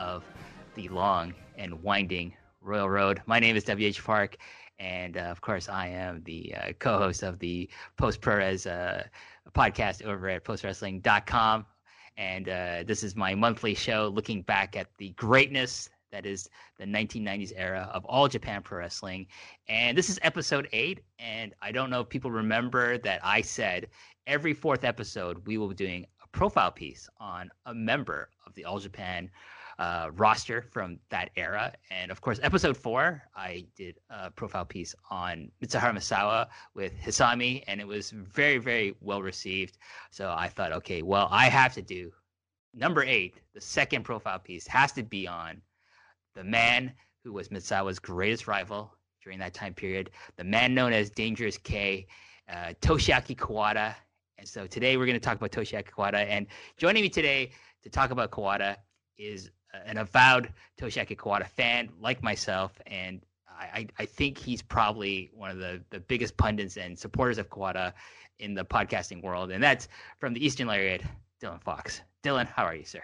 of the long and winding Royal Road. My name is WH Park, and uh, of course, I am the uh, co host of the Post Puroresu uh, podcast over at postwrestling.com. And uh, this is my monthly show looking back at the greatness that is the 1990s era of all Japan Pro Wrestling. And this is episode eight. And I don't know if people remember that I said every fourth episode we will be doing a profile piece on a member of the All Japan uh, roster from that era. And of course, episode four, I did a profile piece on Mitsuharu Misawa with Hisame, and it was very, very well received. So I thought, okay, well, I have to do number eight, the second profile piece, has to be on the man who was Misawa's greatest rival during that time period, the man known as Dangerous K, uh, Toshiaki Kawada. And so today we're going to talk about Toshiaki Kawada. And joining me today to talk about Kawada is an avowed Toshiaki Kawada fan like myself, and I, I think he's probably one of the, the biggest pundits and supporters of Kawada in the podcasting world, and that's from the Eastern Lariat, Dylan Fox. Dylan, how are you, sir?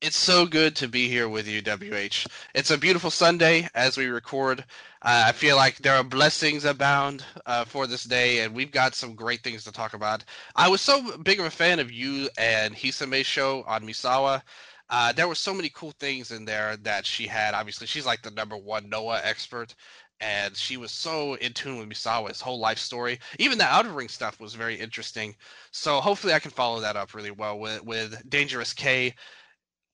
It's so good to be here with you, WH. It's a beautiful Sunday as we record. Uh, I feel like there are blessings abound uh, for this day, and we've got some great things to talk about. I was so big of a fan of you and Hisame's show on Misawa. Uh, there were so many cool things in there that she had. Obviously, she's like the number one Noah expert, and she was so in tune with Misawa's whole life story. Even the outer ring stuff was very interesting. So hopefully, I can follow that up really well with with Dangerous K.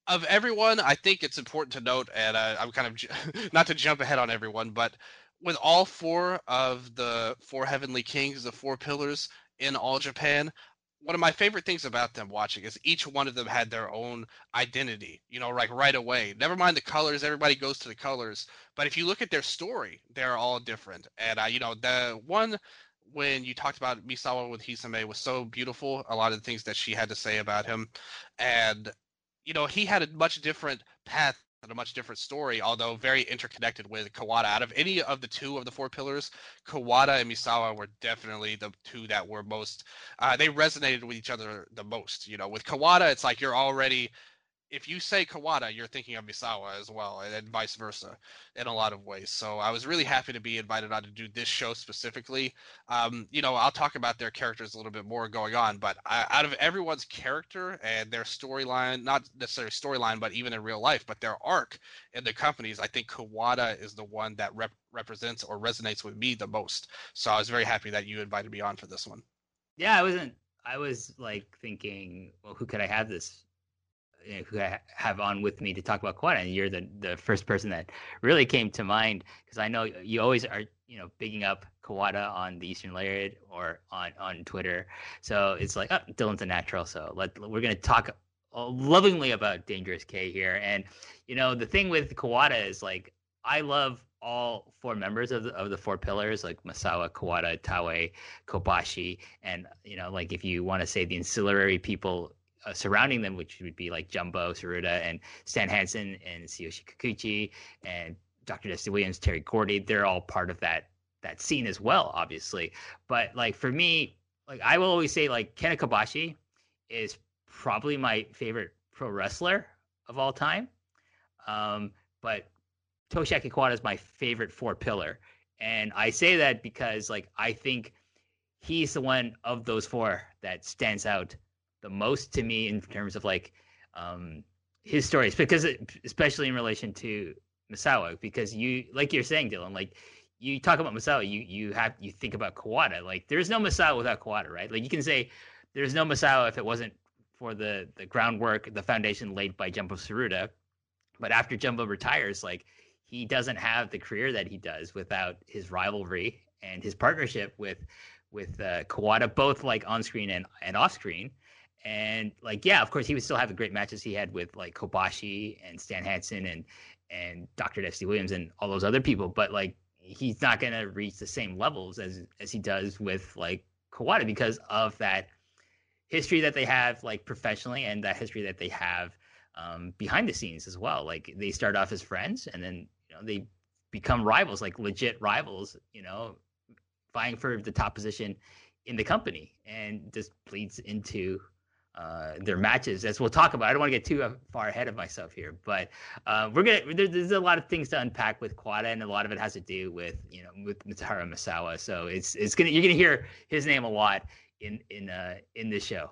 Of everyone, I think it's important to note, and uh, I'm kind of not to jump ahead on everyone, but with all four of the four heavenly kings, the four pillars in all Japan, one of my favorite things about them watching is each one of them had their own identity, you know, like right away. Never mind the colors, everybody goes to the colors. But if you look at their story, they're all different. And, uh, you know, the one when you talked about Misawa with Hisame was so beautiful, a lot of the things that she had to say about him. And, you know, he had a much different path a much different story, although very interconnected with Kawada. Out of any of the two of the four pillars, Kawada and Misawa were definitely the two that were most. Uh, they resonated with each other the most. You know, with Kawada, it's like you're already if you say Kawada, you're thinking of Misawa as well, and, and vice versa in a lot of ways. So I was really happy to be invited on to do this show specifically. Um, you know, I'll talk about their characters a little bit more going on, but I, out of everyone's character and their storyline, not necessarily storyline, but even in real life, but their arc in the companies, I think Kawada is the one that rep- represents or resonates with me the most. So I was very happy that you invited me on for this one. Yeah, I wasn't. I was like thinking, well, who could I have this Eh, who I have on with me to talk about Kawada, and you're the the first person that really came to mind because I know you always are, you know, bigging up Kawada on the Eastern Lariat or on on Twitter. So it's like, oh, Dylan's a natural. So let we're gonna talk lovingly about Dangerous K here, and you know, the thing with Kawada is like I love all four members of the, of the four pillars like Misawa, Kawada, Taue, Kobashi, and you know, like if you want to say the ancillary people uh, surrounding them, which would be like Jumbo, Tsuruta, and Stan Hansen, and Tsuyoshi Kikuchi, and Dr. Dusty Williams, Terry Gordy. They're all part of that that scene as well, obviously. But like for me, like I will always say, like Kenta Kobashi is probably my favorite pro wrestler of all time. Um, but Toshiaki Kawada is my favorite four pillar, and I say that because like I think he's the one of those four that stands out the most to me in terms of like um, his stories, because it, especially in relation to Misawa because you, like you're saying, Dylan, like you talk about Misawa, you you have you think about Kawada. Like there's no Misawa without Kawada, right? Like you can say there's no Misawa if it wasn't for the the groundwork, the foundation laid by Jumbo Tsuruta. But after Jumbo retires, like he doesn't have the career that he does without his rivalry and his partnership with with uh, Kawada, both like on screen and, and off screen. And like, yeah, of course, he would still have the great matches he had with like Kobashi and Stan Hansen and and Dr. Dusty Williams and all those other people. But like, he's not going to reach the same levels as as he does with like Kawada because of that history that they have like professionally and that history that they have um, behind the scenes as well. Like they start off as friends and then you know they become rivals, like legit rivals. You know, vying for the top position in the company, and this bleeds into uh, their matches, as we'll talk about. I don't want to get too uh, far ahead of myself here, but uh, we're gonna. There, there's a lot of things to unpack with Kawada, and a lot of it has to do with you know with Mitsuharu Misawa. So it's it's gonna you're gonna hear his name a lot in in uh in this show.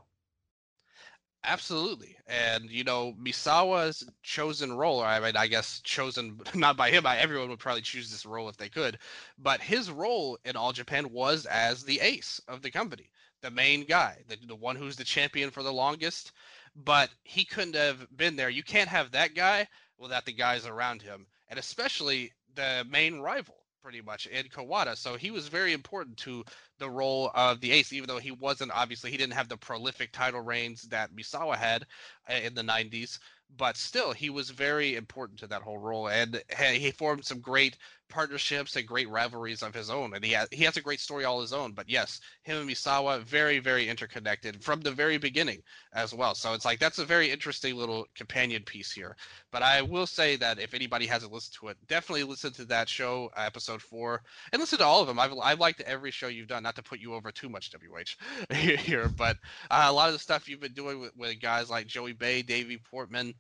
Absolutely. And, you know, Misawa's chosen role, I mean, I guess chosen not by him, I, everyone would probably choose this role if they could, but his role in All Japan was as the ace of the company, the main guy, the, the one who's the champion for the longest. But he couldn't have been there. You can't have that guy without the guys around him, and especially the main rival pretty much in Kawada. So he was very important to the role of the ace, even though he wasn't obviously he didn't have the prolific title reigns that Misawa had uh, in the 90s but still he was very important to that whole role and he formed some great partnerships and great rivalries of his own and he has, he has a great story all his own but yes him and misawa very very interconnected from the very beginning as well. So it's like that's a very interesting little companion piece here. But i will say that if anybody hasn't listened to it definitely listen to that show episode four and listen to all of them. I've, I've liked every show you've done not to put you over too much wh here but uh, a lot of the stuff you've been doing with, with guys like joey bay davey portman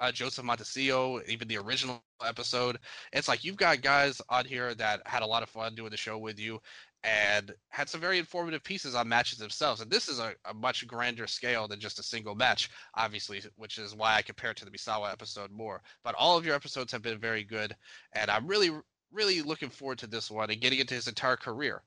uh, Joseph Montecillo, even the original episode. It's like you've got guys on here that had a lot of fun doing the show with you and had some very informative pieces on matches themselves. And this is a, a much grander scale than just a single match, obviously, which is why I compare it to the Misawa episode more. But all of your episodes have been very good, and I'm really, really looking forward to this one and getting into his entire career.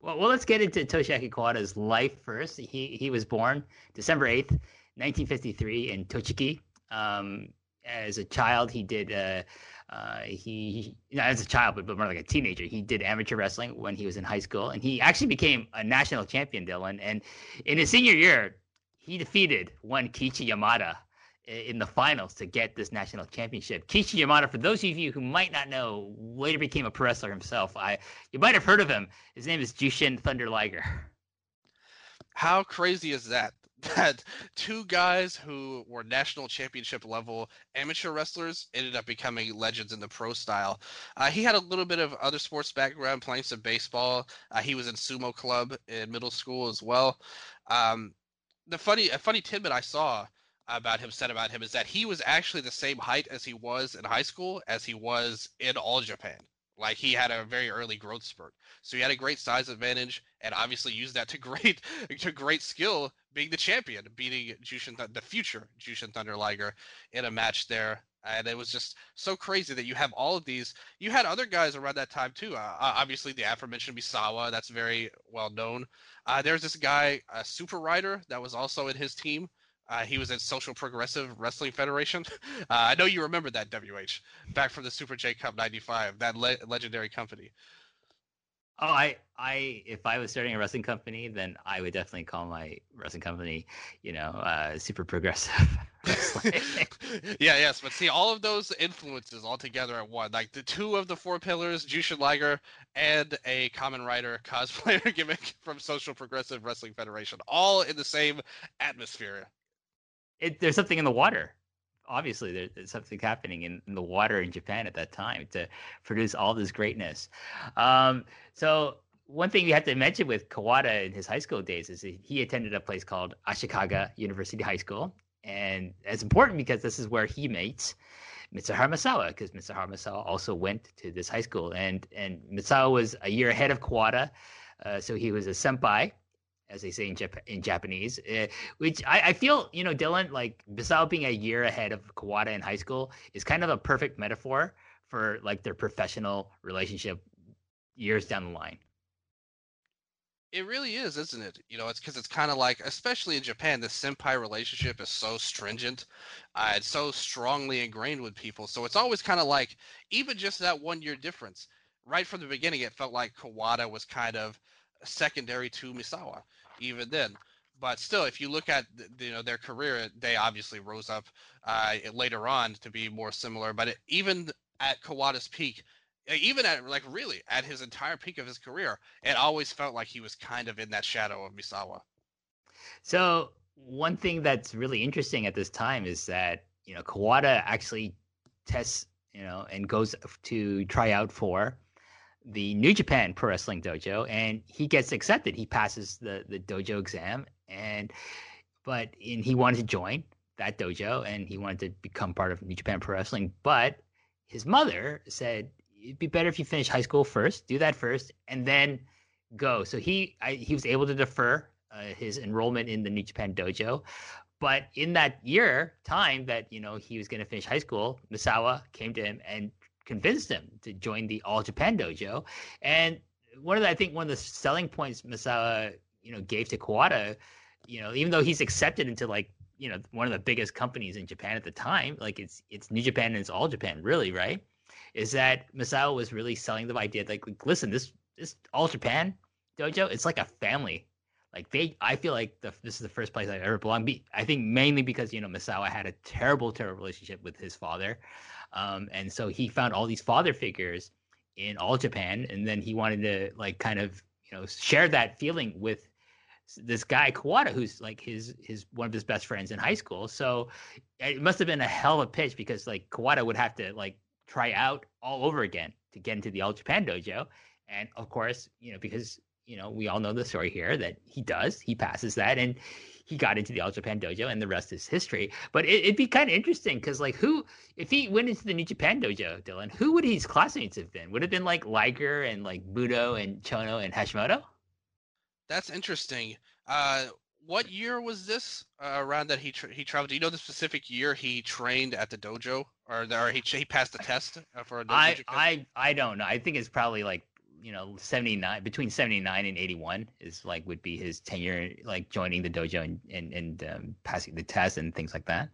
Well, well, let's get into Toshiaki Kawada's life first. He he was born December eighth, nineteen fifty three, in Tochigi, um, as a child, he did. Uh, uh, he, not as a child, but, but more like a teenager, he did amateur wrestling when he was in high school, and he actually became a national champion, Dylan. And in his senior year, he defeated one Keiichi Yamada in the finals to get this national championship. Keiichi Yamada, for those of you who might not know, later became a pro wrestler himself. I you might have heard of him. His name is Jushin Thunder Liger. How crazy is that? That two guys who were national championship level amateur wrestlers ended up becoming legends in the pro style. Uh, he had a little bit of other sports background, playing some baseball. Uh, he was in sumo club in middle school as well. Um, the funny, a funny tidbit I saw about him said about him is that he was actually the same height as he was in high school as he was in All Japan. Like he had a very early growth spurt, so he had a great size advantage, and obviously used that to great to great skill, being the champion, beating Jushin the future Jushin Thunder Liger in a match there. And it was just so crazy that you have all of these. You had other guys around that time too. Uh, obviously, the aforementioned Misawa, that's very well known. Uh, there's this guy, a super rider, that was also in his team. Uh, he was at Social Progressive Wrestling Federation. Uh, I know you remember that WH back from the Super J Cup '95, that le- legendary company. Oh, I, I, if I was starting a wrestling company, then I would definitely call my wrestling company, you know, uh, super progressive. yeah, yes, but see, all of those influences all together at one, like the two of the four pillars, Jushin Liger and a Kamen Rider cosplayer gimmick from Social Progressive Wrestling Federation, all in the same atmosphere it, there's something in the water. Obviously, there, there's something happening in, in, the water in Japan at that time to produce all this greatness. Um, so one thing we have to mention with Kawada in his high school days is he attended a place called Ashikaga University High School, and it's important because this is where he meets Mitsuharu Misawa, because Mitsuharu Misawa also went to this high school, and and Misawa was a year ahead of Kawada, uh, so he was a senpai as they say in, Jap- in Japanese, uh, which I, I, feel, you know, Dylan, like Misawa being a year ahead of Kawada in high school is kind of a perfect metaphor for like their professional relationship years down the line. It really is, isn't it? You know, it's because it's kind of like, especially in Japan, the senpai relationship is so stringent. Uh, it's so strongly ingrained with people. So it's always kind of like, even just that one year difference, right from the beginning, it felt like Kawada was kind of secondary to Misawa, even then. But still, if you look at you know their career, they obviously rose up uh, later on to be more similar. But it, even at Kawada's peak, even at like really at his entire peak of his career, it always felt like he was kind of in that shadow of Misawa. So one thing that's really interesting at this time is that you know Kawada actually tests you know and goes to try out for the New Japan Pro Wrestling Dojo, and he gets accepted. He passes the the dojo exam, and but and he wanted to join that dojo, and he wanted to become part of New Japan Pro Wrestling, but his mother said it'd be better if you finish high school first, do that first, and then go. So he I, he was able to defer uh, his enrollment in the New Japan Dojo, but in that year time that you know he was going to finish high school, Misawa came to him and convinced him to join the All Japan Dojo, and one of the, I think one of the selling points Misawa you know gave to Kawada, you know even though he's accepted into like you know one of the biggest companies in Japan at the time, like it's it's New Japan and it's All Japan, really, right? is that Misawa was really selling the idea like, like listen, this this All Japan dojo, it's like a family. Like they, I feel like the, this is the first place I ever belonged. Be, I think mainly because you know Misawa had a terrible, terrible relationship with his father, um, and so he found all these father figures in All Japan, and then he wanted to like kind of you know share that feeling with this guy Kawada, who's like his his one of his best friends in high school. So it must have been a hell of a pitch because like Kawada would have to like try out all over again to get into the All Japan dojo. And of course, you know, because you know, we all know the story here that he does, he passes that and he got into the All Japan dojo and the rest is history. But it, would be kind of interesting because like who if he went into the New Japan dojo, Dylan, who would his classmates have been? Would it have been like Liger and like Muto and Chono and Hashimoto? That's interesting. Uh what year was this uh, around that he tra- he traveled? Do you know the specific year he trained at the dojo, or, or he he passed the test uh, for a dojo? I I I don't know. I think it's probably like you know 79 between 79 and 81 is like would be his tenure like joining the dojo and and, and um, passing the test and things like that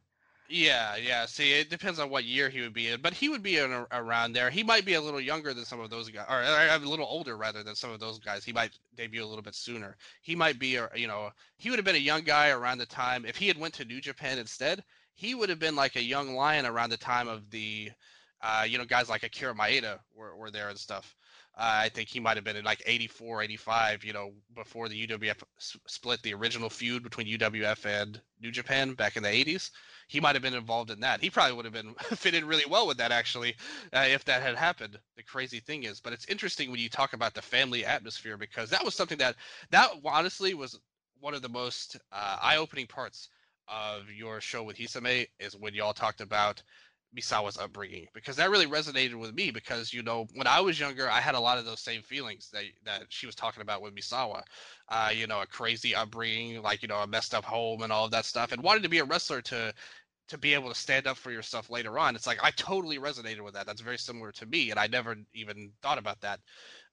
yeah, yeah. See, it depends on what year he would be in, but he would be in, around there. He might be a little younger than some of those guys, or, or a little older rather than some of those guys. He might debut a little bit sooner. He might be, a, you know, he would have been a young guy around the time. If he had went to New Japan instead, he would have been like a young lion around the time of the, uh, you know, guys like Akira Maeda were, were there and stuff. I think he might have been in like 84, 85, you know, before the UWF split the original feud between UWF and New Japan back in the 80s he might have been involved in that. He probably would have been fit in really well with that actually, uh, if that had happened. The crazy thing is, but it's interesting when you talk about the family atmosphere because that was something that that honestly was one of the most uh, eye-opening parts of your show with Hisame is when y'all talked about Misawa's upbringing because that really resonated with me because you know when I was younger I had a lot of those same feelings that that she was talking about with Misawa, uh, you know a crazy upbringing like you know a messed up home and all of that stuff and wanted to be a wrestler to to be able to stand up for yourself later on. It's like I totally resonated with that. That's very similar to me, and I never even thought about that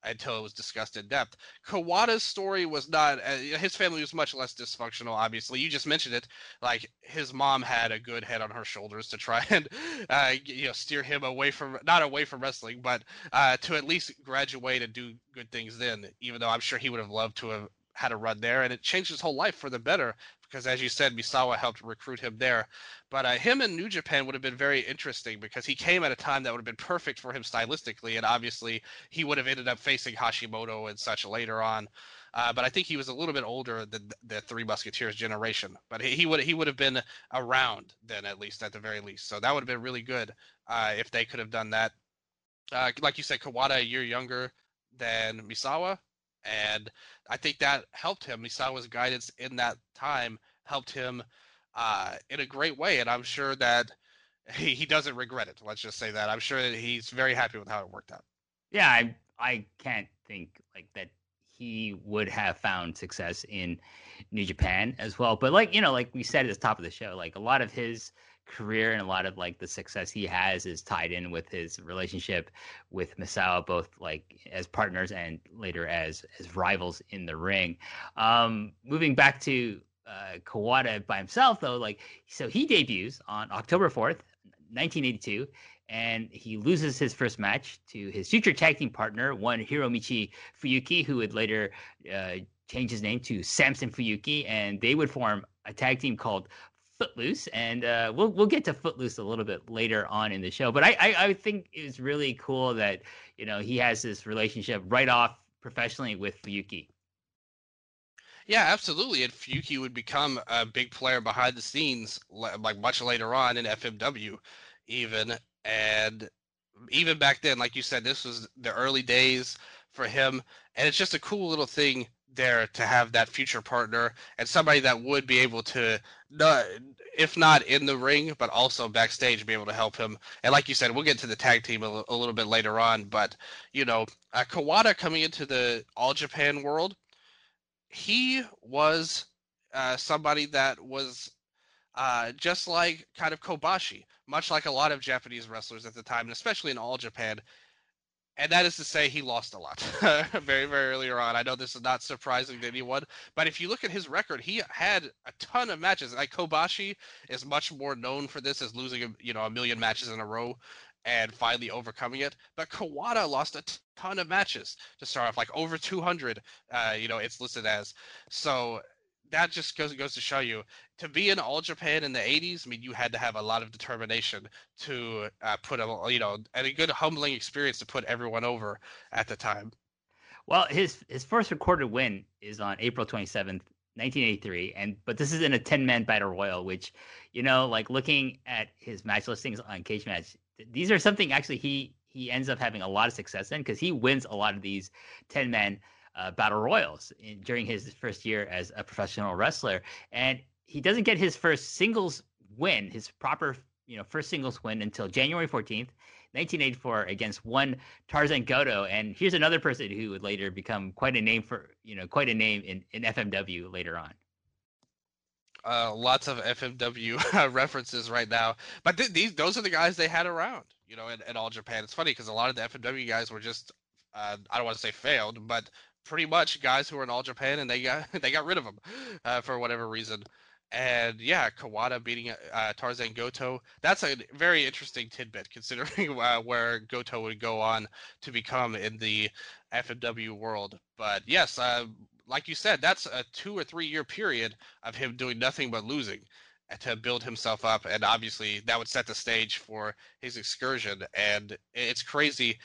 until it was discussed in depth. Kawada's story was not. Uh, his family was much less dysfunctional. Obviously, you just mentioned it. Like his mom had a good head on her shoulders to try and uh, you know steer him away from not away from wrestling, but uh, to at least graduate and do good things. Then, even though I'm sure he would have loved to have had a run there, and it changed his whole life for the better because, as you said, Misawa helped recruit him there. But uh, him in New Japan would have been very interesting because he came at a time that would have been perfect for him stylistically, and obviously he would have ended up facing Hashimoto and such later on. Uh, but I think he was a little bit older than the Three Musketeers generation. But he, he would he would have been around then at least at the very least. So that would have been really good uh, if they could have done that. Uh, like you said, Kawada a year younger than Misawa, and I think that helped him. Misawa's guidance in that time helped him uh, in a great way, and I'm sure that he, he doesn't regret it. Let's just say that. I'm sure that he's very happy with how it worked out. Yeah, I I can't think like that he would have found success in New Japan as well. But like you know, like we said at the top of the show, like a lot of his career and a lot of like the success he has is tied in with his relationship with Misawa, both like as partners and later as as rivals in the ring. Um, moving back to uh, Kawada by himself, though, like so he debuts on October fourth, nineteen eighty two. And he loses his first match to his future tag team partner, one Hiromichi Fuyuki, who would later uh, change his name to Samson Fuyuki, and they would form a tag team called Footloose, and uh, we'll we'll get to Footloose a little bit later on in the show. But I, I, I think it's really cool that you know he has this relationship right off professionally with Fuyuki. Yeah, absolutely. And Fuyuki would become a big player behind the scenes, like much later on in FMW, even. And even back then, like you said, this was the early days for him, and it's just a cool little thing there to have that future partner and somebody that would be able to if not in the ring but also backstage be able to help him. And like you said we'll get to the tag team a, a little bit later on but you know uh, kawada coming into the all japan world he was uh, somebody that was uh, just like kind of kobashi much like a lot of japanese wrestlers at the time and especially in all japan and that is to say he lost a lot. Very very earlier on. I know this is not surprising to anyone but if you look at his record he had a ton of matches. Like kobashi is much more known for this as losing you know a million matches in a row and finally overcoming it. But kawada lost a ton of matches to start off like over 200 uh, you know it's listed as. So that just goes goes to show you to be in all Japan in the 80s. I mean, you had to have a lot of determination to uh, put a you know and a good humbling experience to put everyone over at the time. Well, his his first recorded win is on April 27th, 1983, and but this is in a 10 man battle royal, which you know, like looking at his match listings on Cagematch, these are something actually he he ends up having a lot of success in because he wins a lot of these 10 man uh, battle royals in, during his first year as a professional wrestler, and he doesn't get his first singles win, his proper you know first singles win until January fourteenth. 1984 against one Tarzan Goto, and here's another person who would later become quite a name for you know quite a name in, in FMW later on. Uh, lots of FMW references right now, but th- these those are the guys they had around, you know, in, in all Japan. It's funny because a lot of the FMW guys were just uh, I don't want to say failed, but pretty much guys who were in All Japan, and they got they got rid of them uh, for whatever reason. And yeah, Kawada beating uh, Tarzan Goto. That's a very interesting tidbit considering uh, where Goto would go on to become in the FMW world. But yes, uh, like you said, that's a two or three year period of him doing nothing but losing to build himself up. And obviously, that would set the stage for his excursion. And it's crazy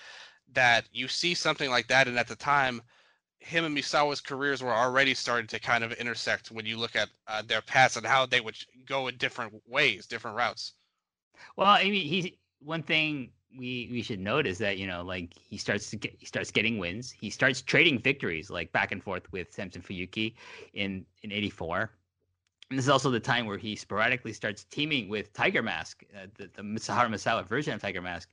that you see something like that. And at the time, him and Misawa's careers were already starting to kind of intersect when you look at uh, their paths and how they would go in different ways, different routes. Well, I mean, he one thing we we should note is that you know, like he starts to get he starts getting wins. He starts trading victories, like back and forth with Samson Fuyuki in in '84. And this is also the time where he sporadically starts teaming with Tiger Mask. Uh, the, the Mitsuharu Misawa version of Tiger Mask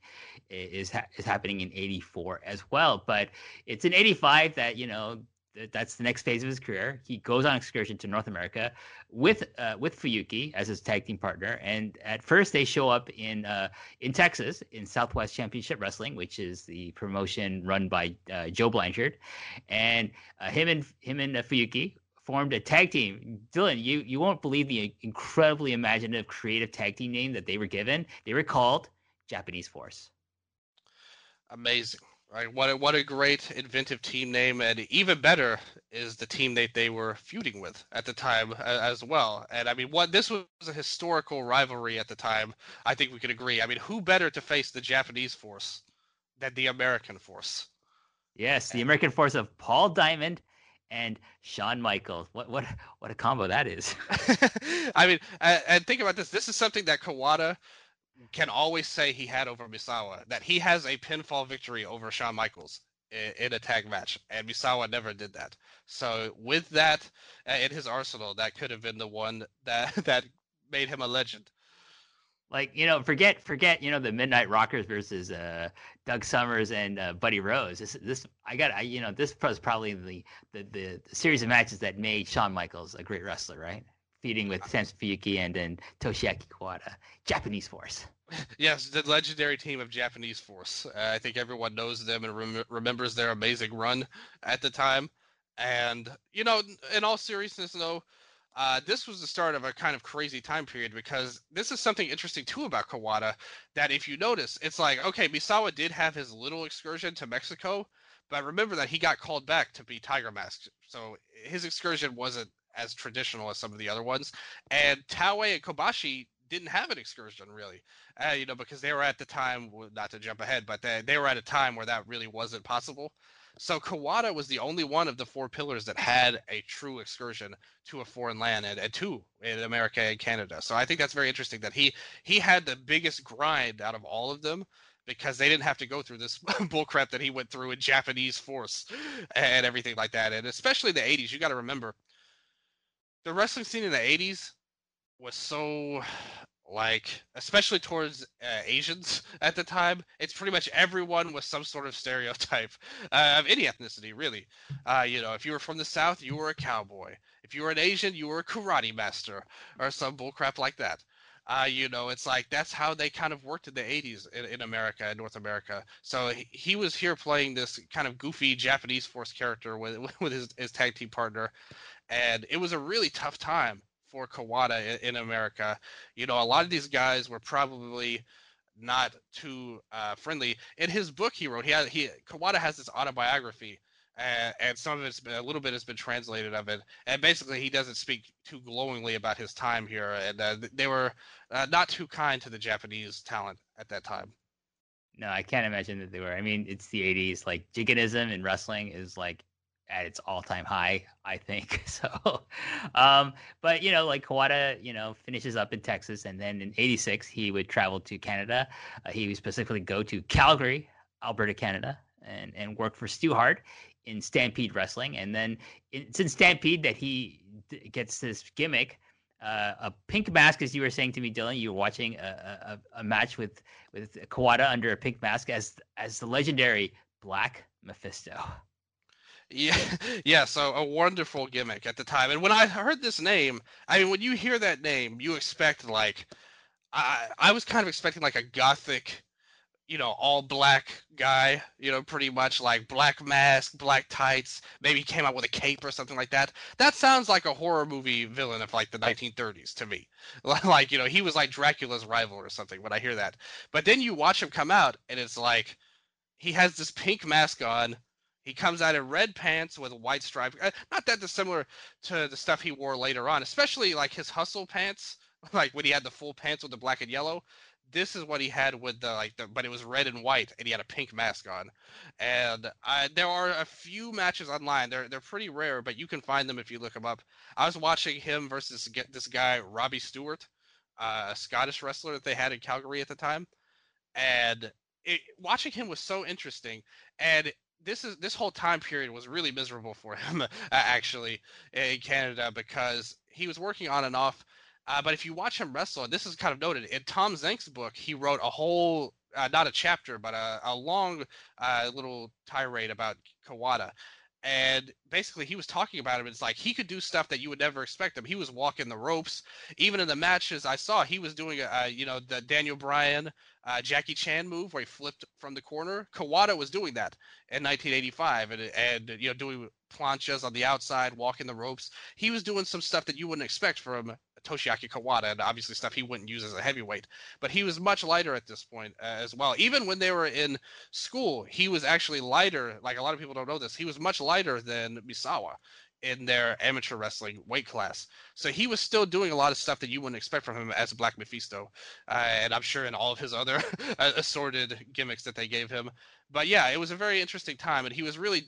is ha- is happening in '84 as well. But it's in '85 that you know th- that's the next phase of his career. He goes on excursion to North America with uh, with Fuyuki as his tag team partner. And at first, they show up in uh, in Texas in Southwest Championship Wrestling, which is the promotion run by uh, Joe Blanchard. And uh, him and him and uh, Fuyuki formed a tag team. Dylan, you you won't believe the incredibly imaginative, creative tag team name that they were given. They were called Japanese Force. Amazing. Right, what a, what a great inventive team name, and even better is the team that they were feuding with at the time as well. And I mean, what this was a historical rivalry at the time. I think we could agree. I mean, who better to face the Japanese force than the American force? Yes, the American force of Paul Diamond and Shawn Michaels. What what what a combo that is. I mean, and think about this. This is something that Kawada can always say he had over Misawa. That he has a pinfall victory over Shawn Michaels in, a tag match, and Misawa never did that. So with that uh, in his arsenal, that could have been the one that that made him a legend like you know forget forget you know the midnight rockers versus uh doug summers and uh, buddy rose this this i got I, you know this was probably the, the, the the series of matches that made shawn michaels a great wrestler right feeding with Sam Fuyuki and then Toshiaki Kawada, Japanese Force. Yes, the legendary team of Japanese Force. Uh, I think everyone knows them and rem- remembers their amazing run at the time. And you know, in all seriousness, though, uh, this was the start of a kind of crazy time period because this is something interesting too about Kawada. That if you notice, it's like okay, Misawa did have his little excursion to Mexico, but remember that he got called back to be Tiger Mask, so his excursion wasn't as traditional as some of the other ones. And Taue and Kobashi didn't have an excursion really, uh, you know, because they were at the time, not to jump ahead, but they, they were at a time where that really wasn't possible. So Kawada was the only one of the four pillars that had a true excursion to a foreign land and, and two in America and Canada. So I think that's very interesting that he he had the biggest grind out of all of them because they didn't have to go through this bullcrap that he went through in Japanese force and everything like that. And especially the 80s, you got to remember the wrestling scene in the 80s was so like especially towards uh, asians at the time it's pretty much everyone was some sort of stereotype uh, of any ethnicity really. Uh, you know if you were from the south you were a cowboy. If you were an asian you were a karate master or some bullcrap like that. Uh, you know it's like that's how they kind of worked in the 80s in, in america and north america. So he, he, was here playing this kind of goofy japanese force character with, with his, his tag team partner and it was a really tough time for Kawada in, America. You know, a lot of these guys were probably not too uh, friendly. In his book, he wrote he had he Kawada has this autobiography, and, and some of it's been, a little bit has been translated of it, and basically he doesn't speak too glowingly about his time here, and uh, they were uh, not too kind to the Japanese talent at that time. No, I can't imagine that they were. I mean, it's the '80s. Like Jigenism in wrestling is like at its all-time high, I think. So, um, but you know, like Kawada, you know, finishes up in Texas, and then in '86 he would travel to Canada. Uh, he would specifically go to Calgary, Alberta, Canada, and and work for Stu Hart in Stampede Wrestling. And then it's in Stampede that he gets this gimmick. Uh, a pink mask, as you were saying to me, Dylan. You were watching a, a, a match with with Kawada under a pink mask as as the legendary Black Mephisto. Yeah. So a wonderful gimmick at the time. And when I heard this name, I mean, when you hear that name, you expect like, I I was kind of expecting like a gothic, you know, all black guy. You know, pretty much like black mask, black tights. Maybe came out with a cape or something like that. That sounds like a horror movie villain of like the 1930s to me. Like you know, he was like Dracula's rival or something. When I hear that, but then you watch him come out, and it's like he has this pink mask on he comes out in red pants with a white stripe. Uh, not that dissimilar to the stuff he wore later on, especially like his hustle pants, like when he had the full pants with the black and yellow. This is what he had with the like the, but it was red and white, and he had a pink mask on. And there are a few matches online. They're they're pretty rare, but you can find them if you look them up. I was watching him versus this guy Robbie Stewart, uh, a Scottish wrestler that they had in Calgary at the time, and it, watching him was so interesting. And this is this whole time period was really miserable for him actually in Canada because he was working on and off. Uh, but if you watch him wrestle, and this is kind of noted in Tom Zenk's book, he wrote a whole uh, not a chapter, but a, a long uh, little tirade about Kawada. And basically, he was talking about him. It's like he could do stuff that you would never expect him. He was walking the ropes. Even in the matches I saw, he was doing, a, you know, the Daniel Bryan uh, Jackie Chan move where he flipped from the corner. Kawada was doing that in 1985, and and you know doing planchas on the outside, walking the ropes. He was doing some stuff that you wouldn't expect from Toshiaki Kawada, and obviously stuff he wouldn't use as a heavyweight. But he was much lighter at this point uh, as well. Even when they were in school, he was actually lighter. Like a lot of people don't know this, he was much lighter than Misawa in their amateur wrestling weight class. So he was still doing a lot of stuff that you wouldn't expect from him as Black Mephisto, uh, and I'm sure in all of his other assorted gimmicks that they gave him. But yeah, it was a very interesting time, and he was really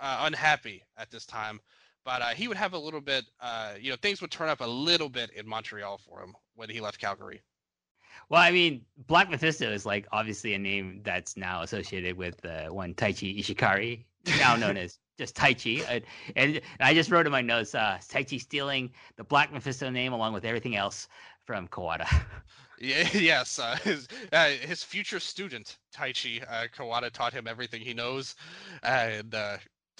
uh, unhappy at this time. But uh, he would have a little bit, uh, you know, things would turn up a little bit in Montreal for him when he left Calgary. Well, I mean, Black Mephisto is like obviously a name that's now associated with uh, one Taichi Ishikari, now known as just Taichi. And, and I just wrote in my notes, uh, Taichi stealing the Black Mephisto name along with everything else from Kawada. Yeah, yes, uh, his uh, his future student Taichi uh, Kawada taught him everything he knows, and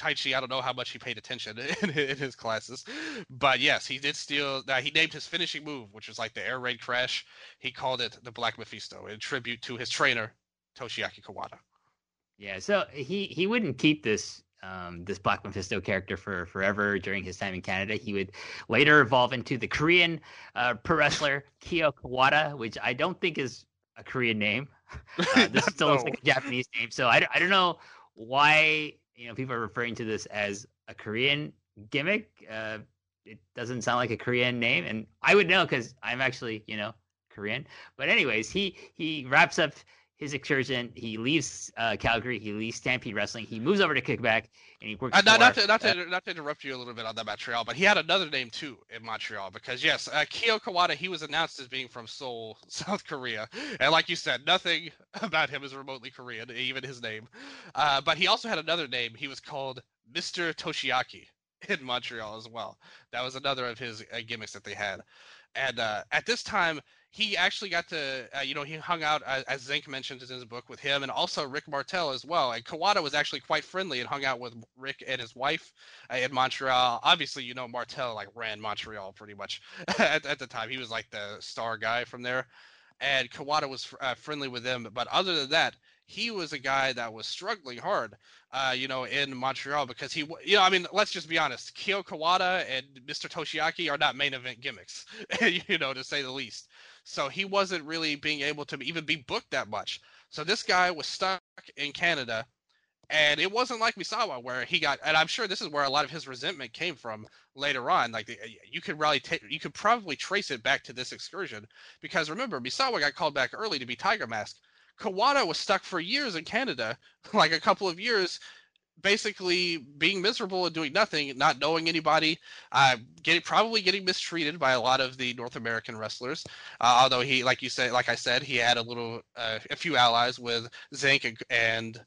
uh, Taichi, I don't know how much he paid attention in, in his classes, but yes, he did steal. Uh, he named his finishing move, which was like the air raid crash. He called it the Black Mephisto in tribute to his trainer Toshiaki Kawada. Yeah, so he he wouldn't keep this um, this Black Mephisto character for forever during his time in Canada. He would later evolve into the Korean uh, pro wrestler Kyo Kawada, which I don't think is a Korean name. Uh, this still no. looks like a Japanese name. So I, I don't know why you know people are referring to this as a Korean gimmick. Uh, it doesn't sound like a Korean name, and I would know because I'm actually you know Korean. But anyways, he he wraps up his excursion. He leaves uh, Calgary. He leaves Stampede Wrestling. He moves over to Quebec, and he works. Uh, not, not, to, not, to, uh, not to interrupt you a little bit on that Montreal, but he had another name too in Montreal because yes, uh, Kyo Kawada he was announced as being from Seoul, South Korea, and like you said, nothing about him is remotely Korean, even his name. Uh, but he also had another name. He was called Mister Toshiaki in Montreal as well. That was another of his uh, gimmicks that they had, and uh, at this time he actually got to, uh, you know, he hung out, uh, as Zenk mentioned in his book, with him and also Rick Martel as well. And Kawada was actually quite friendly and hung out with Rick and his wife uh, in Montreal. Obviously, you know, Martel like ran Montreal pretty much at, at the time. He was like the star guy from there. And Kawada was uh, friendly with them. But other than that, he was a guy that was struggling hard, uh, you know, in Montreal because he, you know, I mean, let's just be honest. Kyo Kawada and Mr. Toshiaki are not main event gimmicks, you know, to say the least. So he wasn't really being able to even be booked that much. So this guy was stuck in Canada. And it wasn't like Misawa where he got, and I'm sure this is where a lot of his resentment came from later on. Like the, you could really take, you could probably trace it back to this excursion because remember Misawa got called back early to be Tiger Mask. Kawada was stuck for years in Canada, like a couple of years, basically being miserable and doing nothing, not knowing anybody, uh, getting probably getting mistreated by a lot of the North American wrestlers. Uh, although he, like you said, like I said, he had a little, uh, a few allies with Zenk and, and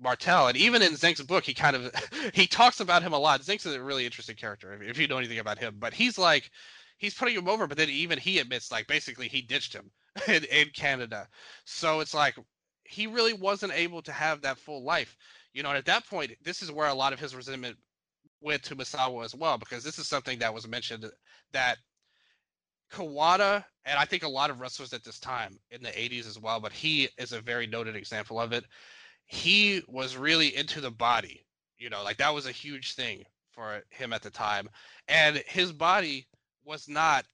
Martel, and even in Zenk's book, he kind of he talks about him a lot. Zenk's a really interesting character if, if you know anything about him, but he's like he's putting him over, but then even he admits like basically he ditched him in, in Canada. So it's like he really wasn't able to have that full life. You know, and at that point, this is where a lot of his resentment went to Misawa as well, because this is something that was mentioned that Kawada, and I think a lot of wrestlers at this time in the 80s as well, but he is a very noted example of it. He was really into the body, you know, like that was a huge thing for him at the time. And his body was not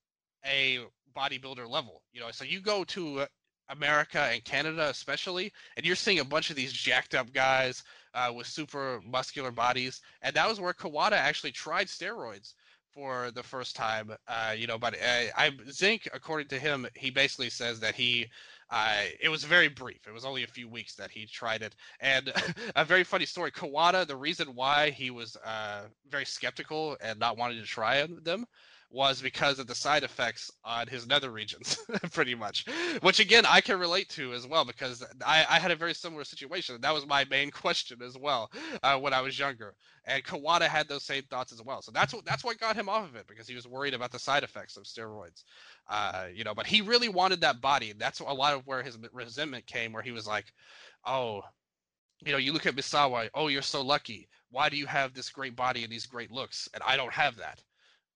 a bodybuilder level, you know. So you go to America and Canada, especially, and you're seeing a bunch of these jacked up guys uh, with super muscular bodies, and that was where Kawada actually tried steroids for the first time. Uh, you know, but uh, I Zenk, according to him, he basically says that he. Uh, it was very brief. It was only a few weeks that he tried it. And a very funny story. Kawada, the reason why he was uh, very skeptical and not wanting to try them was because of the side effects on his nether regions, pretty much. Which again, I can relate to as well because I, I had a very similar situation. That was my main question as well uh, when I was younger, and Kawada had those same thoughts as well. So that's what that's what got him off of it because he was worried about the side effects of steroids. Uh, you know, but he really wanted that body. That's a lot of where his resentment came, where he was like, "Oh, you know, you look at Misawa. Oh, you're so lucky. Why do you have this great body and these great looks, and I don't have that?"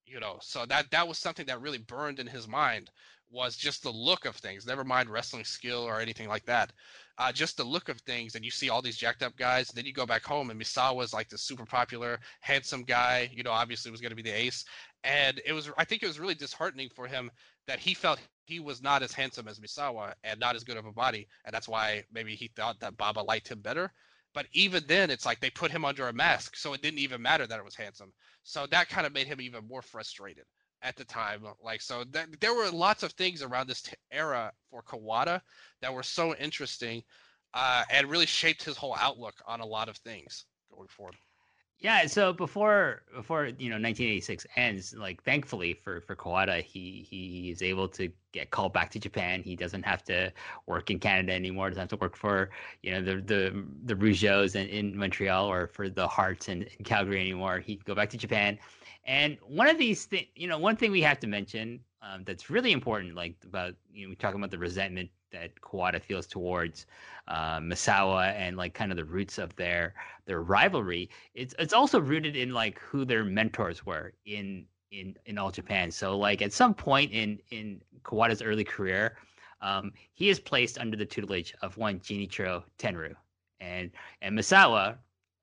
You know so that that was something that really burned in his mind was just the look of things never mind wrestling skill or anything like that. Uh, just the look of things and you see all these jacked up guys and then you go back home and misawa was like the super popular handsome guy you know obviously was going to be the ace. And it was i think it was really disheartening for him that he felt he was not as handsome as misawa and not as good of a body. And that's why maybe he thought that baba liked him better but even then, it's like they put him under a mask, so it didn't even matter that it was handsome. So that kind of made him even more frustrated at the time. Like, so that, there were lots of things around this t- era for Kawada that were so interesting uh, and really shaped his whole outlook on a lot of things going forward. Yeah, so before before you know 1986 ends, like thankfully for for Kawada, he he is able to get called back to Japan. He doesn't have to work in Canada anymore. Doesn't have to work for you know the the the Rougeaus in, in Montreal or for the Hearts in, in Calgary anymore. He can go back to Japan. And one of these things, you know, one thing we have to mention um, that's really important, like about you know, we talking about the resentment that Kawada feels towards uh, Misawa and like kind of the roots of their their rivalry. It's it's also rooted in like who their mentors were in in in all Japan. So like at some point in in Kawada's early career, um, he is placed under the tutelage of one Genichiro Tenryu, and and Misawa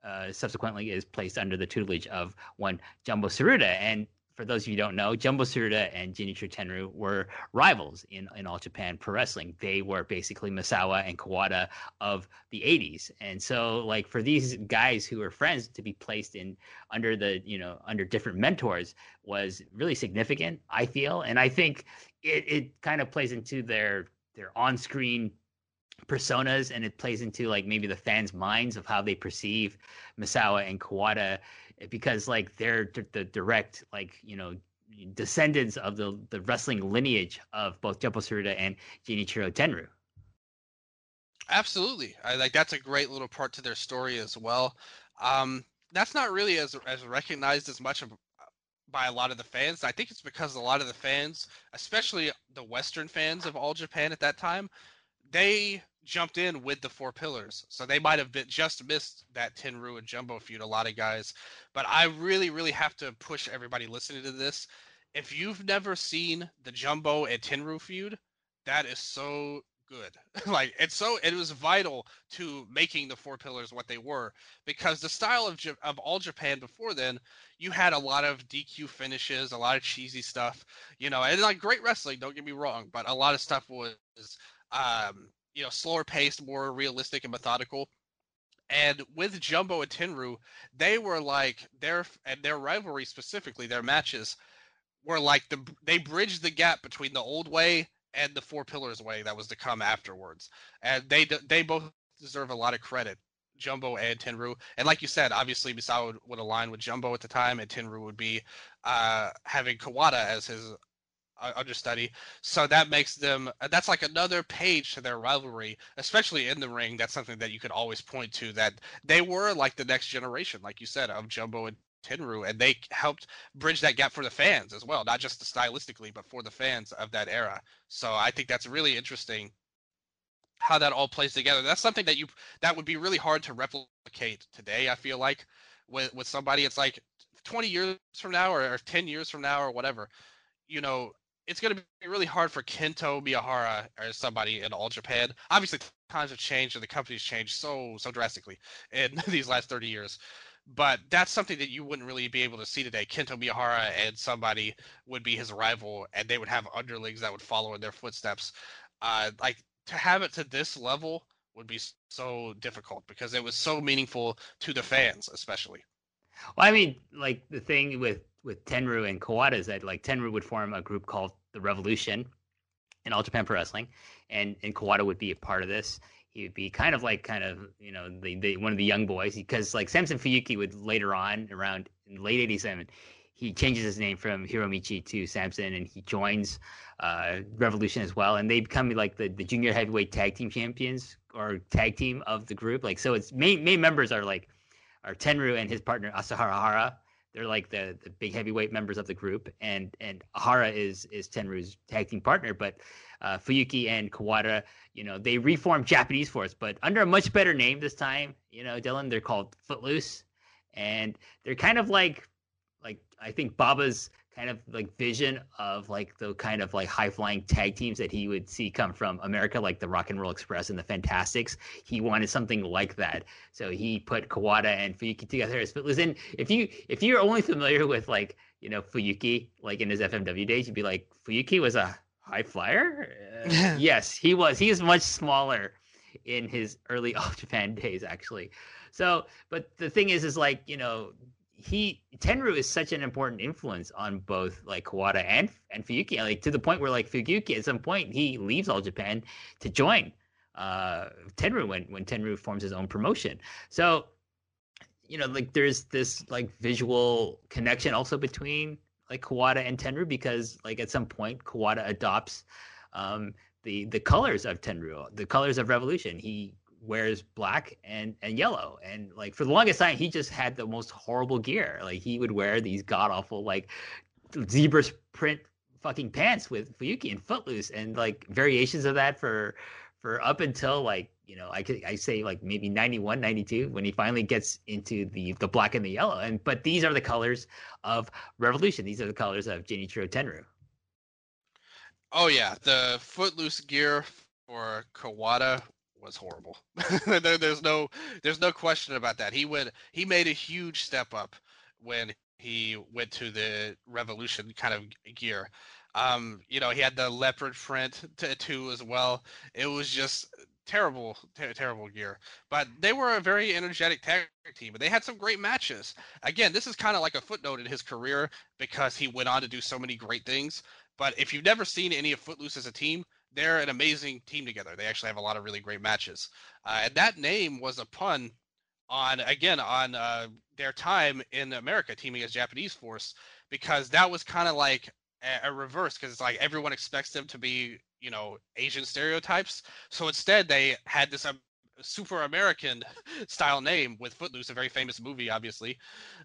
uh, subsequently is placed under the tutelage of one Jumbo Tsuruta. And for those of you who don't know, Jumbo Tsuruta and Genichiro Tenryu were rivals in, in All Japan Pro Wrestling. They were basically Misawa and Kawada of the 80s. And so like for these guys who were friends to be placed in under the, you know, under different mentors was really significant, I feel. And I think it, it kind of plays into their their on-screen personas and it plays into like maybe the fans' minds of how they perceive Misawa and Kawada because like they're d- the direct like you know descendants of the the wrestling lineage of both Jumbo Tsuruta and Genichiro Tenryu. Absolutely, I like that's a great little part to their story as well. Um, that's not really as as recognized as much of, by a lot of the fans. I think it's because a lot of the fans, especially the Western fans of All Japan at that time, they jumped in with the four pillars. So they might have been just missed that Tenryu and Jumbo feud, a lot of guys. But I really, really have to push everybody listening to this. If you've never seen the Jumbo and Tenryu feud, that is so good. like it's so it was vital to making the four pillars what they were because the style of of all Japan before then, you had a lot of DQ finishes, a lot of cheesy stuff, you know, and like great wrestling. Don't get me wrong, but a lot of stuff was um, you know, slower paced, more realistic and methodical. And with Jumbo and Tenryu, they were like their and their rivalry specifically, their matches were like the they bridged the gap between the old way and the four pillars way that was to come afterwards. And they they both deserve a lot of credit. Jumbo and Tenryu. And like you said, obviously Misawa would, would align with Jumbo at the time, and Tenryu would be uh, having Kawada as his understudy. So that makes them uh, that's like another page to their rivalry, especially in the ring. That's something that you could always point to that they were like the next generation, like you said, of Jumbo and Tenryu, and they helped bridge that gap for the fans as well, not just stylistically, but for the fans of that era. So I think that's really interesting how that all plays together. That's something that you that would be really hard to replicate today. I feel like with with somebody, it's like 20 years from now or, or 10 years from now or whatever. You know, it's going to be really hard for Kento Miyahara or somebody in All Japan. Obviously, times have changed and the company's changed so so drastically in these last 30 years. But that's something that you wouldn't really be able to see today. Kento Miyahara and somebody would be his rival, and they would have underlings that would follow in their footsteps. Uh, like to have it to this level would be so difficult because it was so meaningful to the fans, especially. Well, I mean, like the thing with with Tenryu and Kawada is that like Tenryu would form a group called the Revolution in All Japan Pro Wrestling, and and Kawada would be a part of this. He would be kind of like kind of you know the, the one of the young boys because like Samson Fuyuki would later on around in late '87 he changes his name from Hiromichi to Samson and he joins uh, Revolution as well. And they become like the, the junior heavyweight tag team champions or tag team of the group. Like, so its main, main members are like, are Tenryu and his partner Ashura Hara. They're like the, the big heavyweight members of the group, and and Hara is is Tenryu's tag team partner. But uh, Fuyuki and Kawada, you know, they reformed Japanese Force, but under a much better name this time. You know, Dylan, they're called Footloose, and they're kind of like like I think Baba's kind of like vision of like the kind of like high flying tag teams that he would see come from America, like the Rock and Roll Express and the Fantastics. He wanted something like that, so he put Kawada and Fuyuki together as Footloose. And if you if you're only familiar with like you know Fuyuki, like in his FMW days, you'd be like Fuyuki was a high flyer. Uh, yes, he was. He is much smaller in his early All Japan days, actually. So, but the thing is, is like you know he Tenryu is such an important influence on both like Kawada and and Fuyuki, like to the point where like Fuyuki at some point he leaves All Japan to join uh Tenryu when when Tenryu forms his own promotion. So you know like there's this like visual connection also between like Kawada and Tenryu because like at some point Kawada adopts um the the colors of Tenryu, the colors of Revolution. He wears black and and yellow and like for the longest time he just had the most horrible gear like he would wear these god awful like zebra print fucking pants with Fuyuki and Footloose and like variations of that for for up until like you know I could I say like maybe 91, 92 when he finally gets into the the black and the yellow. And but these are the colors of Revolution. These are the colors of Genichiro Tenryu. Oh yeah, the footloose gear for Kawada was horrible. there, there's no there's no question about that. He went he made a huge step up when he went to the revolution kind of gear. Um, you know, he had the leopard print tattoo as well. It was just terrible, ter- terrible gear. But they were a very energetic tag team, and they had some great matches. Again, this is kind of like a footnote in his career because he went on to do so many great things. But if you've never seen any of Footloose as a team, they're an amazing team together. They actually have a lot of really great matches. Uh, and that name was a pun on again on uh, their time in America teaming as Japanese force because that was kind of like a, a reverse because it's like everyone expects them to be you know Asian stereotypes. So instead they had this um, super American style name with Footloose, a very famous movie, obviously.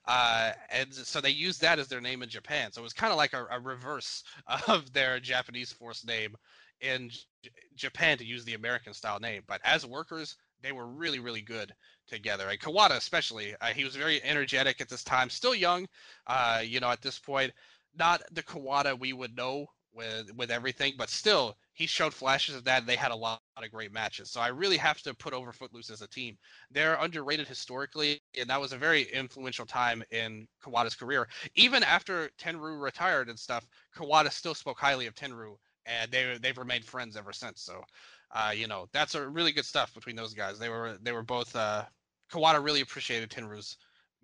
Uh, and so they used that as their name in Japan. So it was kind of like a, a, reverse of their Japanese force name in J- Japan to use the American style name. But as workers, they were really, really good together. And Kawada, especially, uh, he was very energetic at this time, still young, uh, you know, at this point. Not the Kawada we would know with with everything, but still, he showed flashes of that. They had a lot, lot of great matches. So I really have to put over Footloose as a team. They're underrated historically, and that was a very influential time in Kawada's career. Even after Tenryu retired and stuff, Kawada still spoke highly of Tenryu and they they've remained friends ever since. So, uh, you know, that's a really good stuff between those guys. They were they were both. Uh, Kawada really appreciated Tenryu's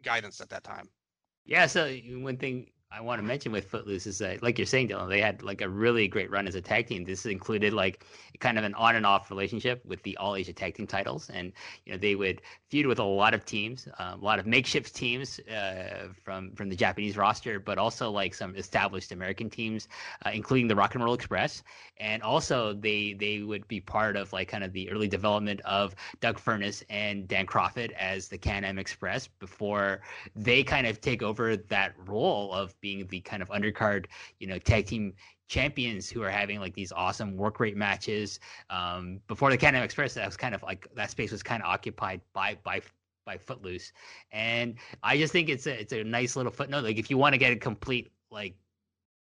guidance at that time. Yeah. So one thing I want to mention with Footloose is that, like you're saying, Dylan, they had like a really great run as a tag team. This included like kind of an on and off relationship with the All Asia Tag Team titles, and you know they would feud with a lot of teams, uh, a lot of makeshift teams uh, from from the Japanese roster, but also like some established American teams, uh, including the Rock and Roll Express, and also they they would be part of like kind of the early development of Doug Furnas and Dan Kroffat as the Can Am Express before they kind of take over that role of being the kind of undercard, you know, tag team champions who are having like these awesome work rate matches. Um, before the Can Am Express, that was kind of like that space was kind of occupied by by by Footloose, and I just think it's a it's a nice little footnote. Like if you want to get a complete like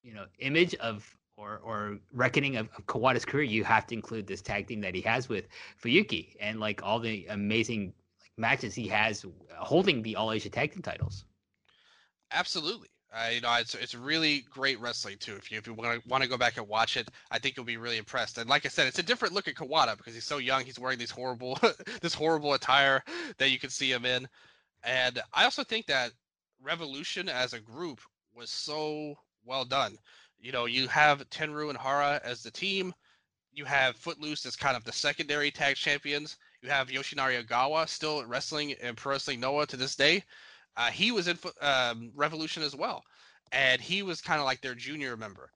you know image of or or reckoning of, of Kawada's career, you have to include this tag team that he has with Fuyuki and like all the amazing like matches he has holding the All Asia Tag Team titles. Absolutely. Uh, you know, it's it's really great wrestling too. If you if you want to want to go back and watch it, I think you'll be really impressed. And like I said, it's a different look at Kawada because he's so young. He's wearing these horrible this horrible attire that you can see him in. And I also think that Revolution as a group was so well done. You know, you have Tenryu and Hara as the team. You have Footloose as kind of the secondary tag champions. You have Yoshinari Ogawa still wrestling and Pro Wrestling Noah to this day. Uh, he was in um, Revolution as well, and he was kind of like their junior member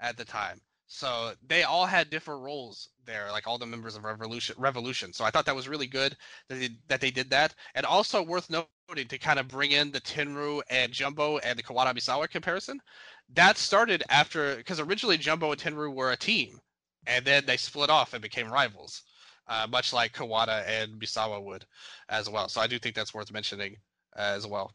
at the time. So they all had different roles there, like all the members of Revolution. Revolution. So I thought that was really good that they, that they did that, and also worth noting to kind of bring in the Tenryu and Jumbo and the Kawada Misawa comparison. That started after because originally Jumbo and Tenryu were a team, and then they split off and became rivals, uh, much like Kawada and Misawa would, as well. So I do think that's worth mentioning as well.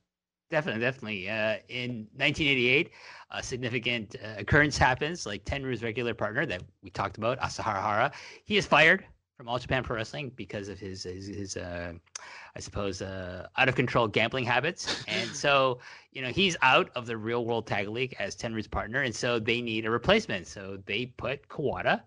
Definitely, definitely. Uh, in 1988, a significant uh, occurrence happens. Like Tenryu's regular partner that we talked about, Ashura Hara, he is fired from All Japan Pro Wrestling because of his his, his uh, I suppose, uh, out of control gambling habits. And so, you know, he's out of the Real World Tag League as Tenryu's partner, and so they need a replacement. So they put Kawada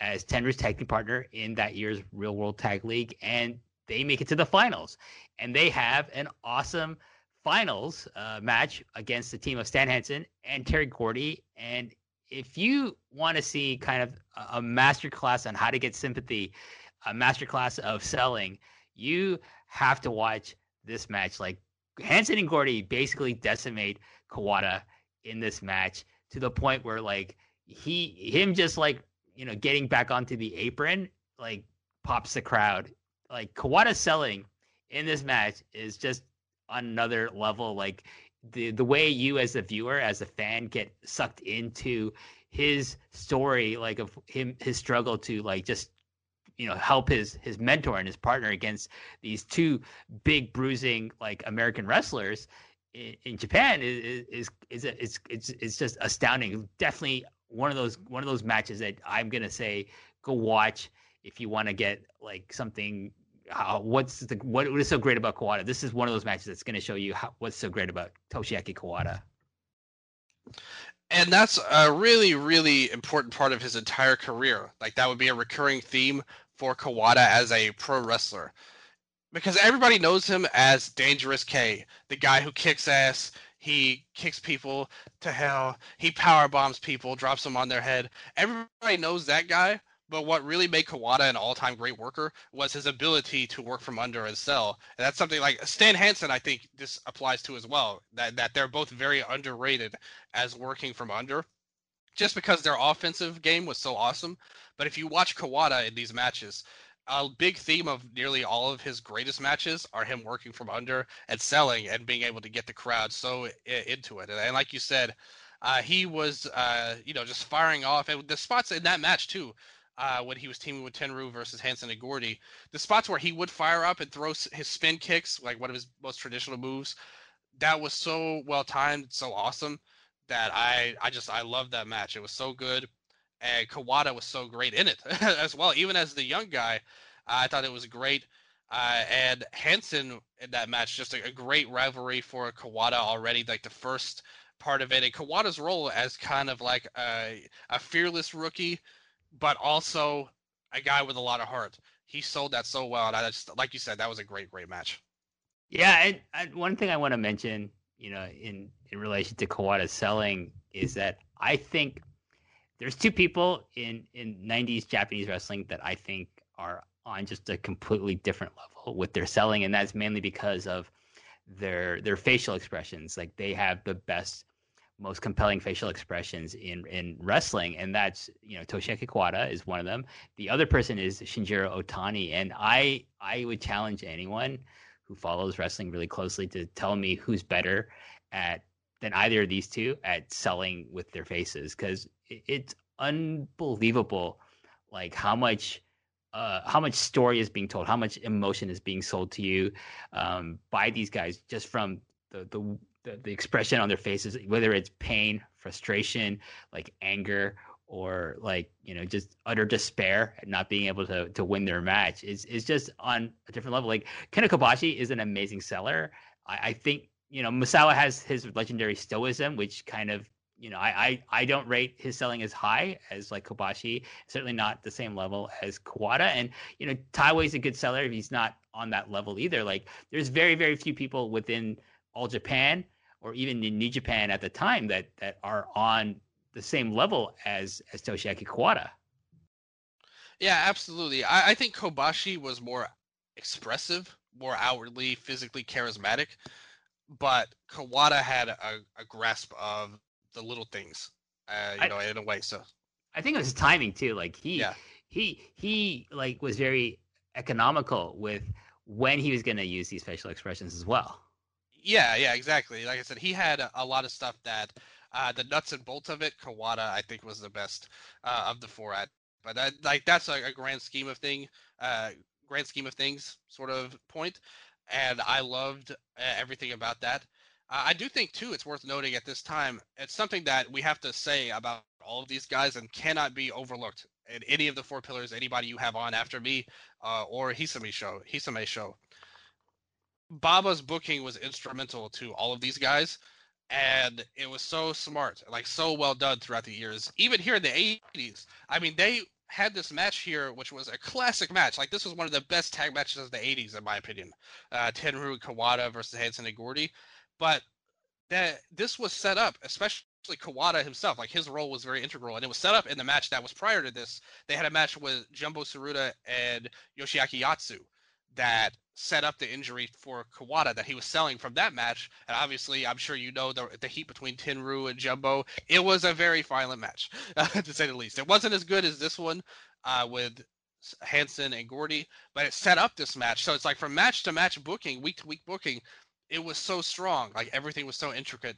as Tenryu's tag team partner in that year's Real World Tag League, and they make it to the finals, and they have an awesome finals uh, match against the team of Stan Hansen and Terry Gordy. And if you want to see kind of a master class on how to get sympathy, a master class of selling, you have to watch this match. Like Hansen and Gordy basically decimate Kawada in this match to the point where like he him just like you know getting back onto the apron like pops the crowd like Kawada selling in this match is just on another level. Like the the way you as a viewer, as a fan, get sucked into his story, like of him his struggle to like just you know help his his mentor and his partner against these two big bruising like American wrestlers in, in Japan is is is it's it's it's just astounding. Definitely one of those one of those matches that I'm gonna say go watch if you want to get like something. How, what's the what, what is so great about Kawada? This is one of those matches that's going to show you how, what's so great about Toshiaki Kawada. And that's a really, really important part of his entire career. Like that would be a recurring theme for Kawada as a pro wrestler. Because everybody knows him as Dangerous K, the guy who kicks ass, he kicks people to hell, he power bombs people, drops them on their head. Everybody knows that guy, but what really made Kawada an all-time great worker was his ability to work from under and sell. And that's something like Stan Hansen, I think this applies to as well. That that they're both very underrated as working from under, just because their offensive game was so awesome. But if you watch Kawada in these matches, a big theme of nearly all of his greatest matches are him working from under and selling and being able to get the crowd so into it. And, like you said, uh, he was, uh, you know, just firing off. And the spots in that match too, uh, when he was teaming with Tenryu versus Hansen and Gordy. The spots where he would fire up and throw his spin kicks, like one of his most traditional moves, that was so well timed, so awesome that I I just I love that match. It was so good, and Kawada was so great in it as well. Even as the young guy, I thought it was great. Uh, and Hansen in that match, just a, a great rivalry for Kawada already. Like the first part of it, and Kawada's role as kind of like a, a fearless rookie but also a guy with a lot of heart. He sold that so well, and I just like you said, that was a great, great match. Yeah, and, one thing I want to mention, you know, in in relation to Kawada's selling, is that I think there's two people in in '90s Japanese wrestling that I think are on just a completely different level with their selling, and that's mainly because of their their facial expressions. Like they have the best most compelling facial expressions in in wrestling, and that's you know Toshiaki Kawada is one of them. The other person is Shinjiro Otani, and I I would challenge anyone who follows wrestling really closely to tell me who's better at than either of these two at selling with their faces because it, it's unbelievable like how much uh, how much story is being told, how much emotion is being sold to you um, by these guys just from the the the, the expression on their faces, whether it's pain, frustration, like anger, or like you know just utter despair at not being able to to win their match is is just on a different level. Like Kenta Kobashi is an amazing seller. I, I think you know Misawa has his legendary stoicism, which kind of you know I, I I don't rate his selling as high as like Kobashi. Certainly not the same level as Kawada. And you know Taue's a good seller. If he's not on that level either. Like there's very very few people within all Japan or even in New Japan at the time that that are on the same level as as Toshiaki Kawada. Yeah, absolutely. I, I think Kobashi was more expressive, more outwardly physically charismatic, but Kawada had a, a grasp of the little things, uh, you I, know, in a way. So I think it was timing too. Like he, yeah. he, he like was very economical with when he was going to use these facial expressions as well. Yeah, yeah, exactly. Like I said, he had a, a lot of stuff that uh, the nuts and bolts of it. Kawada, I think, was the best uh, of the four. At but like that's a, a, grand scheme of thing, uh, grand scheme of things sort of point, and I loved uh, everything about that. I do think too, it's worth noting at this time. It's something that we have to say about all of these guys and cannot be overlooked in any of the four pillars. Anybody you have on after me, uh, or Hisame show, Hisame show. Baba's booking was instrumental to all of these guys, and it was so smart, like so well done throughout the years. Even here in the '80s, I mean, they had this match here, which was a classic match. Like this was one of the best tag matches of the '80s, in my opinion. Uh, Tenryu Kawada versus Hansen and Gordy, but that this was set up, especially Kawada himself, like his role was very integral, and it was set up in the match that was prior to this. They had a match with Jumbo Tsuruta and Yoshiaki Yatsu that set up the injury for Kawada that he was selling from that match. And obviously, I'm sure you know the, the heat between Tenryu and Jumbo. It was a very violent match, to say the least. It wasn't as good as this one uh, with Hansen and Gordy, but it set up this match. So it's like from match to match booking, week to week booking, it was so strong. Like everything was so intricately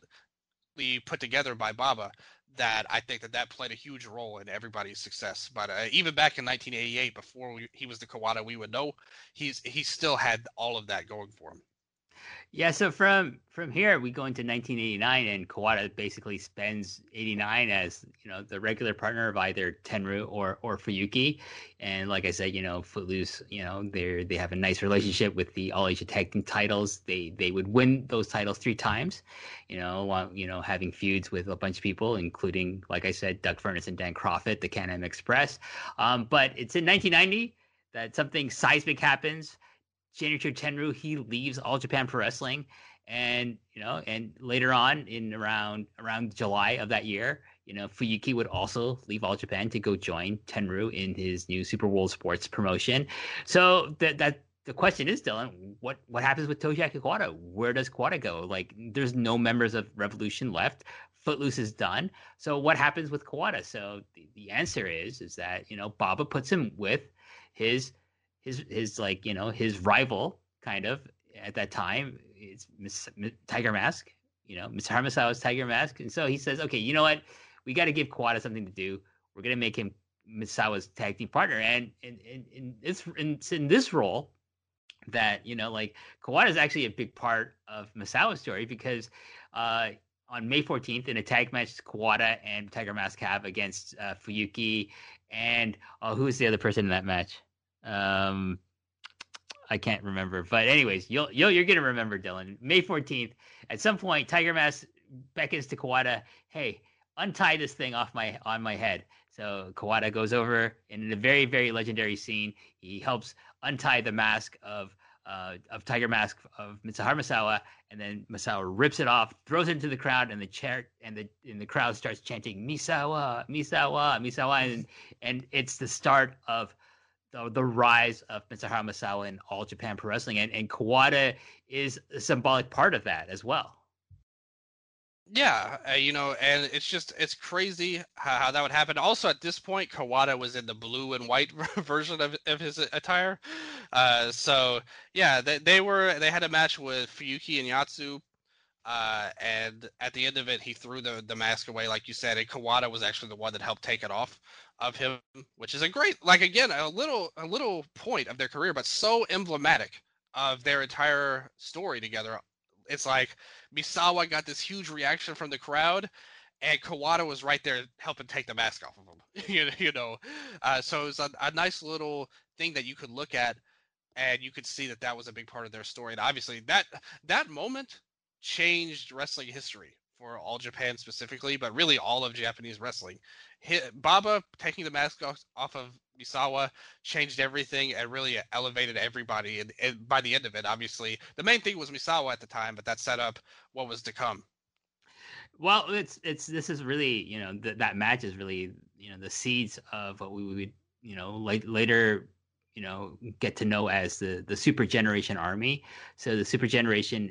put together by Baba that I think that that played a huge role in everybody's success. But uh, even back in 1988, before we, he was the Kawada we would know, he's he still had all of that going for him. Yeah, so from from here we go into 1989, and Kawada basically spends 89 as you know the regular partner of either Tenryu or or Fuyuki, and like I said, you know Footloose, you know they they have a nice relationship with the All Asia Tag Team titles. They they would win those titles three times, you know, while, you know having feuds with a bunch of people, including like I said, Doug Furnas and Dan Kroffat, the Can-Am Express. Um, but it's in 1990 that something seismic happens. Shinichiro Tenryu he leaves All Japan Pro Wrestling, and you know, and later on in around around July of that year, you know, Fuyuki would also leave All Japan to go join Tenryu in his new Super World Sports promotion. So that that the question is, Dylan, what what happens with Toshiaki Kawada? Where does Kawada go? Like, there's no members of Revolution left. Footloose is done. So what happens with Kawada? So the, the answer is is that you know Baba puts him with his his his like you know his rival kind of at that time is Tiger Mask. You know, Mr. Hamasawa's Tiger Mask, and so he says, okay, you know what, we got to give Kawada something to do. We're gonna make him Misawa's tag team partner, and in in, this in, in this role that you know like Kawada is actually a big part of Misawa's story because uh, on May 14th in a tag match, Kawada and Tiger Mask have against uh, Fuyuki and uh, who was the other person in that match? Um, I can't remember, but anyways, you'll, you'll you're gonna remember Dylan. May 14th, at some point, Tiger Mask beckons to Kawada, "Hey, untie this thing off my on my head." So Kawada goes over, and in a very very legendary scene, he helps untie the mask of uh, of Tiger Mask of Mitsuharu Misawa, and then Misawa rips it off, throws it into the crowd, and the chair and the and the crowd starts chanting Misawa, Misawa, Misawa, and and it's the start of the, the rise of Mitsuharu Misawa in All Japan Pro Wrestling, and, and Kawada is a symbolic part of that as well. Yeah, uh, you know, and it's just it's crazy how, how, that would happen. Also, at this point, Kawada was in the blue and white version of, of his attire. Uh, so yeah, they, they were they had a match with Fuyuki and Yatsu, uh, and at the end of it, he threw the the mask away, like you said. And Kawada was actually the one that helped take it off of him, which is a great, like again, a little a little point of their career, but so emblematic of their entire story together. It's like Misawa got this huge reaction from the crowd, and Kawada was right there helping take the mask off of him. you, you know, uh, so it's a, a nice little thing that you could look at, and you could see that that was a big part of their story. And obviously, that that moment changed wrestling history for all Japan specifically, but really all of Japanese wrestling. Baba taking the mask off, off of Misawa changed everything and really elevated everybody. And, and, by the end of it, obviously, the main thing was Misawa at the time, but that set up what was to come. Well, it's it's this is really you know th- that match is really you know the seeds of what we would you know like later you know get to know as the the Super Generation Army. So the Super Generation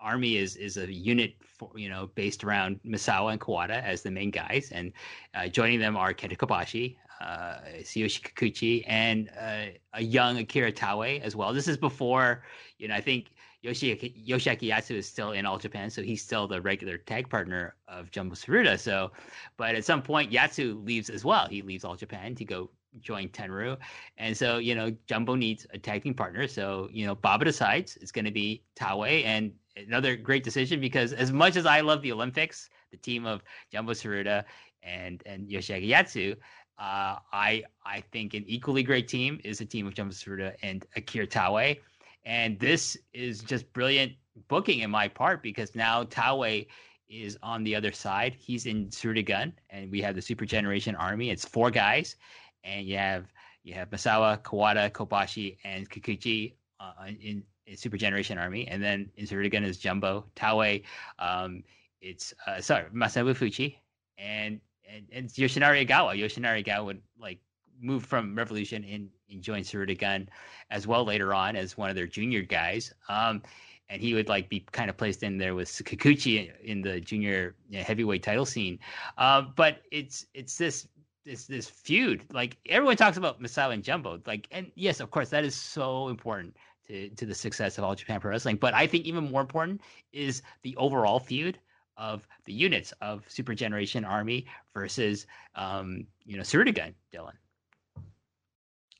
army is is a unit for, you know based around Misawa and Kawada as the main guys, and uh, joining them are Kenta Kobashi, uh, Tsuyoshi Kikuchi, and uh, a young Akira Taue as well. This is before you know I think Yoshi Yoshiaki Yatsu is still in All Japan, so he's still the regular tag partner of Jumbo Tsuruta. So, but at some point Yatsu leaves as well. He leaves All Japan to go join Tenryu. and so you know Jumbo needs a tag team partner. So you know Baba decides it's going to be Taue, and another great decision because as much as I love the Olympics, the team of Jumbo Tsuruta and and Yoshiaki Yatsu, uh, I I think an equally great team is a team of Jumbo Tsuruta and Akira Taue, and this is just brilliant booking in my part because now Taue is on the other side. He's in Tsuruta Gun, and we have the Super Generation Army. It's four guys, and you have you have Misawa, Kawada, Kobashi, and Kikuchi uh, in Super Generation Army, and then inserted again is Jumbo Taue. Um, it's uh, sorry Masanobu Fuchi and and, and Yoshinari Ogawa. Yoshinari Ogawa would like move from Revolution and, and join Tsuruta Gun as well later on as one of their junior guys. Um, and he would like be kind of placed in there with Kikuchi in the junior heavyweight title scene. Uh, but it's it's this this this feud. Like everyone talks about Misawa and Jumbo. Like and yes, of course that is so important to, to the success of All Japan Pro Wrestling. But I think even more important is the overall feud of the units of Super Generation Army versus um, you know Suruga, Dylan.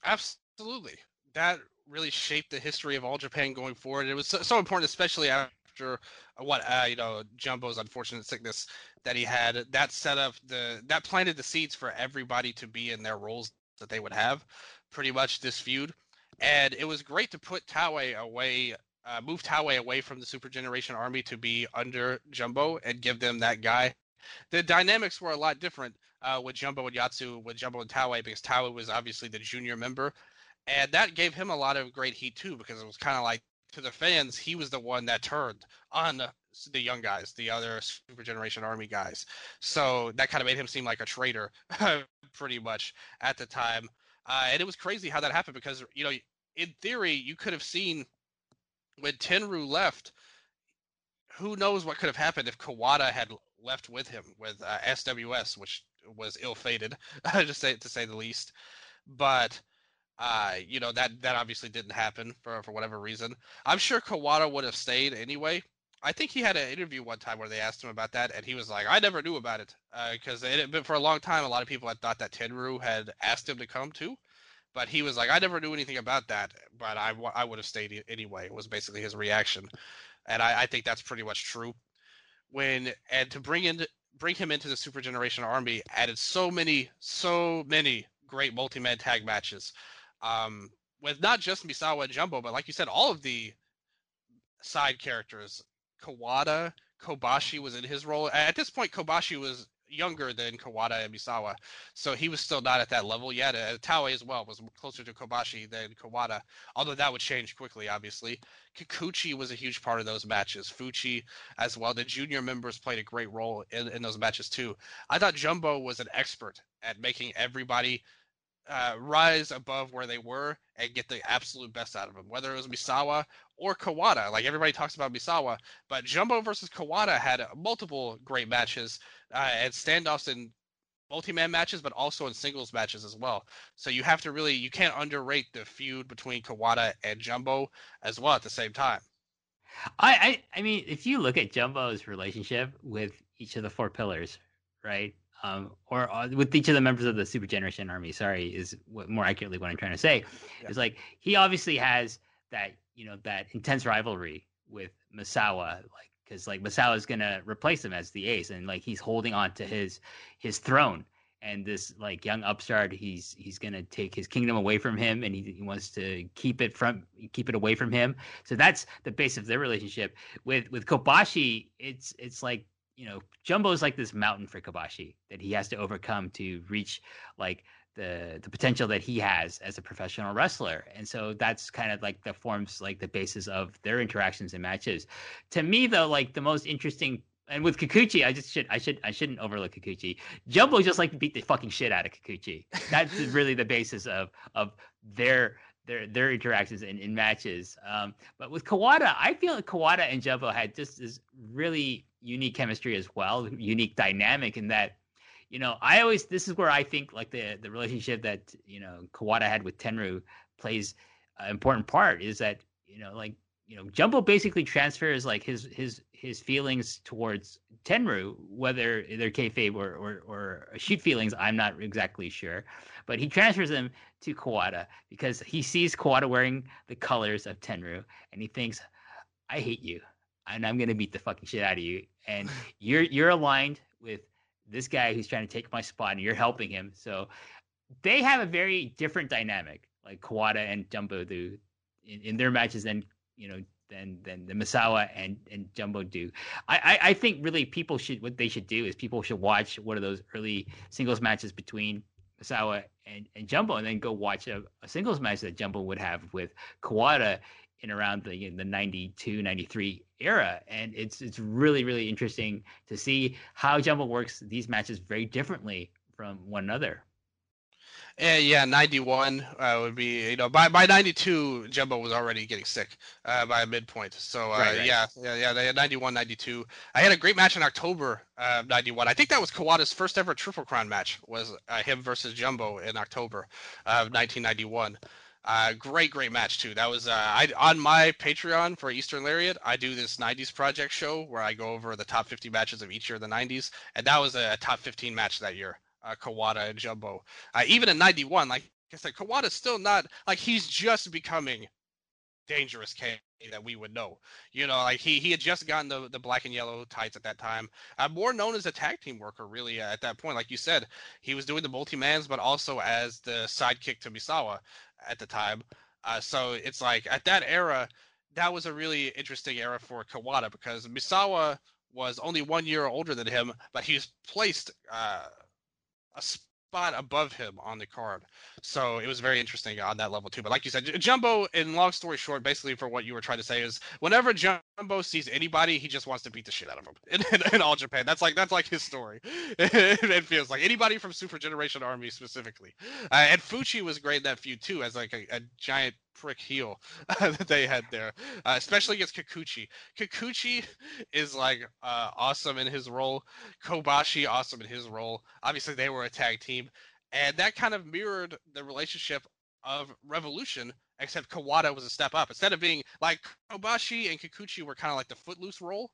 Absolutely, that really shaped the history of all Japan going forward. It was so, so important, especially after uh, what uh, you know Jumbo's unfortunate sickness that he had. That set up the that planted the seeds for everybody to be in their roles that they would have, pretty much this feud. And it was great to put Taue away, uh, move Taue away from the Super Generation Army to be under Jumbo and give them that guy. The dynamics were a lot different uh, with Jumbo and Yatsu, with Jumbo and Taue, because Taue was obviously the junior member and that gave him a lot of great heat too because it was kind of like to the fans he was the one that turned on the, young guys the other super generation army guys. So that kind of made him seem like a traitor pretty much at the time. Uh, and it was crazy how that happened because you know in theory you could have seen when Tenryu left who knows what could have happened if kawada had left with him with uh, sws which was ill-fated to say to say the least. But uh, you know that that obviously didn't happen for for whatever reason. I'm sure Kawada would have stayed anyway. I think he had an interview one time where they asked him about that, and he was like, "I never knew about it because uh, for a long time. A lot of people had thought that Tenryu had asked him to come too, but he was like, "I never knew anything about that, but I, I would have stayed anyway." Was basically his reaction, and I, I think that's pretty much true. When and to bring in bring him into the Super Generation Army added so many so many great multi-man tag matches um, with not just Misawa and Jumbo, but like you said, all of the side characters. Kawada, Kobashi was in his role. At this point, Kobashi was younger than Kawada and Misawa, so he was still not at that level yet. Uh, Taue as well was closer to Kobashi than Kawada, although that would change quickly, obviously. Kikuchi was a huge part of those matches. Fuchi as well. The junior members played a great role in, in those matches too. I thought Jumbo was an expert at making everybody uh, rise above where they were and get the absolute best out of them, whether it was Misawa or Kawada. Like everybody talks about Misawa, but Jumbo versus Kawada had multiple great matches uh, and standoffs in multi-man matches, but also in singles matches as well. So you have to really you can't underrate the feud between Kawada and Jumbo as well at the same time. I, I I mean, if you look at Jumbo's relationship with each of the four pillars, right? Um, or uh, with each of the members of the Super Generation Army. Sorry, is what, more accurately what I'm trying to say. Yeah. Is like he obviously has that you know that intense rivalry with Misawa, like because like Misawa is gonna replace him as the ace, and like he's holding on to his his throne. And this like young upstart, he's he's gonna take his kingdom away from him, and he, he wants to keep it from keep it away from him. So that's the base of their relationship. With with Kobashi, it's it's like you know, Jumbo is like this mountain for Kobashi that he has to overcome to reach like the the potential that he has as a professional wrestler. And so that's kind of like the forms like the basis of their interactions and matches. To me though, like the most interesting and with Kikuchi, I just should I should I shouldn't overlook Kikuchi. Jumbo just like beat the fucking shit out of Kikuchi. That's really the basis of of their their their interactions in, in matches. Um, but with Kawada, I feel like Kawada and Jumbo had just this really unique chemistry as well, unique dynamic in that, you know, I always this is where I think like the the relationship that you know Kawada had with Tenryu plays an important part is that you know like you know Jumbo basically transfers like his his his feelings towards Tenryu, whether they're kayfabe or, or or shoot feelings, I'm not exactly sure, but he transfers them to Kawada because he sees Kawada wearing the colors of Tenryu and he thinks, I hate you and I'm gonna beat the fucking shit out of you. And you're you're aligned with this guy who's trying to take my spot, and you're helping him. So they have a very different dynamic, like Kawada and Jumbo do in, in their matches than you know than than the Misawa and and Jumbo do. I, I, I think really people should what they should do is people should watch one of those early singles matches between Misawa and, and Jumbo, and then go watch a, a singles match that Jumbo would have with Kawada in around the know, the 92 93 era and it's it's really really interesting to see how jumbo works these matches very differently from one another yeah, yeah, 91 uh, would be, you know, by, by 92, Jumbo was already getting sick uh, by midpoint. So, uh, right, right. yeah, yeah, yeah, they had 91, 92. I had a great match in October uh, 91. I think that was Kawada's first ever Triple Crown match, was uh, him versus Jumbo in October of 1991. Uh, great, great match too. That was uh, I on my Patreon for Eastern Lariat. I do this '90s project show where I go over the top 50 matches of each year of the '90s, and that was a top 15 match that year. Uh, Kawada and Jumbo. Uh, even in '91, like I said, Kawada's still not like he's just becoming dangerous K that we would know. You know, like he he had just gotten the the black and yellow tights at that time. Uh, more known as a tag team worker, really uh, at that point. Like you said, he was doing the multi mans, but also as the sidekick to Misawa at the time. Uh, so it's like at that era, that was a really interesting era for Kawada because Misawa was only one year older than him, but he was placed uh, a spot above him on the card. So it was very interesting on that level too. But like you said, Jumbo, in long story short, basically for what you were trying to say is whenever Jumbo sees anybody, he just wants to beat the shit out of them in, in, in all Japan. That's like that's like his story. it feels like anybody from Super Generation Army specifically. Uh, and Fuchi was great in that feud too, as like a, a giant prick heel that they had there, uh, especially against Kikuchi. Kikuchi is like uh, awesome in his role. Kobashi awesome in his role. Obviously, they were a tag team, and that kind of mirrored the relationship of Revolution. Except Kawada was a step up. Instead of being like Kobashi and Kikuchi were kind of like the footloose role,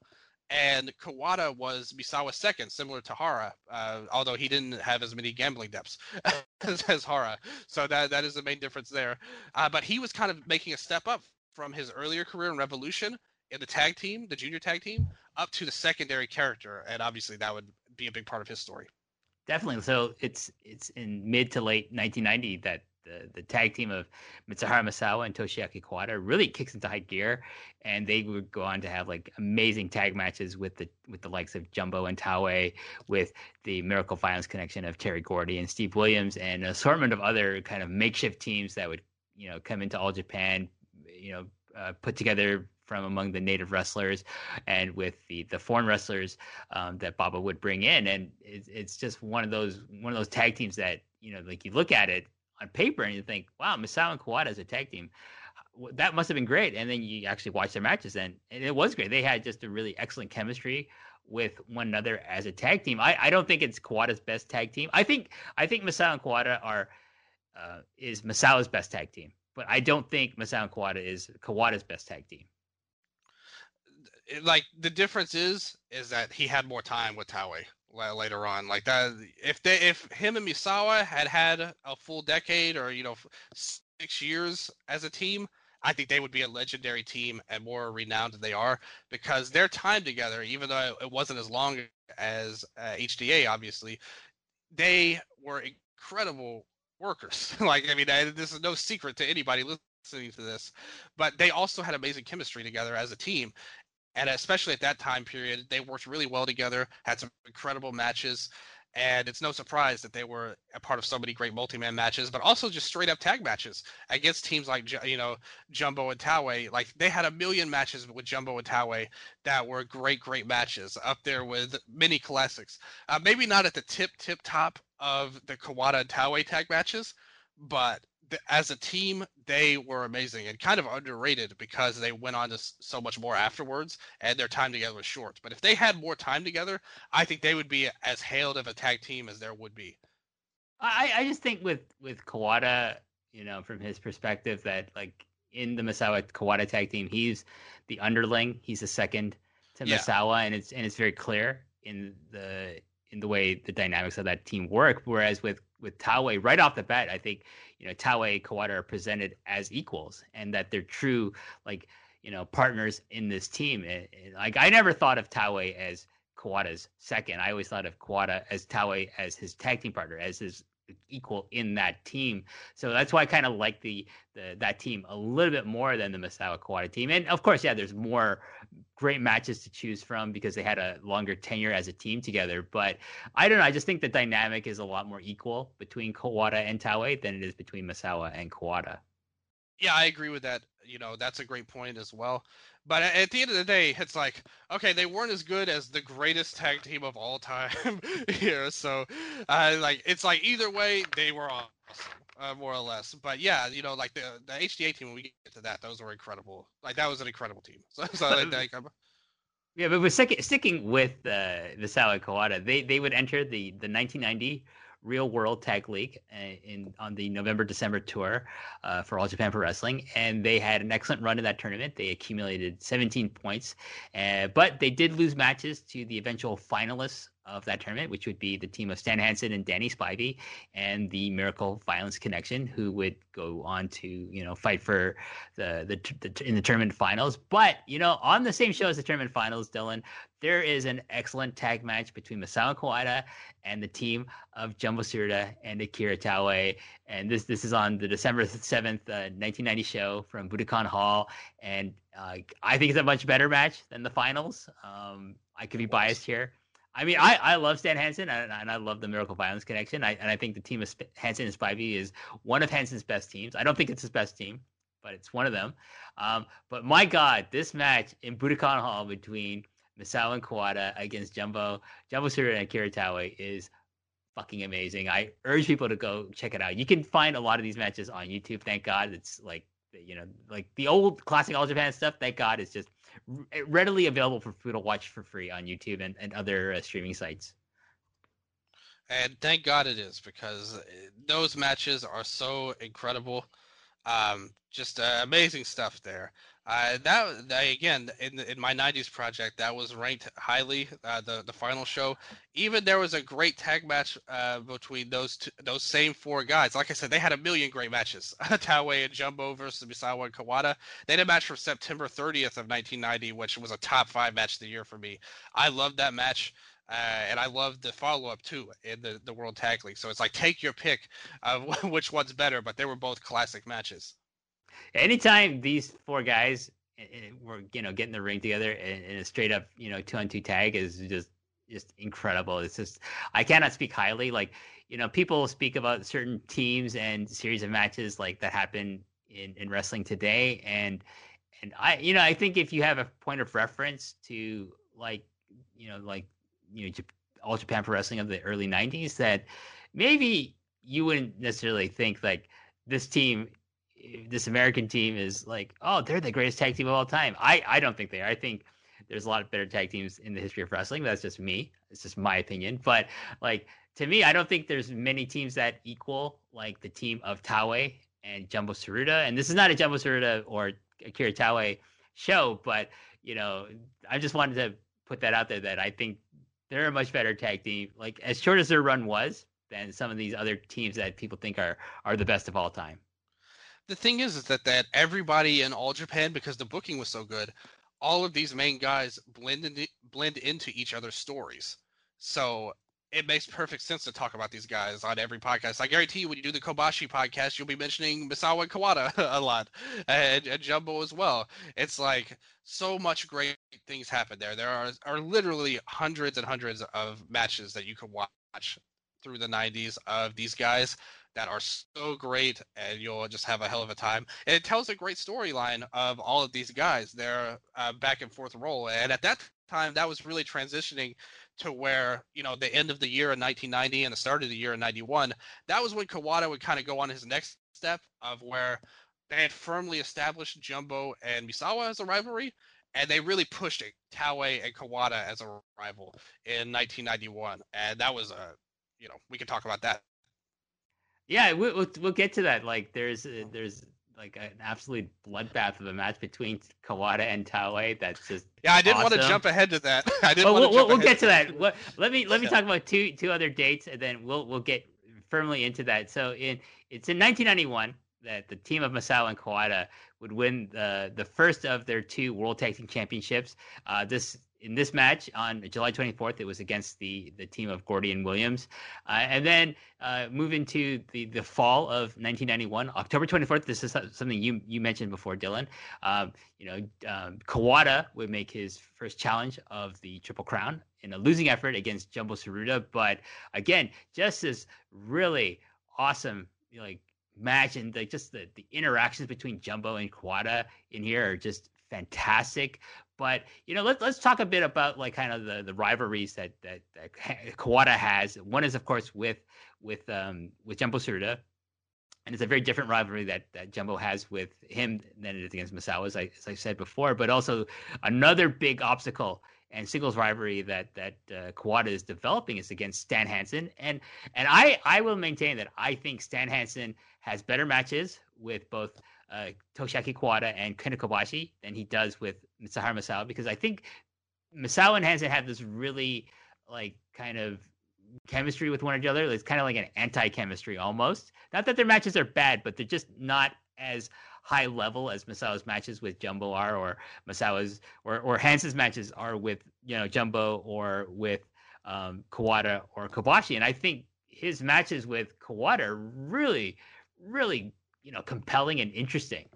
and Kawada was Misawa's second, similar to Hara, uh, although he didn't have as many gambling depths as, as Hara. So that that is the main difference there. Uh, but he was kind of making a step up from his earlier career in Revolution in the tag team, the junior tag team, up to the secondary character, and obviously that would be a big part of his story. Definitely. So it's it's in mid to late 1990 that the, the tag team of Mitsuharu Misawa and Toshiaki Kawada really kicks into high gear, and they would go on to have like amazing tag matches with the with the likes of Jumbo and Taue, with the Miracle Violence connection of Terry Gordy and Steve Williams, and an assortment of other kind of makeshift teams that would you know come into All Japan, you know, uh, put together from among the native wrestlers and with the the foreign wrestlers um, that Baba would bring in, and it's, it's just one of those one of those tag teams that you know like you look at it on paper and you think, wow, Misawa and Kawada as a tag team, that must have been great. And then you actually watch their matches and, and it was great. They had just a really excellent chemistry with one another as a tag team. I, I don't think it's Kawada's best tag team. I think I think Misawa and Kawada are uh, is Misawa's best tag team, but I don't think Misawa and Kawada is Kawada's best tag team. Like the difference is is that he had more time with Taue later on. Like that, if they, if him and Misawa had had a full decade or you know six years as a team, I think they would be a legendary team and more renowned than they are because their time together, even though it wasn't as long as uh, HDA, obviously, they were incredible workers. like I mean, I, this is no secret to anybody listening to this, but they also had amazing chemistry together as a team, and especially at that time period, they worked really well together, had some incredible matches, and it's no surprise that they were a part of so many great multi-man matches, but also just straight up tag matches against teams like you know Jumbo and Taue. Like they had a million matches with Jumbo and Taue that were great, great matches up there with many classics. Uh, maybe not at the tip, tip top of the Kawada and Taue tag matches, but as a team, they were amazing and kind of underrated because they went on to so much more afterwards, and their time together was short. But if they had more time together, I think they would be as hailed of a tag team as there would be. I, I just think with with Kawada, you know, from his perspective, that like in the Misawa Kawada tag team, he's the underling. He's the second to yeah. Misawa, and it's and it's very clear in the in the way the dynamics of that team work. Whereas with with Taue, right off the bat, I think you know Taue Kawada are presented as equals, and that they're true like you know partners in this team. And, and, like I never thought of Taue as Kawada's second. I always thought of Kawada as Taue as his tag team partner, as his equal in that team. So that's why I kind of like the, the that team a little bit more than the Misawa Kawada team. And of course, yeah, there's more great matches to choose from because they had a longer tenure as a team together. But I don't know. I just think the dynamic is a lot more equal between Kawada and Taue than it is between Misawa and Kawada. Yeah, I agree with that. You know, that's a great point as well. But at the end of the day, it's like, okay, they weren't as good as the greatest tag team of all time here. So, uh, like, it's like either way, they were awesome, uh, more or less. But yeah, you know, like the the HDA team, when we get to that, those were incredible. Like, that was an incredible team. So, so like, yeah, but we're sticking, sticking with uh, the Sawa Kawada. They they would enter the the 1990 Real World Tag League uh, in on the November December tour uh, for All Japan Pro Wrestling, and they had an excellent run in that tournament. They accumulated 17 points, uh, but they did lose matches to the eventual finalists of that tournament, which would be the team of Stan Hansen and Danny Spivey, and the Miracle Violence Connection, who would go on to you know fight for the, the the in the tournament finals. But you know, on the same show as the tournament finals, Dylan, there is an excellent tag match between Misawa Kawada and the team of Jumbo Tsuruta and Akira Taue. And this this is on the December 7th, uh, 1990 show from Budokan Hall. And uh, I think it's a much better match than the finals. Um, I could be biased here. I mean, I, I love Stan Hansen and, and I love the Miracle Violence connection. I, and I think the team of Hansen and Spivey is one of Hansen's best teams. I don't think it's his best team, but it's one of them. Um, but my God, this match in Budokan Hall between Misawa and Kawada against Jumbo, Jumbo Tsuruta and Akira Taue is fucking amazing. I urge people to go check it out. You can find a lot of these matches on YouTube. Thank God. It's like, you know, like the old classic All Japan stuff. Thank God it's just readily available for people to watch for free on YouTube and, and other uh, streaming sites. And thank God it is because uh, those matches are so incredible. Um, just uh, amazing stuff there. Uh, that, that, again in in my '90s project that was ranked highly. Uh, the the final show, even there was a great tag match uh, between those two, those same four guys. Like I said, they had a million great matches. Taue and Jumbo versus Misawa and Kawada. They had a match from September 30th of 1990, which was a top five match of the year for me. I loved that match. Uh, and I love the follow up too in the, the World Tag League. So it's like take your pick of which one's better, but they were both classic matches anytime these four guys eh, eh, were you know getting the ring together in, in a straight up you know two on two tag is just just incredible. It's just I cannot speak highly. Like you know, people speak about certain teams and series of matches like that happen in in wrestling today, and and I you know I think if you have a point of reference to like you know like you know all Japan Pro Wrestling of the early '90s, that maybe you wouldn't necessarily think like this team eh, this American team is like, oh, they're the greatest tag team of all time. I, I don't think they are. I think there's a lot of better tag teams in the history of wrestling. That's just me. It's just my opinion. But like to me, I don't think there's many teams that equal like the team of Taue and Jumbo Tsuruta. And this is not a Jumbo Tsuruta or Akira Taue show, but you know, I just wanted to put that out there that I think they're a much better tag team. Like as short as their run was, than some of these other teams that people think are are the best of all time the thing is, is that that everybody in all Japan, because the booking was so good, all of these main guys blend into blend into each other's stories. So it makes perfect sense to talk about these guys on every podcast. I guarantee you, when you do the Kobashi podcast, you'll be mentioning Misawa and Kawada a lot, and, and Jumbo as well. It's like so much great things happen there. There are are literally hundreds and hundreds of matches that you can watch through the 90s of these guys that are so great and you'll just have a hell of a time. And it tells a great storyline of all of these guys, their uh, back and forth role. And at that time, that was really transitioning to where, you know, the end of the year in 1990 and the start of the year in 91, that was when Kawada would kind of go on his next step of where they had firmly established Jumbo and Misawa as a rivalry. And they really pushed it, and Kawada as a rival in 1991. And that was a, you know, we can talk about that yeah, we'll, we'll, get to that. Like, there's there's like an absolute bloodbath of a match between Kawada and Taue. That's just yeah. I didn't awesome. want to jump ahead to that. I didn't. Well, we'll, we'll get to that. let me let me talk about two two other dates, and then we'll we'll get firmly into that. So in it's in 1991 that the team of Misawa and Kawada would win the the first of their two World Tag Team Championships. Uh, this in this match on July 24th, it was against the the team of Gordy and Williams, uh, and then uh, move into the the fall of 1991, October 24th. This is something you you mentioned before, Dylan. Um, you know, um, Kawada would make his first challenge of the Triple Crown in a losing effort against Jumbo Tsuruta, but again, just this really awesome like match and like just the, the interactions between Jumbo and Kawada in here are just fantastic. But you know, let's let's talk a bit about like kind of the, the rivalries that, that that Kawada has. One is of course with with um with Jumbo Tsuruta, and it's a very different rivalry that, that Jumbo has with him than it is against Misawa, as I, as I said before. But also another big obstacle and singles rivalry that that uh, Kawada is developing is against Stan Hansen, and and I I will maintain that I think Stan Hansen has better matches with both uh, Toshiaki Kawada and Kenta Kobashi than he does with Mitsuharu Misawa because I think Misawa and Hansen have this really like kind of chemistry with one another. It's kind of like an anti-chemistry almost. Not that their matches are bad, but they're just not as high level as Misawa's matches with Jumbo are, or Misawa's or or Hansen's matches are with you know Jumbo or with um, Kawada or Kobashi. And I think his matches with Kawada really, really you know compelling and interesting.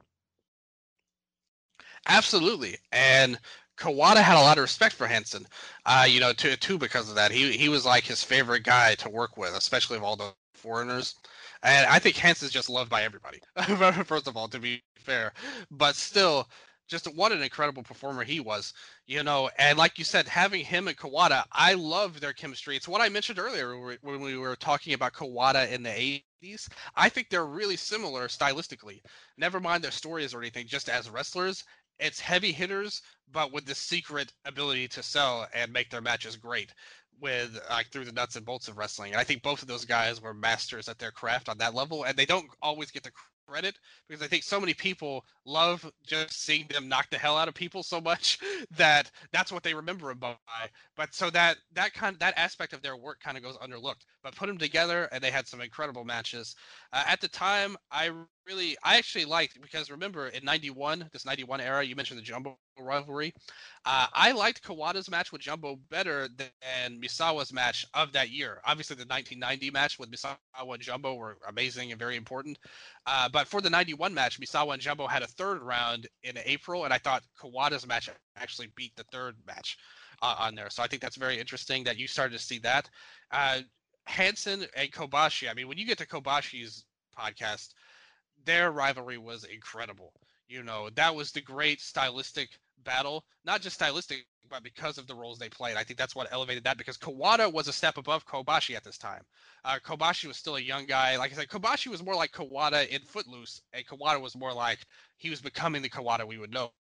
Absolutely, and Kawada had a lot of respect for Hansen, uh, you know, too, too because of that. He he was like his favorite guy to work with, especially of all the foreigners. And I think Hansen's just loved by everybody. First of all, to be fair, but still, just what an incredible performer he was, you know. And like you said, having him and Kawada, I love their chemistry. It's what I mentioned earlier when we were talking about Kawada in the 80s. I think they're really similar stylistically. Never mind their stories or anything, just as wrestlers. It's heavy hitters, but with the secret ability to sell and make their matches great with like through the nuts and bolts of wrestling. And I think both of those guys were masters at their craft on that level, and they don't always get the credit because I think so many people love just seeing them knock the hell out of people so much that that's what they remember them by. But so that that kind that aspect of their work kind of goes underlooked. But put them together, and they had some incredible matches. Uh, at the time, I really I actually liked because remember in '91, this '91 era, you mentioned the Jumbo rivalry. Uh, I liked Kawada's match with Jumbo better than Misawa's match of that year. Obviously, the 1990 match with Misawa and Jumbo were amazing and very important. Uh, but for the 91 match, Misawa and Jumbo had a third round in April, and I thought Kawada's match actually beat the third match uh, on there. So I think that's very interesting that you started to see that. Uh, Hansen and Kobashi, I mean, when you get to Kobashi's podcast, their rivalry was incredible. You know, that was the great stylistic battle, not just stylistic, but because of the roles they played. I think that's what elevated that because Kawada was a step above Kobashi at this time. Uh, Kobashi was still a young guy. Like I said, Kobashi was more like Kawada in Footloose, and Kawada was more like he was becoming the Kawada we would know.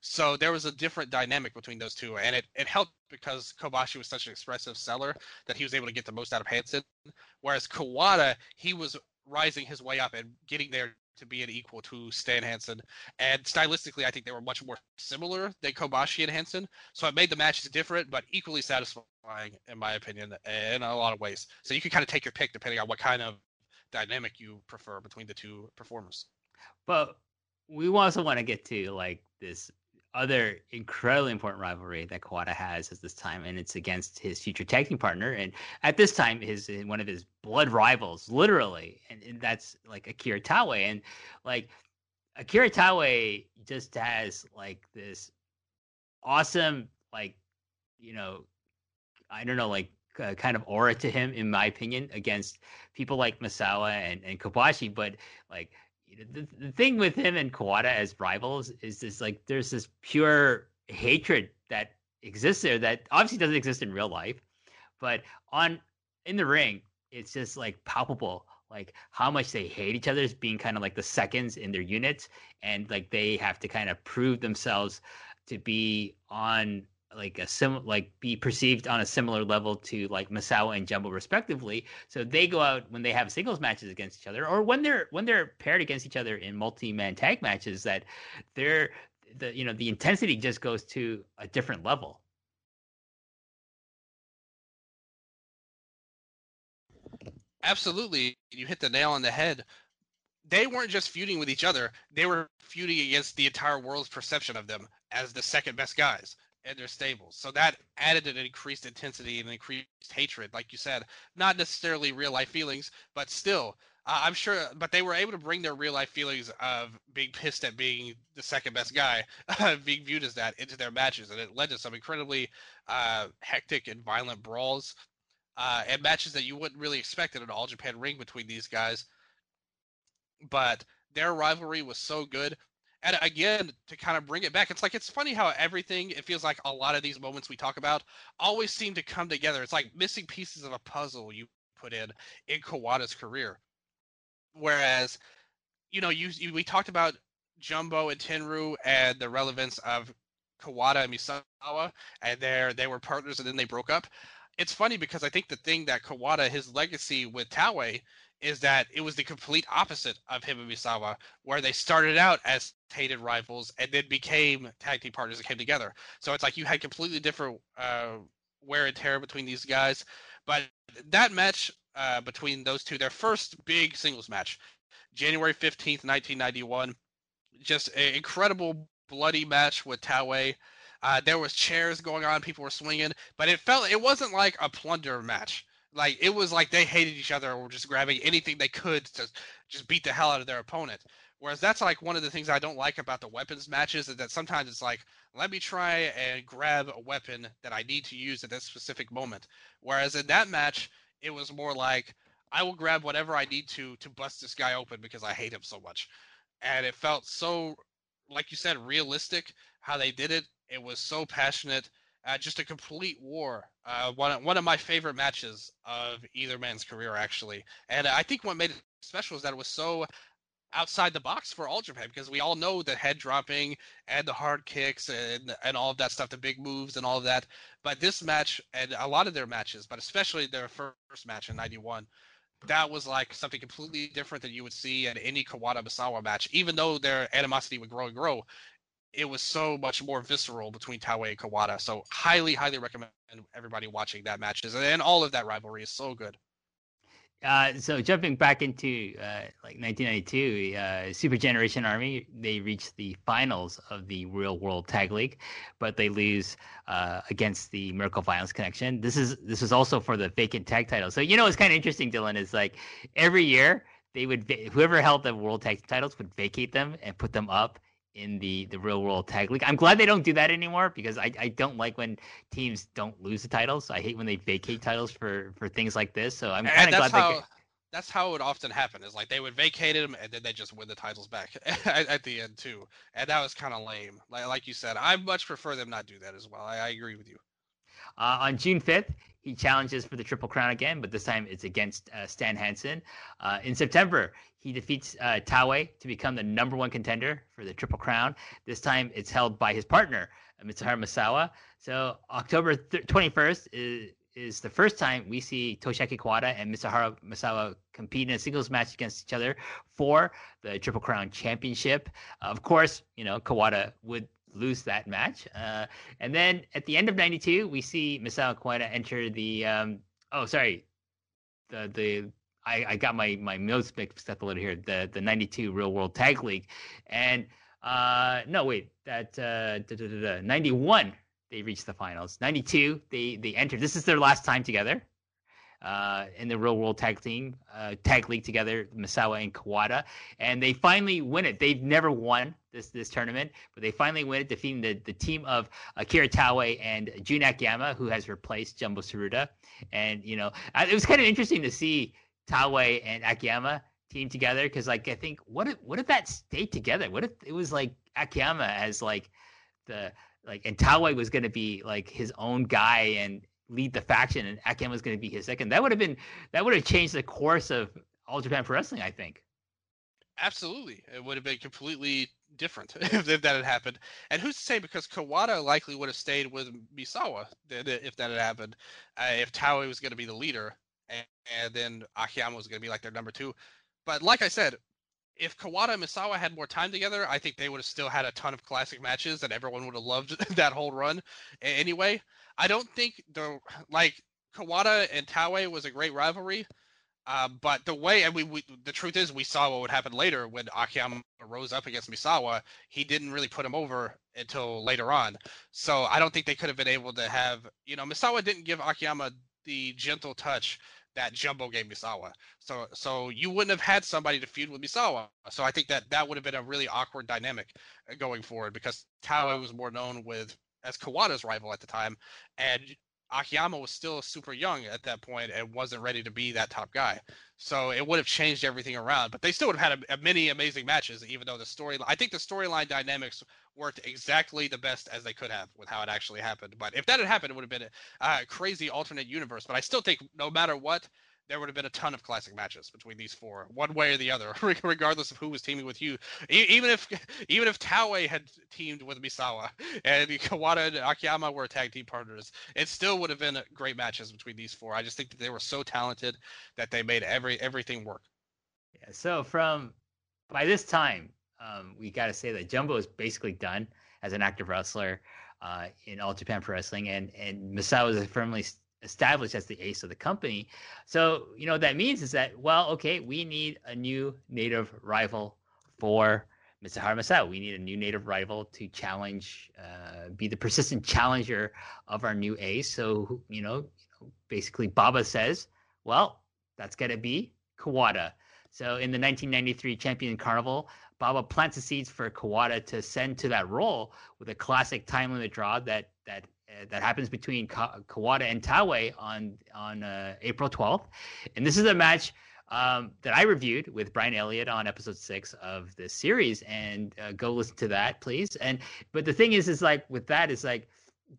So there was a different dynamic between those two, and it, it helped because Kobashi was such an expressive seller that he was able to get the most out of Hansen. Whereas Kawada, he was rising his way up and getting there to be an equal to Stan Hansen. And stylistically, I think they were much more similar than Kobashi and Hansen. So it made the matches different, but equally satisfying, in my opinion, in a lot of ways. So you can kind of take your pick depending on what kind of dynamic you prefer between the two performers. But we also want to get to like this other incredibly important rivalry that Kawada has at this time, and it's against his future tag team partner, and at this time, his one of his blood rivals, literally, and, and that's like Akira Taue, and like Akira Taue just has like this awesome, like you know, I don't know, like uh, kind of aura to him, in my opinion, against people like Misawa and and Kobashi, but like the, the thing with him and Kawada as rivals is this like there's this pure hatred that exists there that obviously doesn't exist in real life, but on in the ring, it's just like palpable like how much they hate each other as being kind of like the seconds in their units and like they have to kind of prove themselves to be on like a sim like be perceived on a similar level to like Misawa and Jumbo respectively. So they go out when they have singles matches against each other, or when they're when they're paired against each other in multi-man tag matches, that they're the you know the intensity just goes to a different level. Absolutely, you hit the nail on the head. They weren't just feuding with each other; they were feuding against the entire world's perception of them as the second best guys and their stables. So that added an increased intensity and increased hatred, like you said. Not necessarily real life feelings, but still, uh, I'm sure. But they were able to bring their real life feelings of being pissed at being the second best guy, being viewed as that, into their matches, and it led to some incredibly uh, hectic and violent brawls. Uh, and matches that you wouldn't really expect in an All Japan ring between these guys. But their rivalry was so good and again to kind of bring it back. It's like it's funny how everything it feels like a lot of these moments we talk about always seem to come together. It's like missing pieces of a puzzle you put in in Kawada's career. Whereas you know you, you we talked about Jumbo and Tenryu and the relevance of Kawada and Misawa, and there they were partners, and then they broke up. It's funny because I think the thing that Kawada, his legacy with Taue, is that it was the complete opposite of him and Misawa, where they started out as hated rivals and then became tag team partners and came together. So it's like you had completely different uh, wear and tear between these guys. But that match uh, between those two, their first big singles match, January 15th, 1991, just an incredible bloody match with Taue. Uh, there was chairs going on, people were swinging, but it felt it wasn't like a plunder match. Like it was like they hated each other or were just grabbing anything they could to just beat the hell out of their opponent. Whereas that's like one of the things I don't like about the weapons matches is that sometimes it's like, let me try and grab a weapon that I need to use at this specific moment. Whereas in that match, it was more like, I will grab whatever I need to to bust this guy open because I hate him so much. And it felt so, like you said, realistic how they did it. It was so passionate. Uh, just a complete war. Uh, one one of my favorite matches of either man's career, actually. And I think what made it special is that it was so outside the box for All Japan because we all know the head dropping and the hard kicks and and all of that stuff, the big moves and all of that. But this match and a lot of their matches, but especially their first match in '91, that was like something completely different than you would see in any Kawada Misawa match. Even though their animosity would grow and grow, it was so much more visceral between Taue and Kawada. So highly, highly recommend everybody watching that matches and all of that rivalry is so good. Uh, so jumping back into uh, like 1992, uh, Super Generation Army they reached the finals of the Real World Tag League, but they lose uh, against the Miracle Violence Connection. This is this is also for the vacant tag title. So you know it's kind of interesting, Dylan. Is like every year they would whoever held the World Tag titles would vacate them and put them up in the the real world tag league. I'm glad they don't do that anymore because I, I don't like when teams don't lose the titles. I hate when they vacate titles for for things like this. So I'm kind of glad how, they. That's how it would often happen. Is like they would vacate them and then they just win the titles back at, at, the end too, and that was kind of lame. Like like you said, I much prefer them not do that as well. I, I agree with you. Uh, on June 5th, he challenges for the Triple Crown again, but this time it's against uh, Stan Hansen. Uh, in September, he defeats uh, to become the number one contender for the Triple Crown. This time it's held by his partner, Mitsuharu Misawa. So October th- 21st is, is the first time we see Toshiaki Kawada and Mitsuharu Misawa compete in a singles match against each other for the Triple Crown Championship. of course, you know, Kawada would lose that match. Uh, and then at the end of 92, we see Misawa Kawada enter the, um, oh, sorry, the, the, I, I got my, my notes mixed up a little here, the, the 92 Real World Tag League. And, uh, no, wait, that, uh, da, da, da, 91, they reached the finals. 92, they, they entered. This is their last time together uh, in the real world tag team uh, tag league together, Misawa and Kawada, and they finally win it. They've never won this this tournament, but they finally win it, defeating the, the team of Akira Taue and Jun Akiyama, who has replaced Jumbo Tsuruta. And you know, it was kind of interesting to see Taue and Akiyama team together because, like, I think what if what if that stayed together? What if it was like Akiyama as like the like and Taue was to be like his own guy and lead the faction and Akiyama was to be his second. That would have been that would have changed the course of All Japan Pro Wrestling, I think. Absolutely, it would have been completely different if, if that had happened. And who's to say? Because Kawada likely would have stayed with Misawa if that had happened. Uh, if Taue was going to be the leader, and, and then Akiyama was going to be like their number two. But like I said, if Kawada and Misawa had more time together, I think they would have still had a ton of classic matches and everyone would have loved that whole run anyway. I don't think the like Kawada and Taue was a great rivalry, uh, but the way and we, we, the truth is we saw what would happen later when Akiyama rose up against Misawa. He didn't really put him over until later on, so I don't think they could have been able to have you know Misawa didn't give Akiyama the gentle touch that Jumbo gave Misawa. So so you wouldn't have had somebody to feud with Misawa. So I think that that would have been a really awkward dynamic uh, going forward because Taue was more known with as Kawada's rival at the time, and Akiyama was still super young at that point and wasn't ready to be that top guy. So it would have changed everything around. But they still would have had a, a many amazing matches, even though the story. I think the storyline dynamics worked exactly the best as they could have with how it actually happened. But if that had happened, it would have been a, a crazy alternate universe. But I still think no matter what, there would have been a ton of classic matches between these four, one way or the other, regardless of who was teaming with you. Even if even if Taue had teamed with Misawa and Kawada and Akiyama were tag team partners, it still would have been great matches between these four. I just think that they were so talented that they made every everything work. Yeah. So from by this time, um, we got to say that Jumbo is basically done as an active wrestler uh, in All Japan Pro Wrestling, and and Misawa is firmly established as the ace of the company. So, you know, that means is that, well, okay, we need a new native rival for Mitsuharu Misawa. We need a new native rival to challenge, uh, be the persistent challenger of our new ace. So, you know, basically Baba says, well, that's going to be Kawada. So in the 1993 Champion Carnival, Baba plants the seeds for Kawada to send to that role with a classic time limit draw that that that happens between Ka- Kawada and Taue on on uh, April 12th, and this is a match um, that I reviewed with Brian Elliott on episode six of the series, and uh, go listen to that, please. And but the thing is, is like with that is like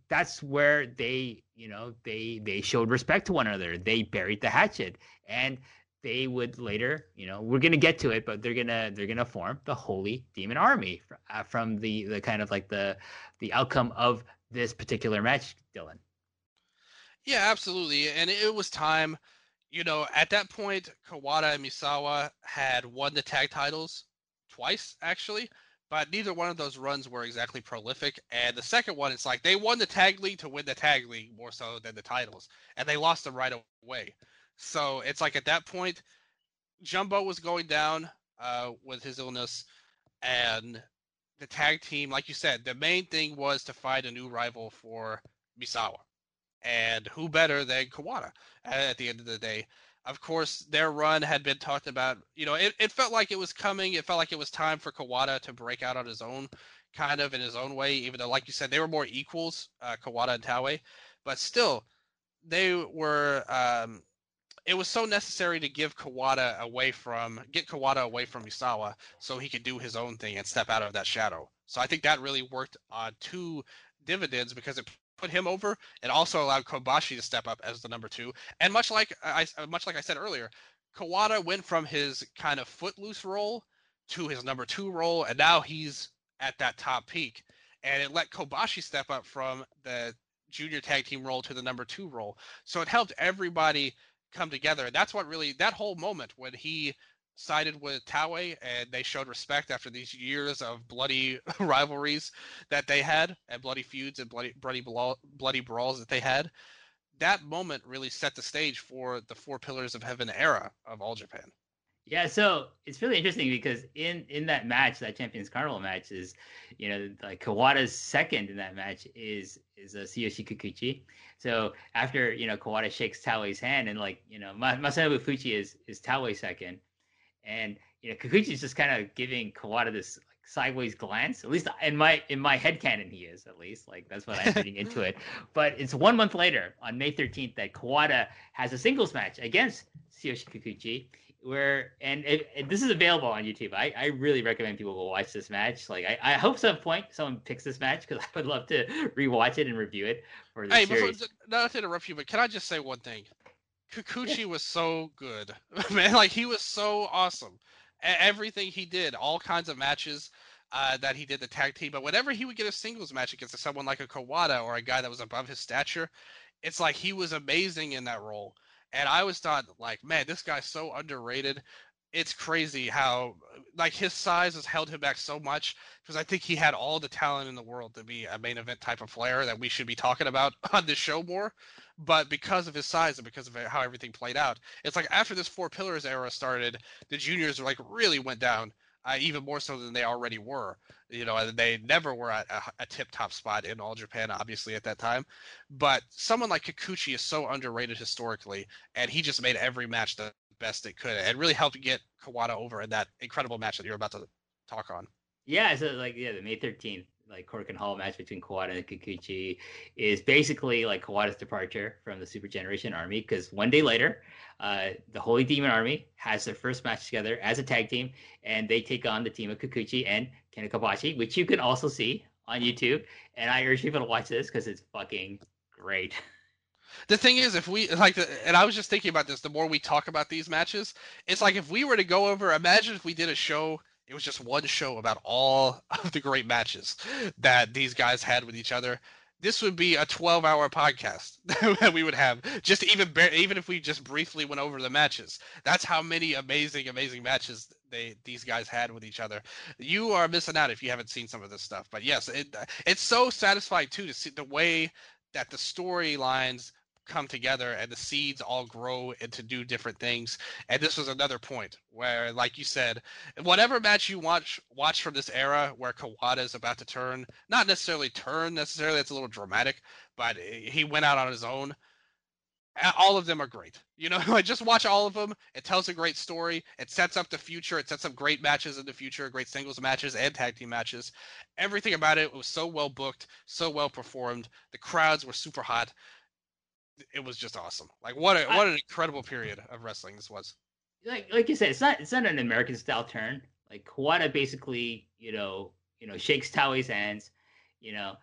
that's where they you know they they showed respect to one another. They buried the hatchet, and they would later, you know, we're gonna get to it, but they're gonna they're gonna form the Holy Demon Army uh, from the the kind of like the the outcome of this particular match, Dylan. Yeah, absolutely. And it was time, you know, at that point, Kawada and Misawa had won the tag titles twice, actually, but neither one of those runs were exactly prolific. And the second one, it's like they won the tag league to win the tag league more so than the titles, and they lost them right away. So it's like at that point, Jumbo was going down uh, with his illness, and the tag team, like you said, the main thing was to find a new rival for Misawa. And who better than Kawada at the end of the day? Of course, their run had been talked about. You know, it, it felt like it was coming. It felt like it was time for Kawada to break out on his own, kind of in his own way, even though, like you said, they were more equals, uh, Kawada and Taue. But still, they were um, it was so necessary to give Kawada away from get Kawada away from Misawa so he could do his own thing and step out of that shadow. So I think that really worked on two dividends because it put him over It also allowed Kobashi to step up as the number two. And much like I much like I said earlier, Kawada went from his kind of footloose role to his number two role, and now he's at that top peak. And it let Kobashi step up from the junior tag team role to the number two role. So it helped everybody come together. That's what really that whole moment when he sided with Taue and they showed respect after these years of bloody rivalries that they had and bloody feuds and bloody bloody bloody brawls that they had. That moment really set the stage for the Four Pillars of Heaven era of All Japan. Yeah, so it's really interesting because in in that match, that Champions Carnival match is, you know, like Kawada's second in that match is is a Tsuyoshi Kikuchi. So after you know Kawada shakes Taue's hand and like you know Masanobu Fuchi is is Taue's second, and you know Kikuchi is just kind of giving Kawada this like, sideways glance. At least in my in my head canon, he is at least like that's what I'm reading into it. But it's one month later on May 13th that Kawada has a singles match against Tsuyoshi Kikuchi where and it, it, this is available on YouTube. I, I really recommend people go watch this match. Like I, I hope some point someone picks this match because I would love to rewatch it and review it for the hey, series. Before, not to interrupt you, but can I just say one thing? Kikuchi yeah. was so good, man. Like he was so awesome. Everything he did, all kinds of matches uh, that he did the tag team, but whenever he would get a singles match against someone like a Kawada or a guy that was above his stature, it's like he was amazing in that role and I was thought like, man, this guy's so underrated. It's crazy how like his size has held him back so much because I think he had all the talent in the world to be a main event type of player that we should be talking about on this show more. But because of his size and because of how everything played out, it's like after this four pillars era started, the juniors like really went down uh, even more so than they already were. You know, they never were at a, a tip top spot in all Japan, obviously, at that time. But someone like Kikuchi is so underrated historically, and he just made every match the best it could and really helped get Kawada over in that incredible match that you're about to talk on. Yeah, so like yeah, the May 13th like Korakuen Hall match between Kawada and Kikuchi is basically like Kawada's departure from the Super Generation Army because one day later, uh, the Holy Demon Army has their first match together as a tag team and they take on the team of Kikuchi and Kobashi, which you can also see on YouTube. And I urge people to watch this because it's fucking great. The thing is, if we like, and I was just thinking about this. The more we talk about these matches, it's like if we were to go over. Imagine if we did a show. It was just one show about all of the great matches that these guys had with each other. This would be a 12-hour podcast that we would have. Just even even if we just briefly went over the matches. That's how many amazing, amazing matches they these guys had with each other. You are missing out if you haven't seen some of this stuff. But yes, it it's so satisfying too to see the way that the storylines come together and the seeds all grow into do different things. And this was another point where, like you said, whatever match you watch watch from this era where Kawada is about to turn, not necessarily turn necessarily, it's a little dramatic, but he went out on his own all of them are great. You know, I just watch all of them. It tells a great story. It sets up the future. It sets up great matches in the future, great singles matches and tag team matches. Everything about it was so well booked, so well performed. The crowds were super hot. It was just awesome. Like what a, what an incredible period of wrestling this was. Like like you said, it's not it's not an American style turn. Like Kawada basically, you know, you know, shakes Taue's hands, you know,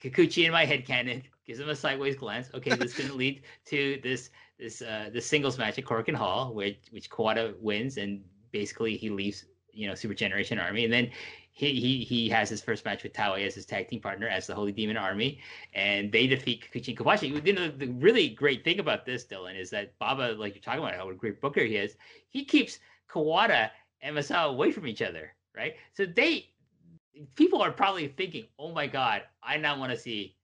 Kikuchi in my head canon gives him a sideways glance. Okay, this to lead to this this uh this singles match at Korakuen Hall, which which Kawada wins, and basically he leaves you know Super Generation Army, and then he he he has his first match with Taue as his tag team partner as the Holy Demon Army, and they defeat Kikuchi and Kobashi. You know, the really great thing about this, Dylan, is that Baba, like you're talking about, how a great booker he is, he keeps Kawada and Misawa away from each other, right? So they people are probably thinking, "Oh my God, I now want to see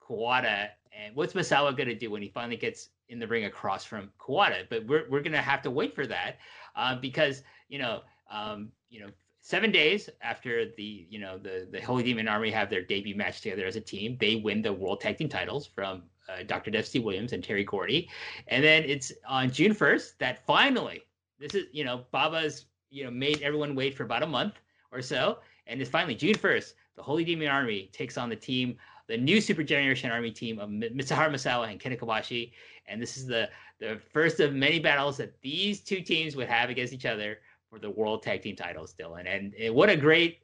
Kawada, and what's Misawa going to do when he finally gets in the ring across from Kawada? But we're we're going to have to wait for that uh, because you know um, you know seven days after the you know the the Holy Demon Army have their debut match together as a team, they win the World Tag Team titles from uh, Dr. Dusty Williams and Terry Gordy, and then it's on June first that finally this is you know Baba's you know made everyone wait for about a month or so, and it's finally June first. The Holy Demon Army takes on the team the new Super Generation Army team of Mitsuharu Misawa and Kobashi. And this is the, the first of many battles that these two teams would have against each other for the World Tag Team titles, Dylan. And, what a great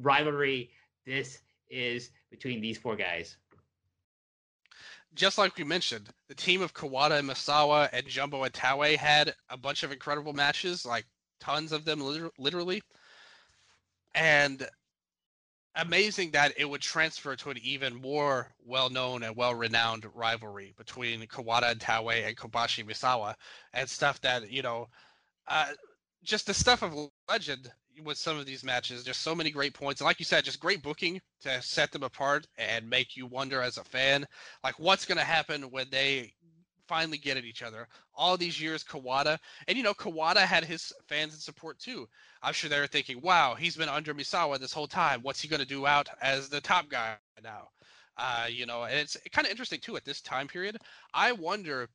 rivalry this is between these four guys. Just like we mentioned, the team of Kawada and Misawa and Jumbo and Taue had a bunch of incredible matches, like tons of them, literally. And amazing that it would transfer to an even more well-known and well-renowned rivalry between Kawada and Taue and Kobashi Misawa and stuff that you know, uh, just the stuff of legend with some of these matches. There's so many great points, and like you said, just great booking to set them apart and make you wonder as a fan, like what's going to happen when they finally get at each other. All these years, Kawada, and you know, Kawada had his fans and support too. I'm sure they were thinking, wow, he's been under Misawa this whole time. What's he going to do out as the top guy now? Uh, you know, and it's kind of interesting too at this time period. I wonder.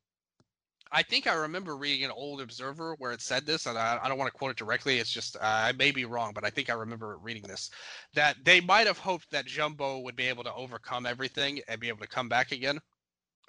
I think I remember reading an old Observer where it said this, and I, I don't want to quote it directly. It's just uh, I may be wrong, but I think I remember reading this that they might have hoped that Jumbo would be able to overcome everything and be able to come back again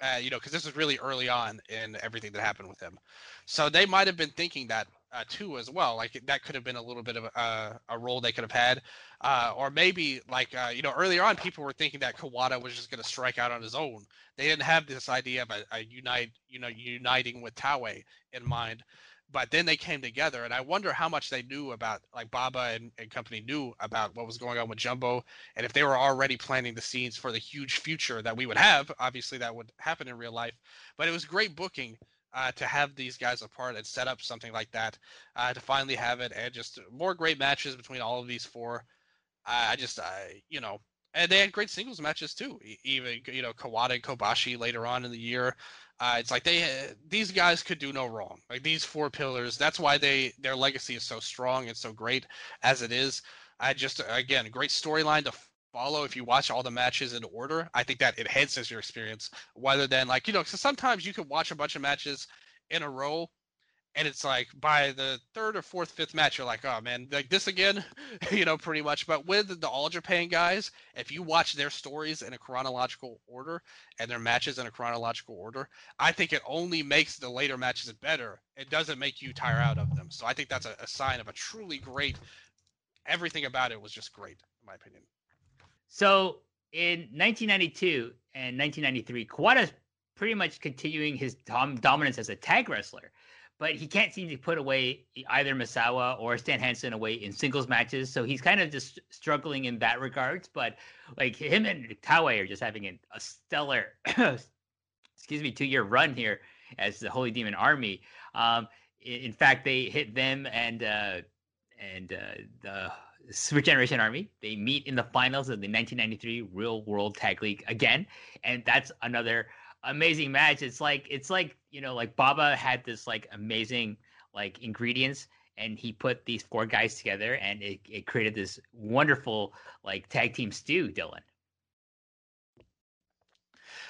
uh, you know, because this was really early on in everything that happened with him. So they might have been thinking that uh, too as well. Like that could have been a little bit of a, a role they could have had, uh, or maybe like uh, you know earlier on people were thinking that Kawada was just going to strike out on his own. They didn't have this idea of a, a unite, you know, uniting with Taue in mind but then they came together and i wonder how much they knew about like baba and, and company knew about what was going on with jumbo and if they were already planning the scenes for the huge future that we would have obviously that would happen in real life but it was great booking uh, to have these guys apart and set up something like that uh, to finally have it and just more great matches between all of these four. I just i you know and they had great singles matches too even you know kawada and kobashi later on in the year uh, it's like they these guys could do no wrong. Like these four pillars. That's why they their legacy is so strong and so great as it is. I just again great storyline to follow if you watch all the matches in order. I think that enhances your experience rather than like you know. So sometimes you can watch a bunch of matches in a row and it's like by the third or fourth, fifth match, you're like, oh man, like this again, you know, pretty much. But with the All Japan guys, if you watch their stories in a chronological order and their matches in a chronological order, I think it only makes the later matches better. It doesn't make you tire out of them. So I think that's a, a sign of a truly great. Everything about it was just great, in my opinion. So in 1992 and 1993, Kawada pretty much continuing his dom- dominance as a tag wrestler. But he can't seem to put away either Misawa or Stan Hansen away in singles matches. So he's kind of just struggling in that regards. But like him and Taue are just having a, a stellar, excuse me, two year run here as the Holy Demon Army. Um, in, in fact, they hit them and uh, and uh, the Super Generation Army. They meet in the finals of the 1993 Real World Tag League again, and that's another amazing match. It's like it's like you know, like Baba had this like amazing like ingredients, and he put these four guys together, and it, it created this wonderful like tag team stew. Dylan.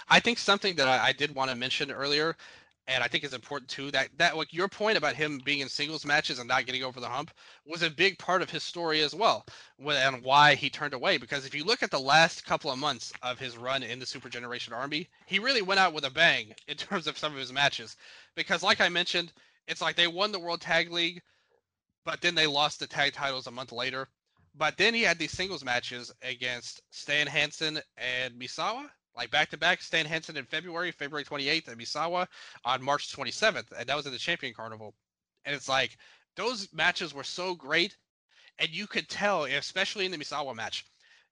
I think something that I, I did want to mention earlier and I think it's important too that that like your point about him being in singles matches and not getting over the hump was a big part of his story as well, and why he turned away. Because if you look at the last couple of months of his run in the Super Generation Army, he really went out with a bang in terms of some of his matches. Because like I mentioned, it's like they won the World Tag League, but then they lost the tag titles a month later. But then he had these singles matches against Stan Hansen and Misawa, like back to back. Stan Hansen in February, February 28th, and Misawa on March 27th, and that was at the Champion Carnival. And it's like those matches were so great, and you could tell, especially in the Misawa match,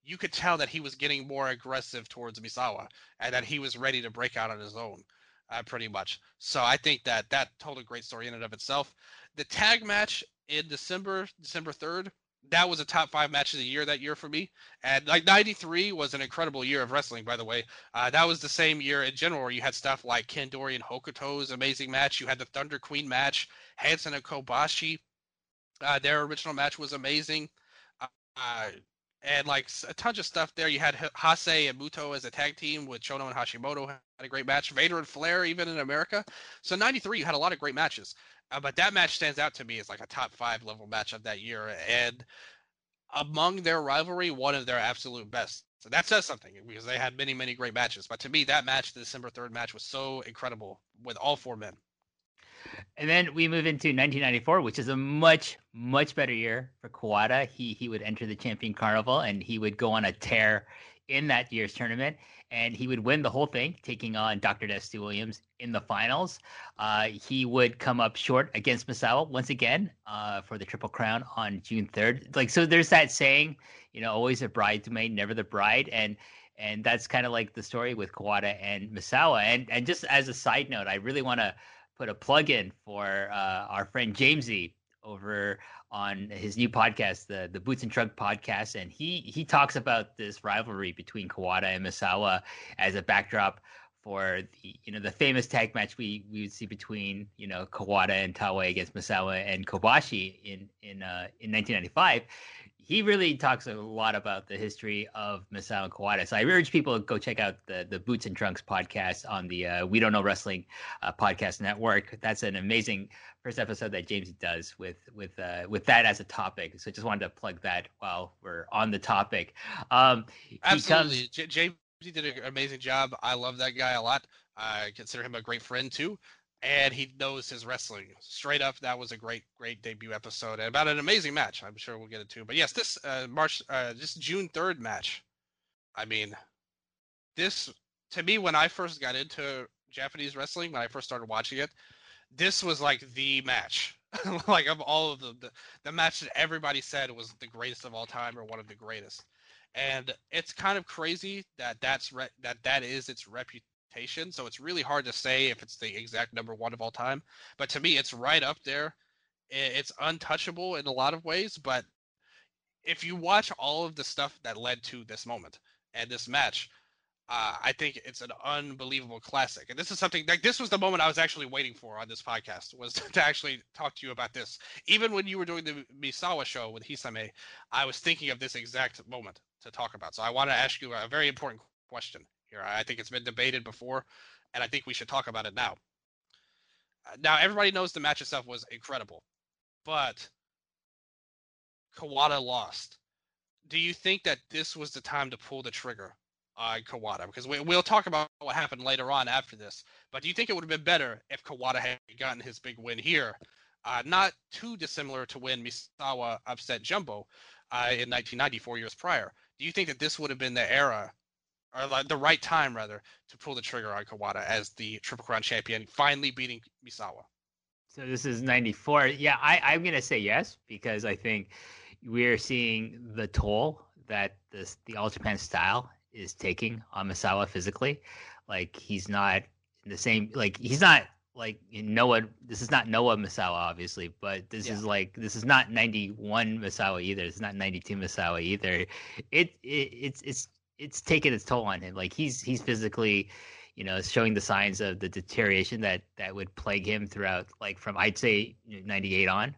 you could tell that he was getting more aggressive towards Misawa, and that he was ready to break out on his own, uh, pretty much. So I think that that told a great story in and of itself. The tag match in December, December 3rd, that was a top five match of the year that year for me. And like 93 was an incredible year of wrestling, by the way. Uh, that was the same year in general where you had stuff like Kandori and Hokuto's amazing match. You had the Thunder Queen match, Hansen and Kobashi. Uh, their original match was amazing. Uh, and like a ton of stuff there. You had Hase and Muto as a tag team with Chono and Hashimoto had a great match. Vader and Flair even in America. So 93 you had a lot of great matches. Uh, but that match stands out to me as like a top five level match of that year, and among their rivalry, one of their absolute best. So that says something because they had many, many great matches. But to me, that match, the December third match, was so incredible with all four men. And then we move into 1994, which is a much, much better year for Kawada. He he would enter the Champion Carnival and he would go on a tear in that year's tournament and he would win the whole thing, taking on Dr. Dusty Williams in the finals. Uh, he would come up short against Misawa once again uh, for the Triple Crown on June 3rd. Like, so there's that saying, you know, always a bridesmaid, never the bride. And and that's kind of like the story with Kawada and Misawa. And and just as a side note, I really want to put a plug in for uh, our friend Jamesy over on his new podcast, the the Boots and Trunk podcast, and he he talks about this rivalry between Kawada and Misawa as a backdrop for the you know the famous tag match we we would see between you know Kawada and Taue against Misawa and Kobashi in in uh, in 1995 he really talks a lot about the history of Misawa Kawada. So I urge people to go check out the the Boots and Trunks podcast on the uh, We Don't Know Wrestling uh, podcast network. That's an amazing first episode that James does with with uh, with that as a topic. So I just wanted to plug that while we're on the topic. Um, Absolutely, comes... J- James did an amazing job. I love that guy a lot. I consider him a great friend too and he knows his wrestling straight up. That was a great, great debut episode and about an amazing match. I'm sure we'll get. It. But yes, this uh, March, uh, this June third match. I mean, this to me when I first got into Japanese wrestling, when I first started watching it, this was like the match. like of all of the, the the match that everybody said was the greatest of all time or one of the greatest. And it's kind of crazy that that's re- that that is its reputation so it's really hard to say if it's the exact number one of all time. But to me, it's right up there. It's untouchable in a lot of ways. But if you watch all of the stuff that led to this moment and this match, uh, I think it's an unbelievable classic. And this is something like this was the moment I was actually waiting for on this podcast was to actually talk to you about this. Even when you were doing the Misawa show with Hisame, I was thinking of this exact moment to talk about. So I want to ask you a very important question here. I think it's been debated before, and I think we should talk about it now. Uh, now, everybody knows the match itself was incredible, but Kawada lost. Do you think that this was the time to pull the trigger on Kawada? Because we, will talk about what happened later on after this. But do you think it would have been better if Kawada had gotten his big win here? Uh, not too dissimilar to when Misawa upset Jumbo uh, in 1990, four years prior. Do you think that this would have been the era or like the right time rather, to pull the trigger on Kawada as the Triple Crown champion, finally beating Misawa. So this is 94. Yeah, I, I'm going to say yes because I think we're seeing the toll that this the All Japan style is taking on Misawa physically. Like he's not the same. Like he's not like Noah. This is not Noah Misawa, obviously, but this yeah. is like this is not 91 Misawa either. It's not 92 Misawa either. It, it it's it's it's taken its toll on him. Like he's he's physically, you know, showing the signs of the deterioration that that would plague him throughout, like from I'd say 98 on,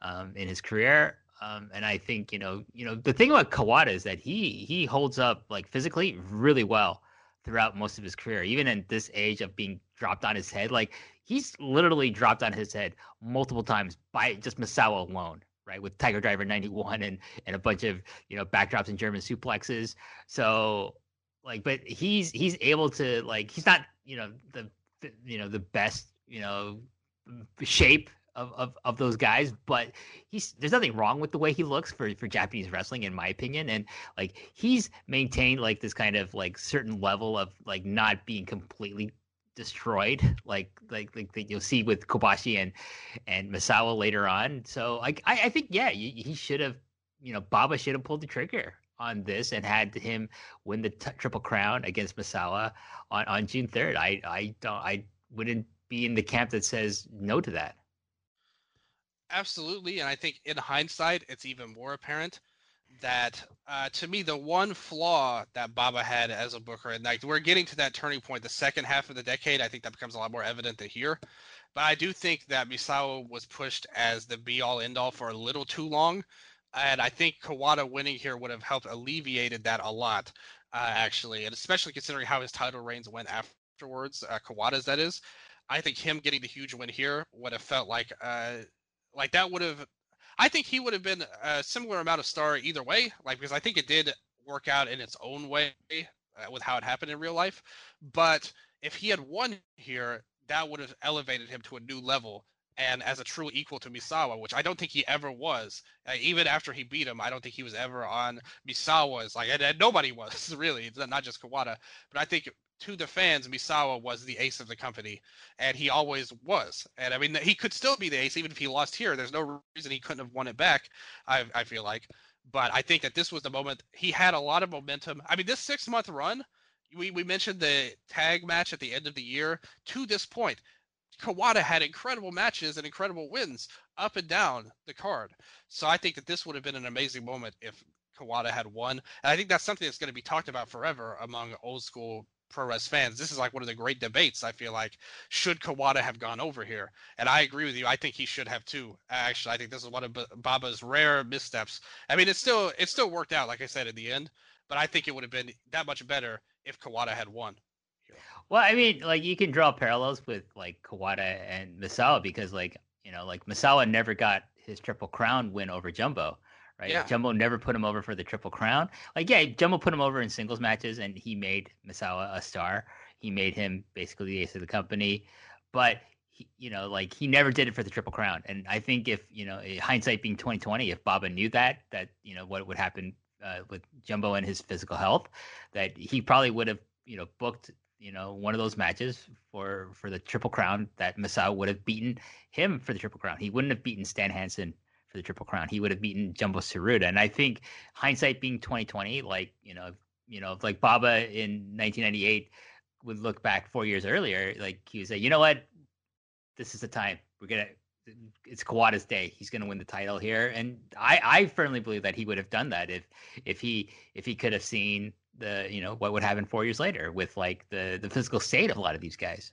um, in his career. Um, and I think you know, you know, the thing about Kawada is that he he holds up like physically really well throughout most of his career, even in this age of being dropped on his head. Like he's literally dropped on his head multiple times by just Misawa alone, right? With Tiger Driver 91 and and a bunch of, you know, backdrops and German suplexes. So like but he's he's able to like he's not, you know, the, the you know, the best, you know, shape of, of, of those guys, but he's there's nothing wrong with the way he looks for, for Japanese wrestling, in my opinion. And like he's maintained like this kind of like certain level of like not being completely destroyed, like like like that you'll see with Kobashi and and Misawa later on. So like I, I think yeah, he should have you know Baba should have pulled the trigger on this and had him win the t- triple crown against Misawa on on June third. I I don't I wouldn't be in the camp that says no to that. Absolutely, and I think in hindsight, it's even more apparent that uh, to me the one flaw that Baba had as a booker, and like we're getting to that turning point, the second half of the decade, I think that becomes a lot more evident than here. But I do think that Misawa was pushed as the be all end all for a little too long, and I think Kawada winning here would have helped alleviated that a lot, uh, actually, and especially considering how his title reigns went afterwards, uh, Kawada's that is. I think him getting the huge win here would have felt like uh, like that would have I think he would have been a similar amount of star either way, like because I think it did work out in its own way uh, with how it happened in real life. But if he had won here, that would have elevated him to a new level and as a true equal to Misawa, which I don't think he ever was. Uh, even after he beat him, I don't think he was ever on Misawa's like, and, and nobody was really, not just Kawada. But I think to the fans, Misawa was the ace of the company, and he always was. And I mean, he could still be the ace even if he lost here. There's no reason he couldn't have won it back. I, I feel like, but I think that this was the moment he had a lot of momentum. I mean, this six month run, we we mentioned the tag match at the end of the year. To this point, Kawada had incredible matches and incredible wins up and down the card. So I think that this would have been an amazing moment if Kawada had won. And I think that's something that's going to be talked about forever among old school pro res fans. This is like one of the great debates. I feel like should Kawada have gone over here? And I agree with you. I think he should have too. Actually, I think this is one of Baba's rare missteps. I mean, it still it still worked out, like I said in the end. But I think it would have been that much better if Kawada had won. Well, I mean, like you can draw parallels with like Kawada and Misawa because, like, you know, like Misawa never got his triple crown win over Jumbo right? Yeah. Jumbo never put him over for the Triple Crown. Like, yeah, Jumbo put him over in singles matches, and he made Misawa a star. He made him basically the ace of the company, but he, you know, like he never did it for the Triple Crown. And I think if you know, hindsight being twenty twenty, if Baba knew that, that you know what would happen uh, with Jumbo and his physical health, that he probably would have you know booked you know one of those matches for for the triple crown that Masao would have beaten him for the triple crown. He wouldn't have beaten Stan Hansen for the Triple Crown. He would have beaten Jumbo Tsuruta. And I think hindsight being 2020, like, you know, you know, like Baba in 1998 would look back four years earlier, like he would say, you know what, this is the time. We're gonna. It's Kawada's day. He's going to win the title here, and I, I firmly believe that he would have done that if, if he, if he could have seen the, you know, what would happen four years later with like the, the physical state of a lot of these guys.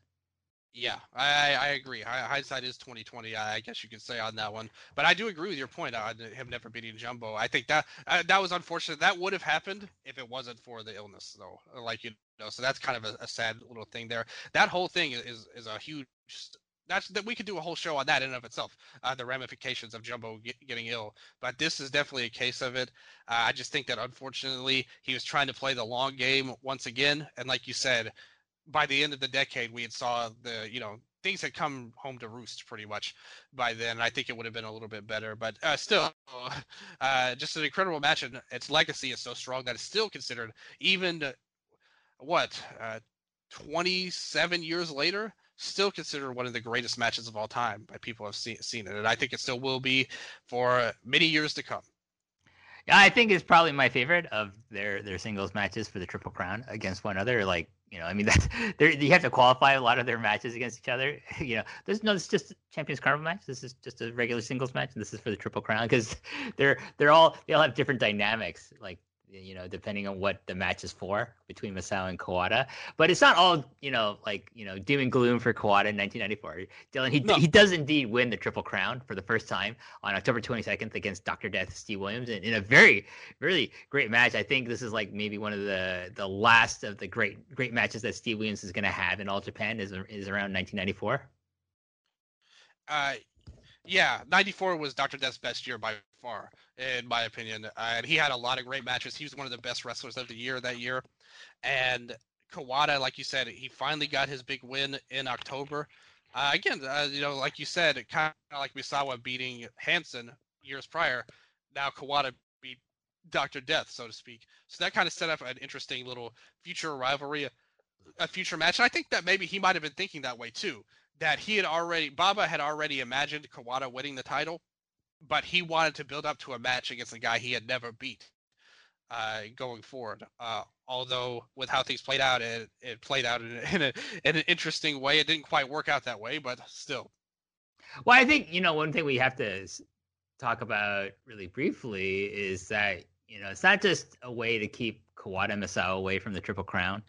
Yeah, I, I agree. Hindsight is twenty twenty. I guess you could say on that one, but I do agree with your point on him never beating Jumbo. I think that uh, that was unfortunate. That would have happened if it wasn't for the illness, though. Like you know, so that's kind of a, a sad little thing there. That whole thing is is a huge. That's that we could do a whole show on that in and of itself. Uh, the ramifications of Jumbo get, getting ill, but this is definitely a case of it. Uh, I just think that unfortunately he was trying to play the long game once again, and like you said, by the end of the decade, we had saw the you know things had come home to roost pretty much by then. I think it would have been a little bit better, but uh, still, uh, just an incredible match, and its legacy is so strong that it's still considered even what uh, 27 years later, still considered one of the greatest matches of all time by people have seen, seen it, and I think it still will be for many years to come. Yeah, I think it's probably my favorite of their their singles matches for the Triple Crown against one another. Like you know, I mean that's there you have to qualify a lot of their matches against each other. you know, there's no, it's just Champions Carnival match. This is just a regular singles match, and this is for the Triple Crown because they're they're all they all have different dynamics. Like you know, depending on what the match is for between Masao and Kawada. But it's not all, you know, like, you know, doom and gloom for Kawada in 1994. Dylan, he, no. he does indeed win the Triple Crown for the first time on October 22nd against Dr. Death Steve Williams in, in a very, really great match. I think this is like maybe one of the the last of the great great matches that Steve Williams is going to have in All Japan is, is around 1994. Uh, yeah, 94 was Dr. Death's best year by far, in my opinion. And he had a lot of great matches. He was one of the best wrestlers of the year that year. And Kawada, like you said, he finally got his big win in October. Uh, again, uh, you know, like you said, kind of like Misawa beating Hansen years prior. Now Kawada beat Dr. Death, so to speak. So that kind of set up an interesting little future rivalry, a future match. And I think that maybe he might have been thinking that way too. That he had already, Baba had already imagined Kawada winning the title but he wanted to build up to a match against a guy he had never beat uh, going forward. Uh, although with how things played out, it, it played out in, in, a, in an interesting way. It didn't quite work out that way, but still. Well, I think you know one thing we have to talk about really briefly is that you know it's not just a way to keep Kawada Misawa away from the Triple Crown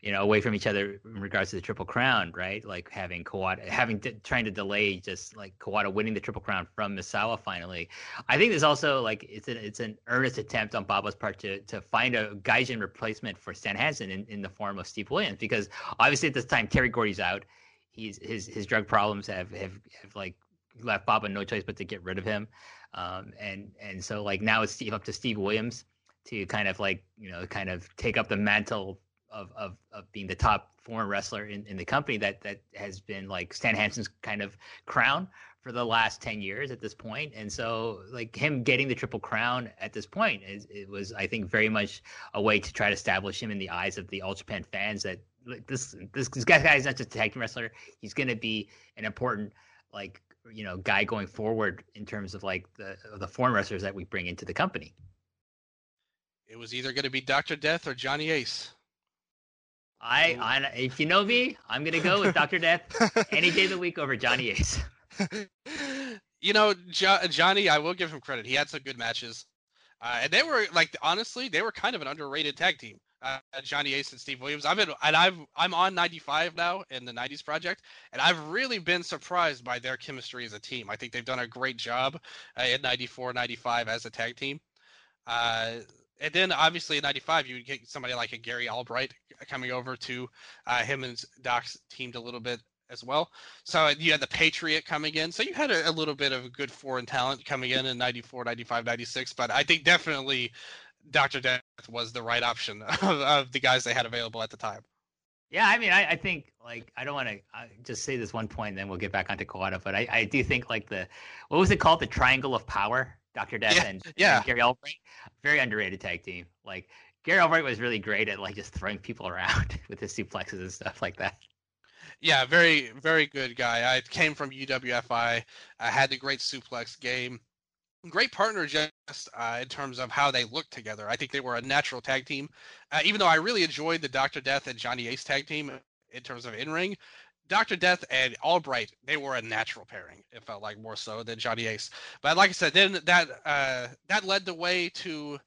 you know, away from each other in regards to the Triple Crown, right? Like having Kawada, having to, trying to delay just like Kawada winning the Triple Crown from Misawa finally. I think there's also like it's an it's an earnest attempt on Baba's part to to find a Gaijin replacement for Stan Hansen in, in the form of Steve Williams because obviously at this time Terry Gordy's out. He's his his drug problems have have, have like left Baba no choice but to get rid of him. Um, and and so like now it's Steve up to Steve Williams to kind of like you know kind of take up the mantle of of of being the top foreign wrestler in, in the company that that has been like Stan Hansen's kind of crown for the last 10 years at this point. And so like him getting the triple crown at this point is it was i think very much a way to try to establish him in the eyes of the all japan fans that like this this, this guy is not just a tag team wrestler. He's going to be an important like you know guy going forward in terms of like the the foreign wrestlers that we bring into the company. It was either going to be dr death or johnny ace I, I, if you know me, I'm gonna go with Doctor Death any day of the week over Johnny Ace. you know, jo- Johnny, I will give him credit. He had some good matches, uh, and they were like honestly, they were kind of an underrated tag team. Uh, Johnny Ace and Steve Williams. I've been and I've I'm on 95 now in the 90s project, and I've really been surprised by their chemistry as a team. I think they've done a great job uh, in 94, 95 as a tag team. Uh, and then obviously in '95 you would get somebody like a Gary Albright coming over to uh, him and Doc's teamed a little bit as well. So you had the Patriot coming in. So you had a, a little bit of good foreign talent coming in in 94, 95, 96. But I think definitely Dr. Death was the right option of, of the guys they had available at the time. Yeah, I mean, I, I think like I don't want to just say this one point, and then we'll get back onto Kawada. But I, I do think like the what was it called, the Triangle of Power? Dr. Death yeah, and, yeah. and Gary Albright. Very underrated tag team. Like Gary Albright was really great at like just throwing people around with his suplexes and stuff like that. Yeah, very very good guy. I came from UWFI. I had the great suplex game. Great partner just uh, in terms of how they looked together. I think they were a natural tag team. Uh, even though I really enjoyed the Doctor Death and Johnny Ace tag team in terms of in ring, Dr. Death and Albright, they were a natural pairing. It felt like more so than Johnny Ace. But like I said, then that uh, that led the way to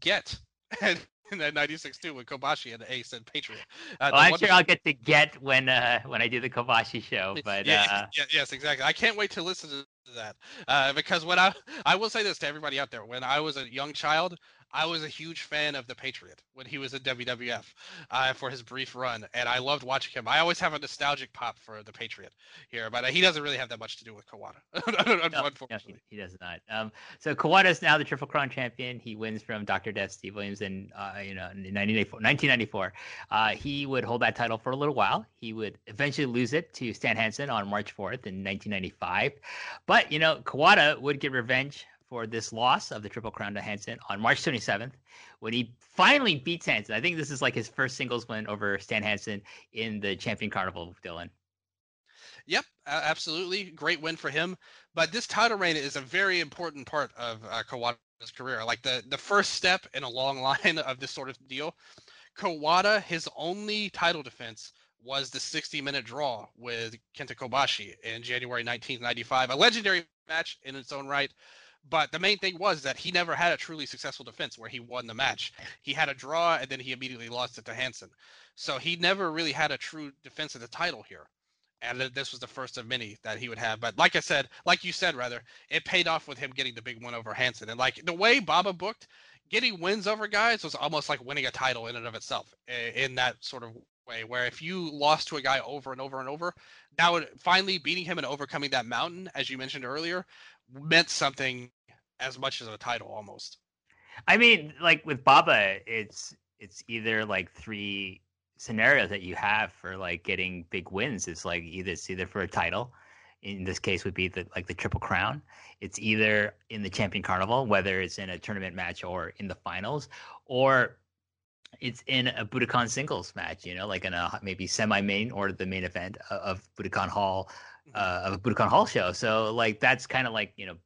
get in that '96 too with Kobashi and Ace and Patriot. Uh, well, I'm wonderful... sure I'll get to get when uh, when I do the Kobashi show. But yeah, uh... yeah, yes, exactly. I can't wait to listen to that uh, because when I I will say this to everybody out there, when I was a young child, I was a huge fan of the Patriot when he was in WWF uh, for his brief run, and I loved watching him. I always have a nostalgic pop for the Patriot here, but uh, he doesn't really have that much to do with Kawada, unfortunately. No, he, he, does not. Um, so Kawada is now the Triple Crown champion. He wins from Dr. Death Steve Williams in uh, you know in 1994. Uh, he would hold that title for a little while. He would eventually lose it to Stan Hansen on March 4th in 1995, but you know Kawada would get revenge for this loss of the Triple Crown to Hansen on March 27th when he finally beats Hansen. I think this is like his first singles win over Stan Hansen in the Champion Carnival, Dylan. Yep, absolutely. Great win for him. But this title reign is a very important part of uh, Kawada's career. Like the, the first step in a long line of this sort of deal. Kawada, his only title defense was the 60 minute draw with Kenta Kobashi in January 1995, a legendary match in its own right. But the main thing was that he never had a truly successful defense where he won the match. He had a draw and then he immediately lost it to Hansen. So he never really had a true defense of the title here. And this was the first of many that he would have. But like I said, like you said, rather, it paid off with him getting the big win over Hansen. And like the way Baba booked, getting wins over guys was almost like winning a title in and of itself in that sort of way where if you lost to a guy over and over and over that would finally beating him and overcoming that mountain as you mentioned earlier meant something as much as a title almost i mean like with baba it's it's either like three scenarios that you have for like getting big wins it's like either it's either for a title in this case would be the like the triple crown it's either in the champion carnival whether it's in a tournament match or in the finals or it's in a Budokan singles match, you know, like in a maybe semi-main or the main event of Budokan Hall. Uh, of a Budokan Hall show. So like that's kind of like you know,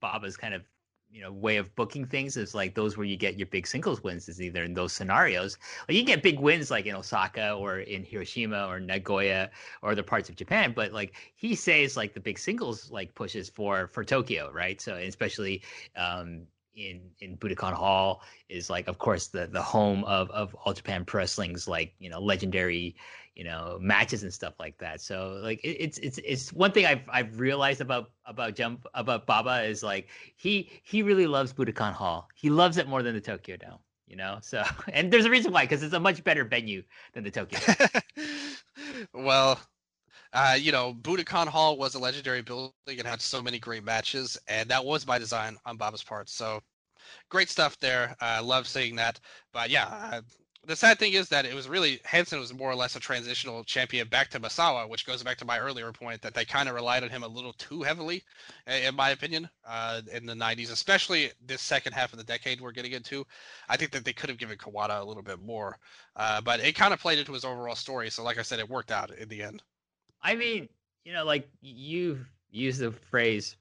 Baba's kind of you know way of booking things is like those where you get your big singles wins is either in those scenarios. Like you get big wins like in Osaka or in Hiroshima or Nagoya or other parts of Japan, but like he says like the big singles like pushes for for Tokyo, right? So especially um in in Budokan Hall is like, of course, the the home of of All Japan Wrestling's like you know legendary you know matches and stuff like that. So like it, it's it's it's one thing I've I've realized about about Jump about Baba is like he he really loves Budokan Hall. He loves it more than the Tokyo Dome. You know, so and there's a reason why because it's a much better venue than the Tokyo. well, uh, you know, Budokan Hall was a legendary building and had so many great matches, and that was by design on Baba's part. So great stuff there. I uh, love seeing that. But yeah, the sad thing is that it was really Hansen was more or less a transitional champion back to Misawa, which goes back to my earlier point that they kind of relied on him a little too heavily, in my opinion, uh, in the 90s, especially this second half of the decade we're getting into. I think that they could have given Kawada a little bit more, uh, but it kind of played into his overall story. So, like I said, it worked out in the end. I mean, you know, like you've used the phrase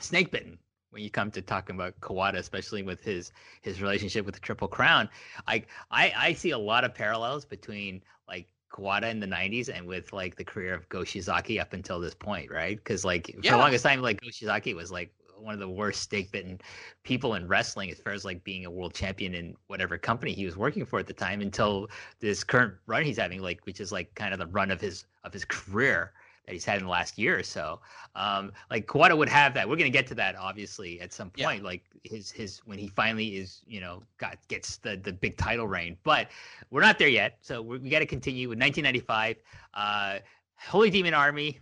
snake bitten when you come to talking about Kawada, especially with his his relationship with the Triple Crown. I I, I see a lot of parallels between like Kawada in the 90s and with like the career of Go Shiozaki up until this point, right? Because like yeah. for the longest time, like Go Shiozaki was like one of the worst stake bitten people in wrestling as far as like being a world champion in whatever company he was working for at the time until this current run he's having, like which is like kind of the run of his of his career that he's had in the last year or so. Um, like Kawada would have that. We're gonna get to that obviously at some point. Yeah. Like his his when he finally is you know got gets the the big title reign, but we're not there yet. So we, we got to continue with 1995. Uh, Holy Demon Army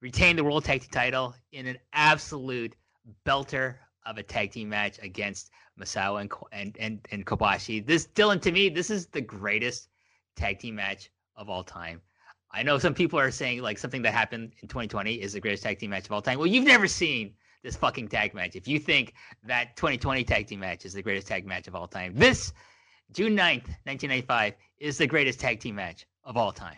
retained the World Tag Team title in an absolute belter of a tag team match against Misawa and and and, and Kobashi. This Dylan to me, this is the greatest tag team match of all time. I know some people are saying like something that happened in 2020 is the greatest tag team match of all time. Well, you've never seen this fucking tag match. If you think that 2020 tag team match is the greatest tag match of all time, this June 9th, 1995 is the greatest tag team match of all time.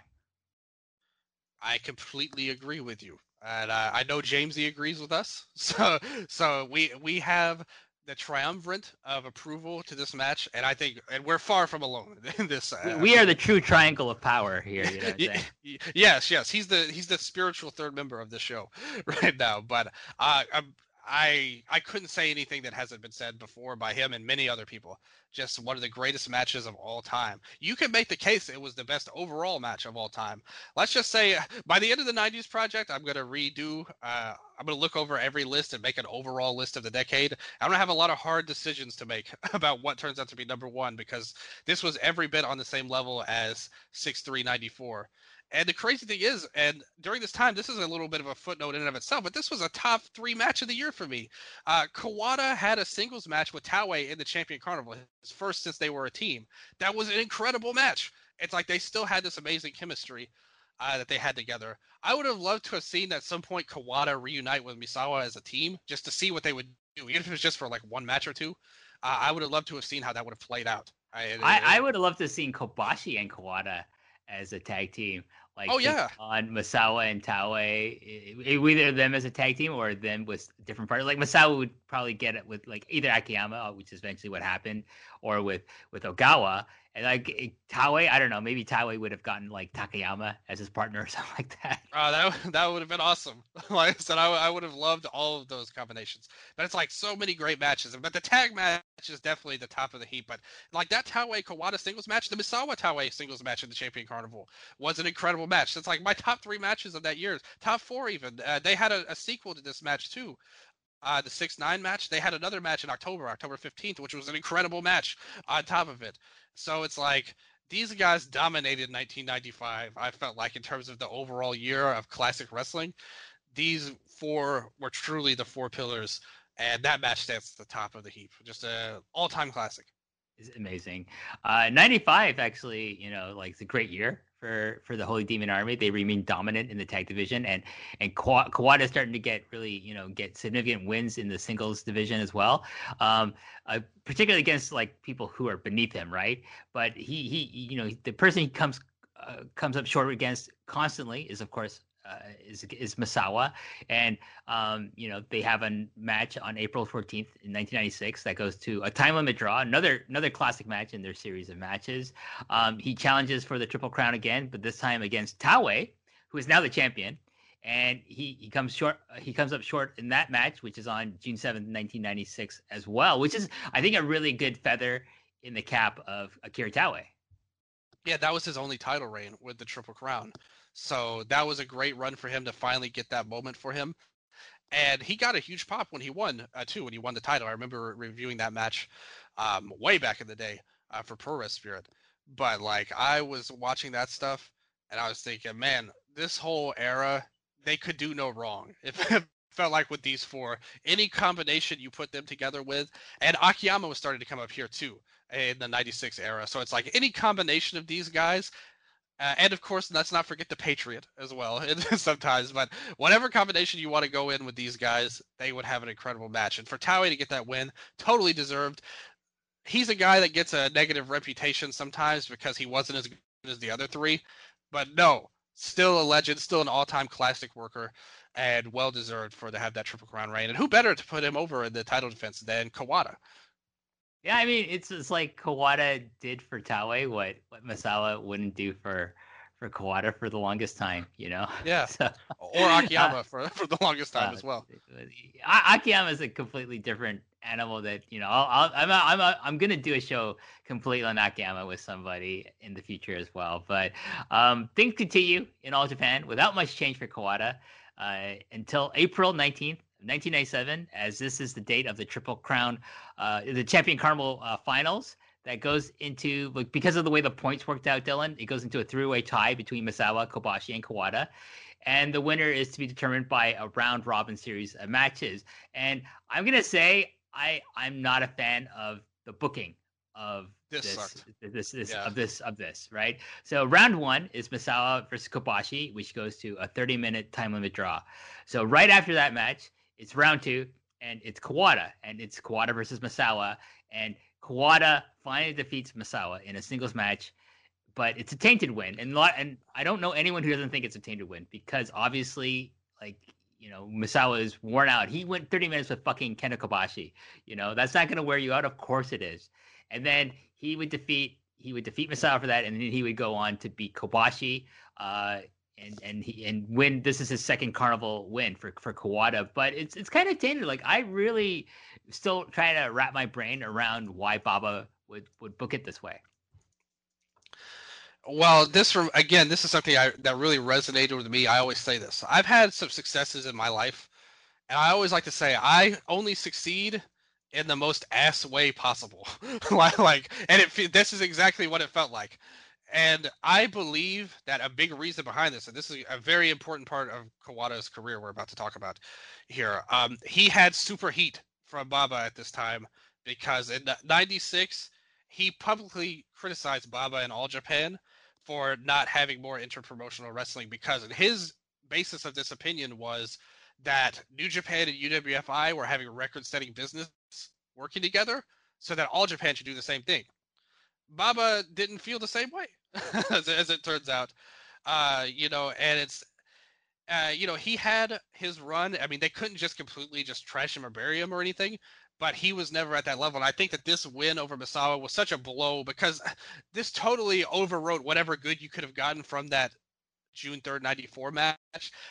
I completely agree with you, and uh, I know Jamesy agrees with us. So, so we we have the triumvirate of approval to this match, and I think, and we're far from alone in this. Uh, we are the true triangle of power here. You know yes, yes, he's the he's the spiritual third member of the show right now. But uh, I'm I I couldn't say anything that hasn't been said before by him and many other people. Just one of the greatest matches of all time. You can make the case it was the best overall match of all time. Let's just say by the end of the '90s project, I'm to redo. Uh, I'm to look over every list and make an overall list of the decade. I'm to have a lot of hard decisions to make about what turns out to be number one because this was every bit on the same level as 6394. And the crazy thing is, and during this time, this is a little bit of a footnote in and of itself, but this was a top three match of the year for me. Uh, Kawada had a singles match with Taue in the Champion Carnival, his first since they were a team. That was an incredible match. It's like they still had this amazing chemistry. uh, that they had together. I would have loved to have seen at some point Kawada reunite with Misawa as a team just to see what they would do, even if it was just for like one match or two. Uh, I would have loved to have seen how that would have played out. I, I, I would have loved to have seen Kobashi and Kawada as a tag team. Like oh yeah, on Misawa and Taue, either them as a tag team or them with different partners. Like Misawa would probably get it with like either Akiyama, uh, which is eventually what happened, or with with Ogawa, like eh, I don't know, maybe Taue would have gotten like Takayama as his partner or something like that. Oh, that that would have been awesome. like I said, I, I would have loved all of those combinations. But it's like so many great matches. But the tag match is definitely the top of the heap. But like that Taue Kawada singles match, the Misawa Taue singles match in the Champion Carnival was an incredible match. It's like my top three matches of that year, top four even. Uh, they had a, a sequel to this match too uh, the six nine match. They had another match in October, October fifteenth, which was an incredible match on top of it. So it's like these guys dominated 1995. I felt like in terms of the overall year of classic wrestling, these four were truly the four pillars, and that match stands at the top of the heap. Just a all time classic. Is amazing. Uh, 95 actually, you know, like it's a great year for for the Holy Demon Army. They remain dominant in the tag division, and and Kawada is starting to get really you know get significant wins in the singles division as well. Um, uh, particularly against like people who are beneath him, right? But he he you know the person he comes uh, comes up short against constantly is of course uh, is is Misawa, and um, you know they have a match on April 14th in 1996 that goes to a time limit draw, another another classic match in their series of matches. Um, he challenges for the Triple Crown again, but this time against Taue, who is now the champion, and he he comes short. He comes up short in that match, which is on June 7th, 1996 as well, which is I think a really good feather in the cap of Akira Taue. Yeah, that was his only title reign with the Triple Crown. So that was a great run for him to finally get that moment for him. And he got a huge pop when he won uh, too. When he won the title, I remember reviewing that match um, way back in the day uh, for Pro Wrestling Spirit. But like I was watching that stuff, and I was thinking, man, this whole era, they could do no wrong. If felt like with these four, any combination you put them together with, and Akiyama was starting to come up here too in the 96 era. So it's like any combination of these guys, uh, and of course, let's not forget the Patriot as well sometimes. But whatever combination you want to go in with these guys, they would have an incredible match. And for Taue to get that win, totally deserved. He's a guy that gets a negative reputation sometimes because he wasn't as good as the other three. But no, still a legend, still an all-time classic worker, and well deserved for to have that triple crown reign. And who better to put him over in the title defense than Kawada? Yeah, I mean, it's it's like Kawada did for Taue what what Misawa wouldn't do for for Kawada for the longest time, you know. Yeah. so, or Akiyama uh, for for the longest time uh, as well. Akiyama is a completely different animal that you know. I'll, i am I'm I'm a, I'm gonna do a show completely on Akiyama with somebody in the future as well. But um, things continue in All Japan without much change for Kawada uh, until April 19th, 1997, as this is the date of the Triple Crown, uh, the Champion Carnival uh, finals. That goes into like because of the way the points worked out, Dylan. It goes into a three-way tie between Misawa, Kobashi, and Kawada, and the winner is to be determined by a round robin series of matches. And I'm gonna say I I'm not a fan of the booking of this this this, this yeah. of this of this right. So round one is Misawa versus Kobashi, which goes to a 30 minute time limit draw. So right after that match, it's round two, and it's Kawada, and it's Kawada versus Misawa, and Kawada finally defeats Misawa in a singles match, but it's a tainted win, and lot, and I don't know anyone who doesn't think it's a tainted win because obviously, like you know, Misawa is worn out. He went 30 minutes with fucking Kenta Kobashi. You know, that's not going to wear you out. Of course it is. And then he would defeat he would defeat Misawa for that, and then he would go on to beat Kobashi. Uh, and and he and win this is his second carnival win for for Kawada but it's it's kind of tainted like I really still trying to wrap my brain around why Baba would would book it this way. Well this again this is something I, that really resonated with me. I always say this. I've had some successes in my life and I always like to say I only succeed in the most ass way possible. Like and it this is exactly what it felt like and I believe that a big reason behind this, and this is a very important part of Kawada's career we're about to talk about here, um, he had super heat from Baba at this time because in 96, he publicly criticized Baba in All Japan for not having more interpromotional wrestling because his basis of this opinion was that New Japan and UWFI were having a record-setting business working together, so that all Japan should do the same thing. Baba didn't feel the same way, as, as, it turns out. Uh, you know, and it's, uh, you know, he had his run. I mean, they couldn't just completely just trash him or bury him or anything, but he was never at that level. And I think that this win over Misawa was such a blow because this totally overwrote whatever good you could have gotten from that June 3rd, 94 match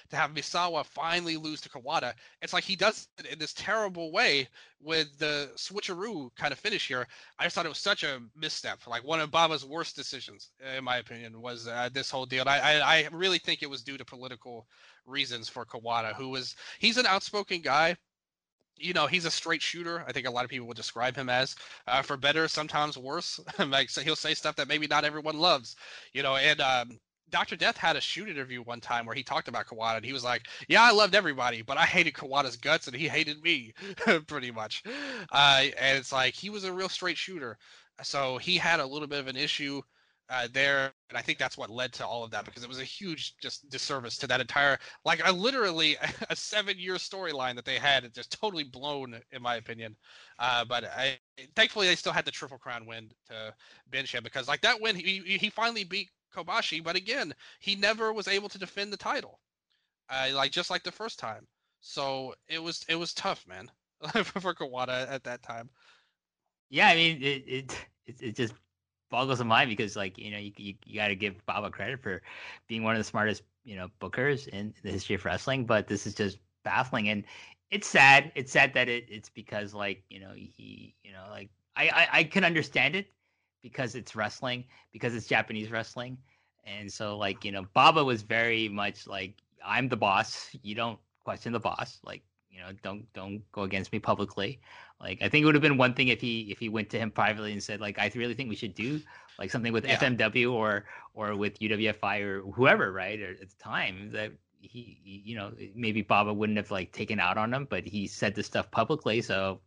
to have Misawa finally lose to Kawada. It's like he does it in this terrible way with the switcheroo kind of finish here. I just thought it was such a misstep. Like one of Baba's worst decisions, in my opinion, was uh, this whole deal. I, I, I really think it was due to political reasons for Kawada, who was, he's an outspoken guy you know he's a straight shooter i think a lot of people would describe him as uh, for better sometimes worse like so he'll say stuff that maybe not everyone loves you know and um, Dr. Death had a shoot interview one time where he talked about Kawada and he was like, Yeah, I loved everybody, but I hated Kawada's guts and he hated me, pretty much. Uh, and it's like he was a real straight shooter. So he had a little bit of an issue uh, there. And I think that's what led to all of that because it was a huge just disservice to that entire, like, a literally a seven year storyline that they had. just totally blown, in my opinion. Uh, but I, thankfully, they still had the Triple Crown win to bench him because, like, that win, he, he finally beat Kobashi, but again, he never was able to defend the title, uh, like just like the first time. So it was it was tough, man, for Kawada at that time. Yeah, I mean it it it, just boggles the mind because like you know you you, you got to give Baba credit for being one of the smartest you know bookers in the history of wrestling, but this is just baffling and it's sad. It's sad that it, it's because like you know he you know like I, I I can understand it because it's wrestling, because it's Japanese wrestling. And so like, you know, Baba was very much like I'm the boss. You don't question the boss. Like, you know, don't don't go against me publicly. Like I think it would have been one thing if he if he went to him privately and said like I really think we should do like something with yeah. FMW or or with UWFI or whoever, right? Or at the time that he, you know, maybe Baba wouldn't have like taken out on him, but he said this stuff publicly, so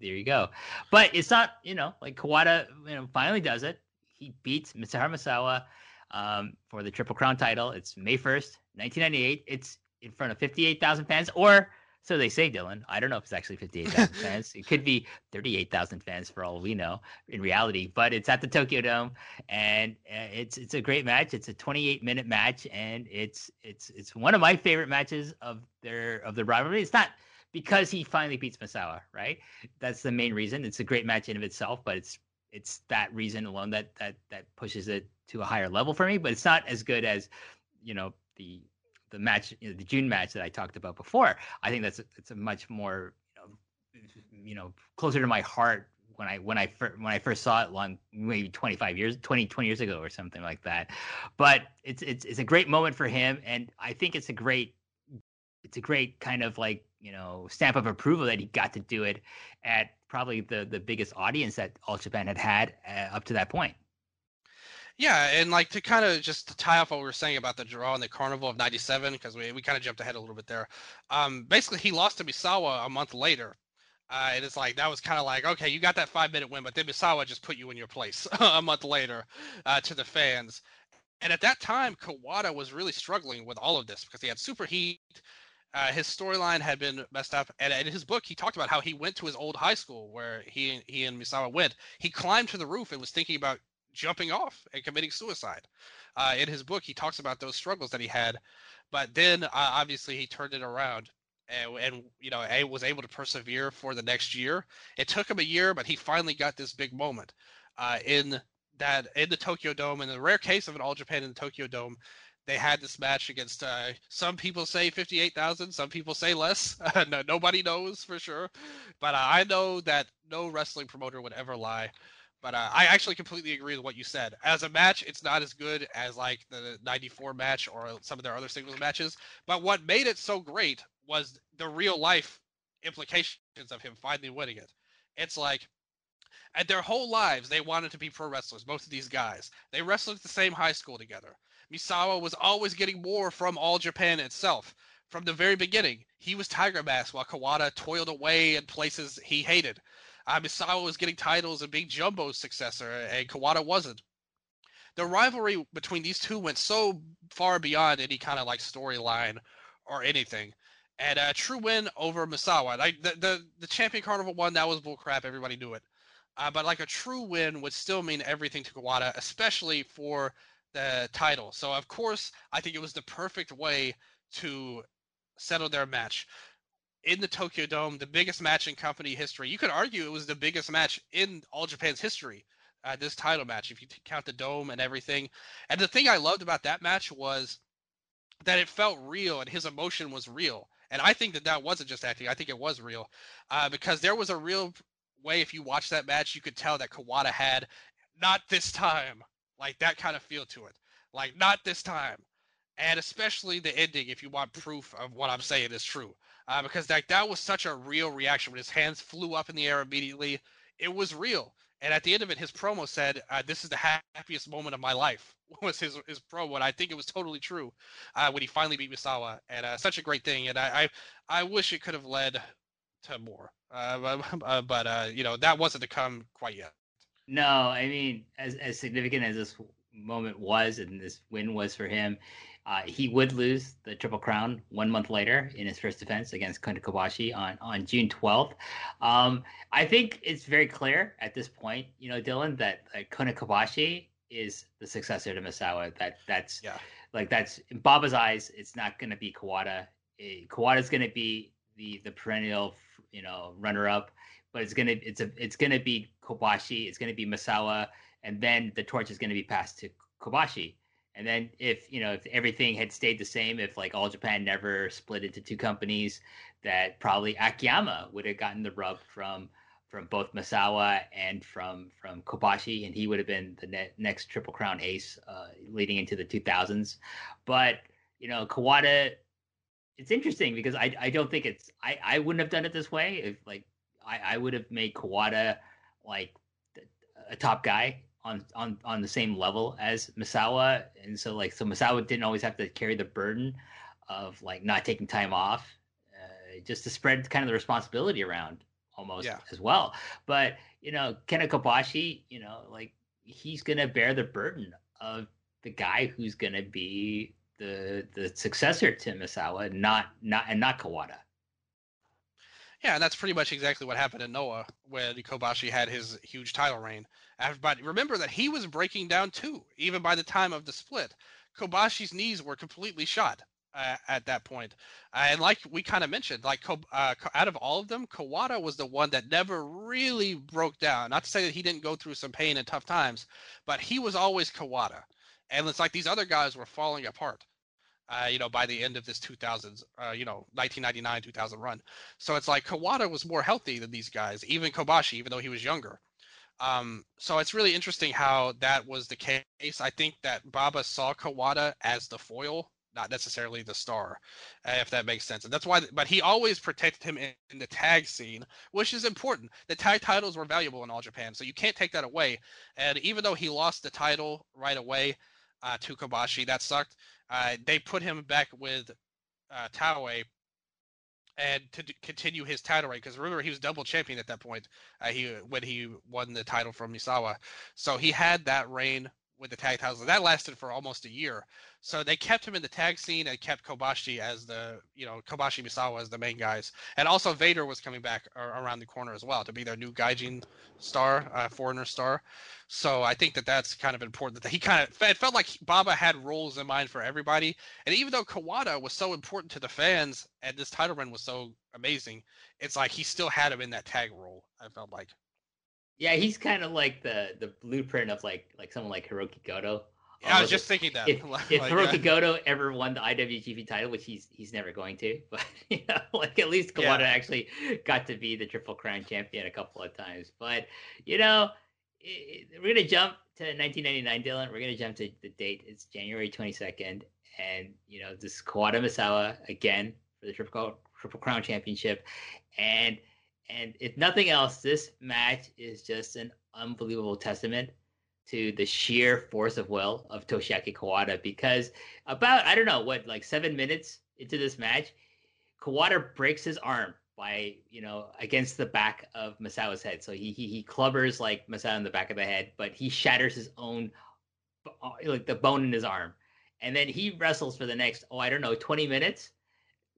there you go. But it's not, you know, like Kawada, you know, finally does it. He beats Mitsuharu Misawa um, for the Triple Crown title. It's May 1st, 1998. It's in front of 58,000 fans, or so they say, Dylan. I don't know if it's actually 58,000 fans. It could be 38,000 fans for all we know in reality, but it's at the Tokyo Dome and uh, it's it's a great match. It's a 28 minute match and it's it's it's one of my favorite matches of their of the rivalry. It's not because he finally beats Misawa, right? That's the main reason. It's a great match in of itself, but it's it's that reason alone that that that pushes it to a higher level for me. But it's not as good as you know the the match, you know, the June match that I talked about before. I think that's a, it's a much more you know, you know closer to my heart when I when I fir- when I first saw it long maybe 25 years 20 20 years ago or something like that. But it's it's it's a great moment for him and I think it's a great it's a great kind of like you know stamp of approval that he got to do it at probably the the biggest audience that All Japan had had uh, up to that point. Yeah, and like to kind of just to tie off what we were saying about the draw in the Carnival of '97, because we, we kind of jumped ahead a little bit there. Um, basically, he lost to Misawa a month later. Uh, and it's like that was kind of like okay, you got that five minute win, but then Misawa just put you in your place a month later uh, to the fans. And at that time, Kawada was really struggling with all of this because he had super heat. Uh, his storyline had been messed up, and in his book, he talked about how he went to his old high school where he he and Misawa went. He climbed to the roof and was thinking about jumping off and committing suicide. Uh, in his book, he talks about those struggles that he had, but then uh, obviously he turned it around and, and you know was able to persevere for the next year. It took him a year, but he finally got this big moment uh, in that in the Tokyo Dome. In the rare case of an All Japan in the Tokyo Dome, they had this match against uh, some people say 58,000, some people say less. no, nobody knows for sure. But uh, I know that no wrestling promoter would ever lie. But uh, I actually completely agree with what you said. As a match, it's not as good as like the 94 match or some of their other singles matches. But what made it so great was the real life implications of him finally winning it. It's like at their whole lives they wanted to be pro wrestlers most of these guys they wrestled at the same high school together Misawa was always getting more from All Japan itself. From the very beginning, he was Tiger Mask while Kawada toiled away in places he hated. Uh, Misawa was getting titles and being Jumbo's successor, and Kawada wasn't. the rivalry between these two went so far beyond any kind of like storyline or anything. And a true win over Misawa. Like the, the the champion carnival one, that was bullcrap. Everybody knew it. Uh, but like a true win would still mean everything to Kawada, especially for the title. So of course, I think it was the perfect way to settle their match in the Tokyo Dome, the biggest match in company history. You could argue it was the biggest match in All Japan's history. Uh, this title match, if you count the dome and everything. And the thing I loved about that match was that it felt real and his emotion was real. And I think that that wasn't just acting. I think it was real uh, because there was a real way. If you watch that match, you could tell that Kawada had not this time, like that kind of feel to it, like not this time. And especially the ending, if you want proof of what I'm saying is true uh, because like that was such a real reaction when his hands flew up in the air immediately. It was real. And at the end of it, his promo said, uh, "This is the happiest moment of my life." Was his his promo, and I think it was totally true uh, when he finally beat Misawa, and uh, such a great thing. And I, I, I wish it could have led to more, uh, uh, but uh, you know that wasn't to come quite yet. No, I mean, as as significant as this moment was, and this win was for him, uh, he would lose the Triple Crown one month later in his first defense against Kenta Kobashi on, on June 12th. Um, I think it's very clear at this point, you know, Dylan, that uh, Kobashi is the successor to Misawa. That that's yeah. like that's in Baba's eyes. It's not going to be Kawada. Eh, Kawada is going to be the the perennial, you know, runner up, but it's gonna it's a it's gonna be Kobashi. It's gonna be Misawa, and then the torch is going to be passed to Kobashi. And then if you know if everything had stayed the same, if like All Japan never split into two companies, that probably Akiyama would have gotten the rub from from both Misawa and from from Kobashi, and he would have been the ne- next Triple Crown ace uh, leading into the 2000s. But you know Kawada, it's interesting because I I don't think it's I I wouldn't have done it this way if like I I would have made Kawada like a top guy on on on the same level as Misawa, and so like so Misawa didn't always have to carry the burden of like not taking time off, uh, just to spread kind of the responsibility around almost yeah. as well. But you know, Kenta Kobashi, you know, like he's gonna bear the burden of the guy who's gonna be the the successor to Misawa, not not and not Kawada. Yeah, and that's pretty much exactly what happened in Noah when Kobashi had his huge title reign. But remember that he was breaking down too, even by the time of the split. Kobashi's knees were completely shot uh, at that point. Uh, and like we kind of mentioned, like uh, out of all of them, Kawada was the one that never really broke down. Not to say that he didn't go through some pain and tough times, but he was always Kawada. And it's like these other guys were falling apart uh, you know, by the end of this 2000s, uh, you know, 1999 2000 run. So it's like Kawada was more healthy than these guys, even Kobashi, even though he was younger. Um, so it's really interesting how that was the case. I think that Baba saw Kawada as the foil, not necessarily the star, if that makes sense. And that's why, but he always protected him in, in the tag scene, which is important. The tag titles were valuable in All Japan, so you can't take that away. And even though he lost the title right away uh, to Kobashi, that sucked uh, they put him back with uh, Taue and to continue his title reign because remember he was double champion at that point. Uh, he when he won the title from Misawa, so he had that reign with the tag titles. That lasted for almost a year. So they kept him in the tag scene and kept Kobashi as the, you know, Kobashi Misawa as the main guys. And also Vader was coming back around the corner as well to be their new Gaijin star, uh, foreigner star. So I think that that's kind of important that he kind of, it felt like Baba had roles in mind for everybody. And even though Kawada was so important to the fans and this title run was so amazing, it's like he still had him in that tag role, I felt like. Yeah, he's kind of like the the blueprint of like like someone like Hiroki Goto. Yeah, I was just thinking that. If, if like, Hiroki uh, Goto ever won the IWGP title, which he's he's never going to, but you know, like at least Kawada yeah. actually got to be the Triple Crown champion a couple of times. But you know, it, we're gonna jump to 1999, Dylan. We're gonna jump to the date. It's January 22nd, and you know this Kawada Misawa again for the Triple Triple Crown championship, and and if nothing else, this match is just an unbelievable testament to the sheer force of will of Toshiaki Kawada because about I don't know what like seven minutes into this match, Kawada breaks his arm by you know against the back of Masao's head. So he he, he clubbers like Masao in the back of the head, but he shatters his own uh, like the bone in his arm, and then he wrestles for the next oh I don't know twenty minutes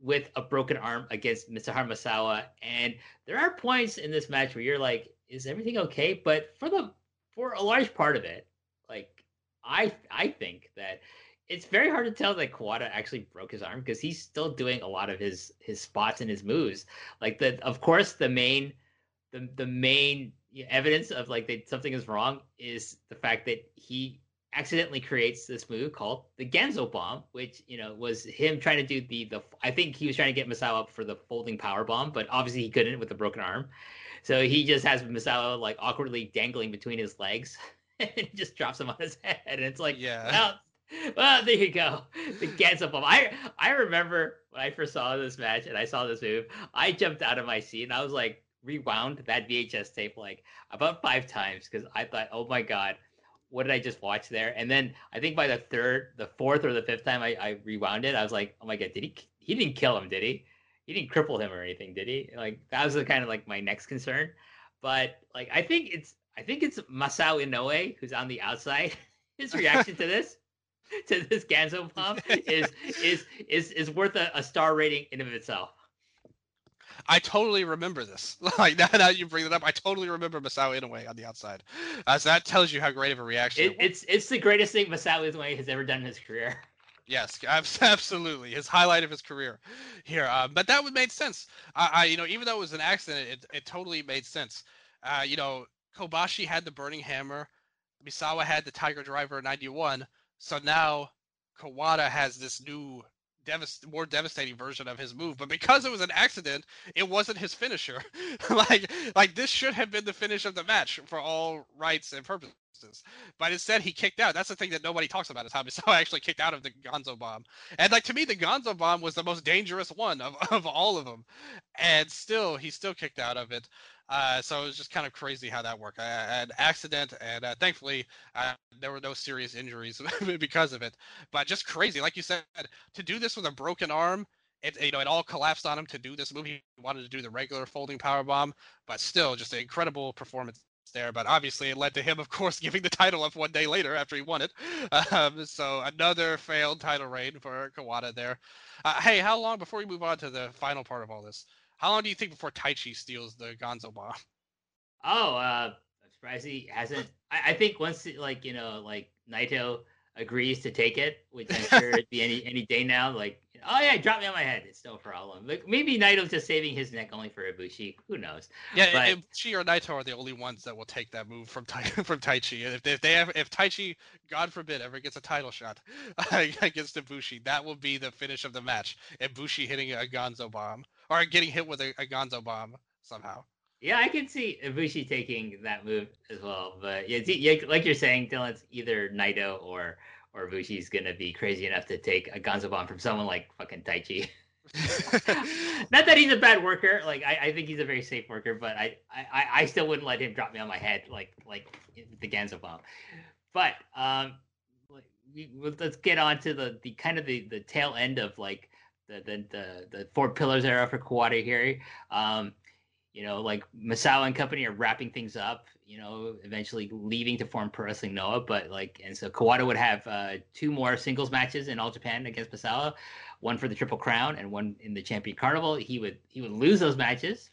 with a broken arm against Mitsuharu Misawa, and there are points in this match where you're like, is everything okay? But for the for a large part of it, like I I think that it's very hard to tell that Kawada actually broke his arm because he's still doing a lot of his his spots and his moves. Like the of course the main the the main evidence of like that something is wrong is the fact that he accidentally creates this move called the Ganso bomb, which you know was him trying to do the the. I think he was trying to get Misawa up for the folding power bomb, but obviously he couldn't with the broken arm. So he just has Misawa like awkwardly dangling between his legs and just drops him on his head, and it's like, Yeah. well, well, there you go. The Ganso bomb. I I remember when I first saw this match and I saw this move, I jumped out of my seat and I was like rewound that VHS tape like about five times because I thought, oh my god, what did I just watch there? And then I think by the third, the fourth or the fifth time I, I rewound it, I was like, oh my god, did he? He didn't kill him, did he? He didn't cripple him or anything, did he? Like that was the kind of like my next concern. But like I think it's I think it's Masao Inoue who's on the outside. His reaction to this to this Ganso bomb is is is is worth a, a star rating in of itself. I totally remember this. Like now, now you bring it up, I totally remember Masao Inoue on the outside. Uh, so that tells you how great of a reaction. It, it was. it's it's the greatest thing Masao Inoue has ever done in his career. Yes, absolutely, his highlight of his career here. Uh, but that would make sense. I, I, you know, even though it was an accident, it, it totally made sense. Uh, you know, Kobashi had the burning hammer, Misawa had the Tiger Driver 91. So now Kawada has this new, devast- more devastating version of his move. But because it was an accident, it wasn't his finisher. like, like this should have been the finish of the match for all rights and purposes. But instead, he kicked out. That's the thing that nobody talks about is how Misawa actually kicked out of the Ganso bomb. And like to me, the Ganso bomb was the most dangerous one of, of all of them. And still, he still kicked out of it. Uh, so it was just kind of crazy how that worked. Uh, an accident, and uh, thankfully uh, there were no serious injuries because of it. But just crazy, like you said, to do this with a broken arm. It you know it all collapsed on him to do this move. He wanted to do the regular folding power bomb, but still just an incredible performance there. But obviously, it led to him, of course, giving the title up one day later after he won it. Um, so another failed title reign for Kawada there. Uh, hey, how long before we move on to the final part of all this? How long do you think before Taichi steals the Ganso bomb? Oh, uh, I'm surprised he hasn't. I, I think once like you know like Naito agrees to take it, which I'm sure it'd be any any day now. Like, oh yeah, drop me on my head. It's no problem. Like maybe Naito's just saving his neck only for Ibushi. Who knows? Yeah, But- if she or Naito are the only ones that will take that move from tai- from Taichi. If they, if they ever, if Taichi, God forbid, ever gets a title shot against Ibushi, that will be the finish of the match. Ibushi hitting a Ganso bomb or getting hit with a, a Ganso bomb somehow. Yeah, I can see Ibushi taking that move as well. But yeah, yeah, like you're saying, Dylan, it's either Naito or or Ibushi's gonna be crazy enough to take a Ganso bomb from someone like fucking Taichi. Not that he's a bad worker. Like I, I think he's a very safe worker, but I, I, I still wouldn't let him drop me on my head like like the Ganso bomb. But um, like, we, well, let's get on to the the kind of the the tail end of like the the the, the four pillars era for Kawada here. Um, you know, like Misawa and company are wrapping things up. You know, eventually leaving to form Pro Wrestling Noah. But like, and so Kawada would have uh, two more singles matches in All Japan against Masao, one for the Triple Crown and one in the Champion Carnival. He would he would lose those matches.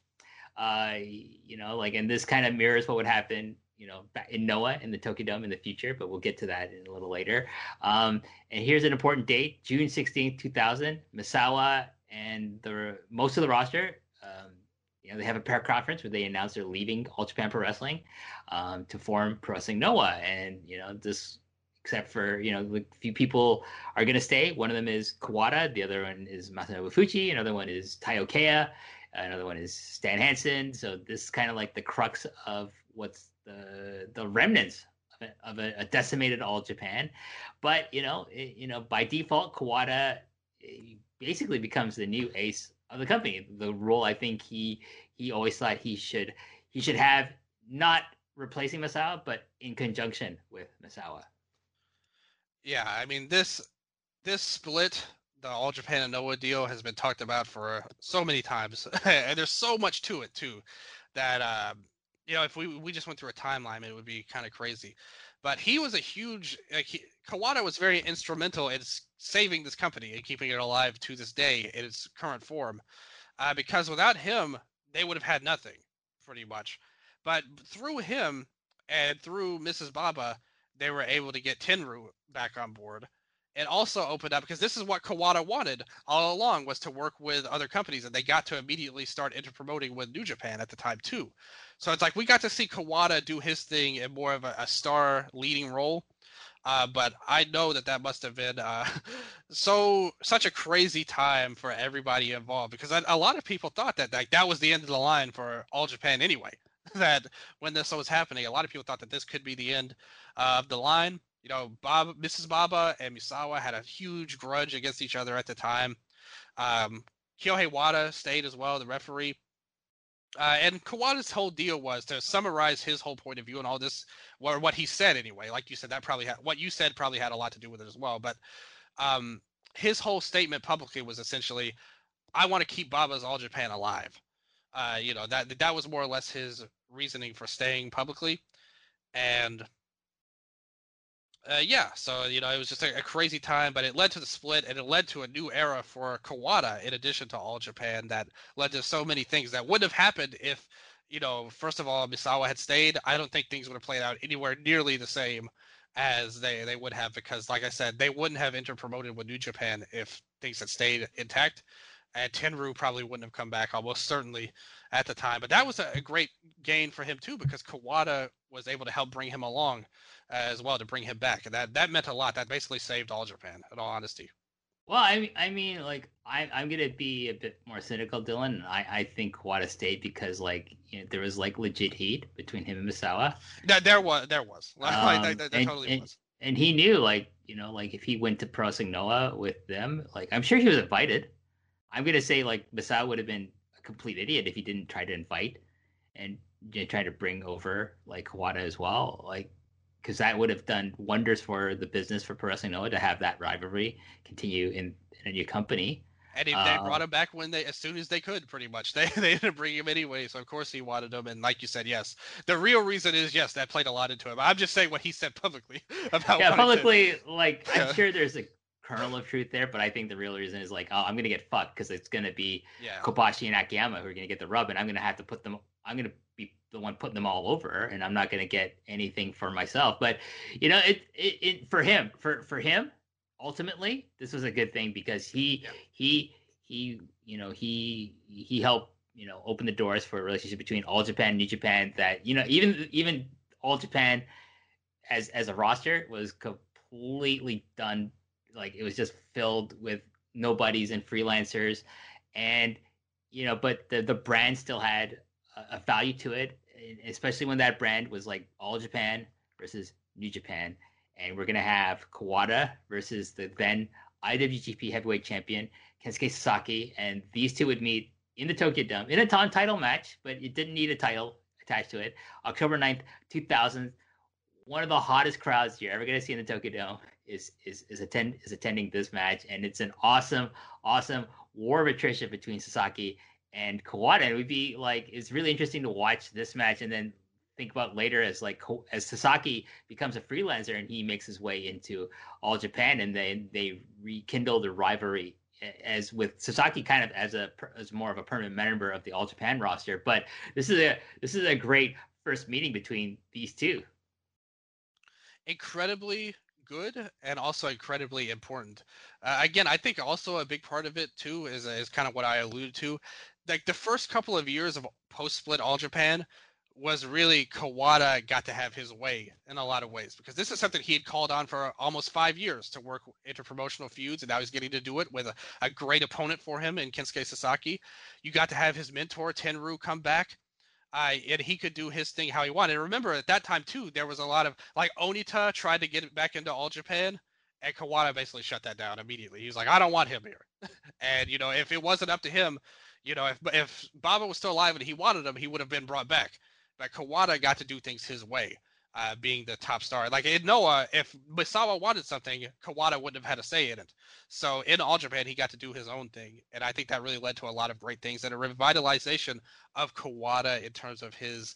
Uh, you know, like, and this kind of mirrors what would happen. You know, in Noah in the Tokyo Dome in the future, but we'll get to that in a little later. Um, and here's an important date: June sixteenth, two thousand. Misawa and the most of the roster um, you know, they have a prayer conference where they announce they're leaving All Japan Pro Wrestling um, to form Pro Wrestling Noah, and you know this, except for you know, the few people are going to stay. One of them is Kawada, the other one is Masanobu Fuchi, another one is Taiyo Kea, another one is Stan Hansen. So this is kind of like the crux of what's the the remnants of a, of a, a decimated All Japan, but you know, it, you know, by default, Kawada eh, basically becomes the new ace of the company. The role I think he he always thought he should he should have not replacing Misawa, but in conjunction with Misawa. Yeah, I mean this this split, the All Japan and Noah deal, has been talked about for so many times, and there's so much to it too, that um, you know if we we just went through a timeline, it would be kind of crazy. But he was a huge like he, Kawada was very instrumental in saving this company and keeping it alive to this day in its current form. Uh, because without him, they would have had nothing, pretty much. But through him and through Mrs. Baba, they were able to get Tenryu back on board it also opened up because this is what Kawada wanted all along was to work with other companies, and they got to immediately start inter promoting with New Japan at the time too. So it's like we got to see Kawada do his thing in more of a, a star leading role. Uh, but I know that that must have been uh, so such a crazy time for everybody involved because a, lot of people thought that like that was the end of the line for All Japan anyway. that when this was happening, a lot of people thought that this could be the end of the line you know, Bob, Mrs. Baba and Misawa had a huge grudge against each other at the time. Um, Kyohei Wada stayed as well, the referee. Uh, and Kawada's whole deal was to summarize his whole point of view and all this, or what he said anyway. Like you said, that probably had what you said probably had a lot to do with it as well. But um, his whole statement publicly was essentially, "I want to keep Baba's All Japan alive." Uh, you know that that was more or less his reasoning for staying publicly, and uh, yeah, so you know it was just a, a, crazy time, but it led to the split, and it led to a new era for Kawada. In addition to All Japan, that led to so many things that wouldn't have happened if, you know, first of all, Misawa had stayed. I don't think things would have played out anywhere nearly the same as they they would have because, like I said, they wouldn't have inter promoted with New Japan if things had stayed intact and Tenryu probably wouldn't have come back almost certainly at the time. But that was a, a great gain for him too because Kawada was able to help bring him along as well to bring him back, and that that meant a lot. That basically saved all Japan, in all honesty. Well, I mean, I mean, like I, I'm gonna be a bit more cynical, Dylan. I, I think Kawada stayed because like you know, there was like legit heat between him and Misawa. That there was, there was, um, like, there and, totally and, was. And he knew, like you know, like if he went to Pro Noah with them, like I'm sure he was invited. I'm gonna say like Misawa would have been a complete idiot if he didn't try to invite and you know, try to bring over like Kawada as well. Like because that would have done wonders for the business for Pro Wrestling Noah to have that rivalry continue in, in a new company. And if they brought um, him back when they, as soon as they could, pretty much. They they didn't bring him anyway, so of course he wanted him. And like you said, yes, the real reason is yes, that played a lot into him. I'm just saying what he said publicly about. Yeah, publicly, like I'm sure there's a kernel of truth there, but I think the real reason is like, oh, I'm gonna get fucked because it's gonna be yeah. Kobashi and Akiyama who are gonna get the rub, and I'm gonna have to put them. I'm gonna be the one putting them all over, and I'm not gonna get anything for myself. But you know, it it, it for him, for for him, ultimately, this was a good thing because he yeah. he he you know he he helped you know open the doors for a relationship between All Japan and New Japan that you know even even All Japan as as a roster was completely done like it was just filled with nobodies and freelancers and you know but the the brand still had a, a value to it especially when that brand was like all japan versus new japan. And we're gonna have kawada versus the then iwgp heavyweight champion kensuke sasaki. And these two would meet in the tokyo dome in a title match but it didn't need a title attached to it. October 9th 2000 one of the hottest crowds you're ever to see in the Tokyo Dome is is is attend is attending this match, and it's an awesome, awesome war of attrition between Sasaki and Kawada. It would be like it's really interesting to watch this match, and then think about later as like as Sasaki becomes a freelancer and he makes his way into All Japan, and then they rekindle the rivalry as with Sasaki kind of as a as more of a permanent member of the All Japan roster. But this is a this is a great first meeting between these two incredibly good and also incredibly important. Uh, again, I think also a big part of it too is is kind of what I alluded to. Like the first couple of years of post split All Japan was really Kawada got to have his way in a lot of ways because this is something he had called on for almost five years to work interpromotional feuds, and now he's getting to do it with a, a great opponent for him in Kensuke Sasaki. You got to have his mentor Tenryu come back and he could do his thing how he wanted. Remember at that time too, there was a lot of like Onita tried to get back into All Japan, and Kawada basically shut that down immediately. He was like, I don't want him here. and you know, if it wasn't up to him, you know, if if Baba was still alive and he wanted him, he would have been brought back. But Kawada got to do things his way uh, being the top star. Like in Noah, if Misawa wanted something, Kawada wouldn't have had a say in it. So in All Japan, he got to do his own thing, and I think that really led to a lot of great things and a revitalization of Kawada in terms of his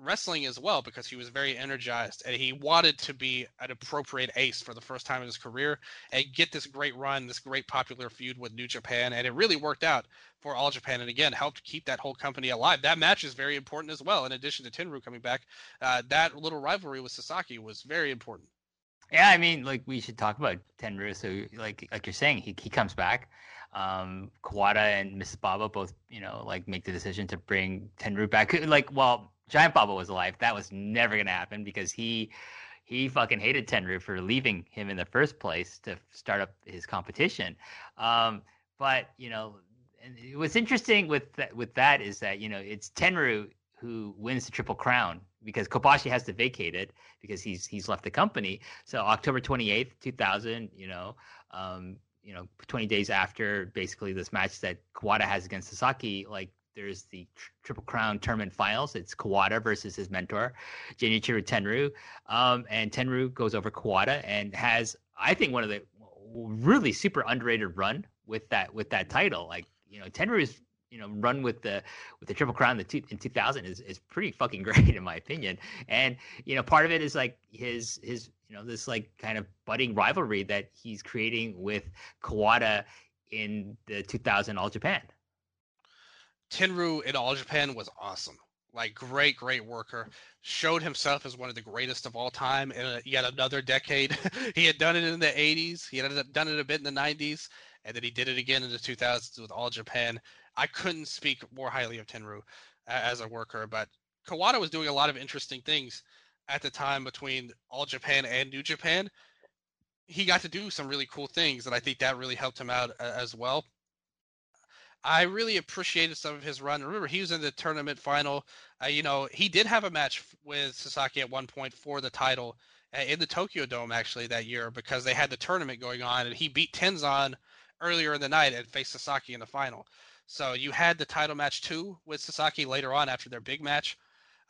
wrestling as well because he was very energized and he wanted to be an appropriate ace for the first time in his career and get this great run, this great popular feud with New Japan. And it really worked out for All Japan and again helped keep that whole company alive. That match is very important as well. In addition to Tenryu coming back, uh, that little rivalry with Sasaki was very important. Yeah, I mean, like we should talk about Tenryu. So, like, like you're saying, he he comes back. Um, Kawada and Mrs. Baba both, you know, like make the decision to bring Tenryu back. Like, well, Giant Baba was alive. That was never gonna happen because he he fucking hated Tenryu for leaving him in the first place to start up his competition. Um, but you know, and what's interesting with that, with that is that you know it's Tenryu who wins the Triple Crown because Kobashi has to vacate it because he's he's left the company. So October 28th, 2000, you know, um, you know, 20 days after basically this match that Kawada has against Sasaki, like there's the tr- Triple Crown tournament finals. It's Kawada versus his mentor, Genichiro Tenryu. Um, and Tenryu goes over Kawada and has, I think, one of the really super underrated run with that with that title. Like, you know, Tenryu's you know run with the with the triple crown in, the two, in 2000 is, is pretty fucking great in my opinion and you know part of it is like his his you know this like kind of budding rivalry that he's creating with Kawada in the 2000 All Japan Tenryu in All Japan was awesome. Like great, great worker. Showed himself as one of the greatest of all time in yet another decade. he had done it in the 80s. He had done it a bit in the 90s, and then he did it again in the 2000s with All Japan. I couldn't speak more highly of Tenryu as a worker, but Kawada was doing a lot of interesting things at the time between All Japan and New Japan. He got to do some really cool things, and I think that really helped him out as well. I really appreciated some of his run. Remember, he was in the tournament final. Uh, you know, he did have a match with Sasaki at one point for the title uh, in the Tokyo Dome actually that year because they had the tournament going on, and he beat Tenzan earlier in the night and faced Sasaki in the final. So you had the title match too with Sasaki later on after their big match.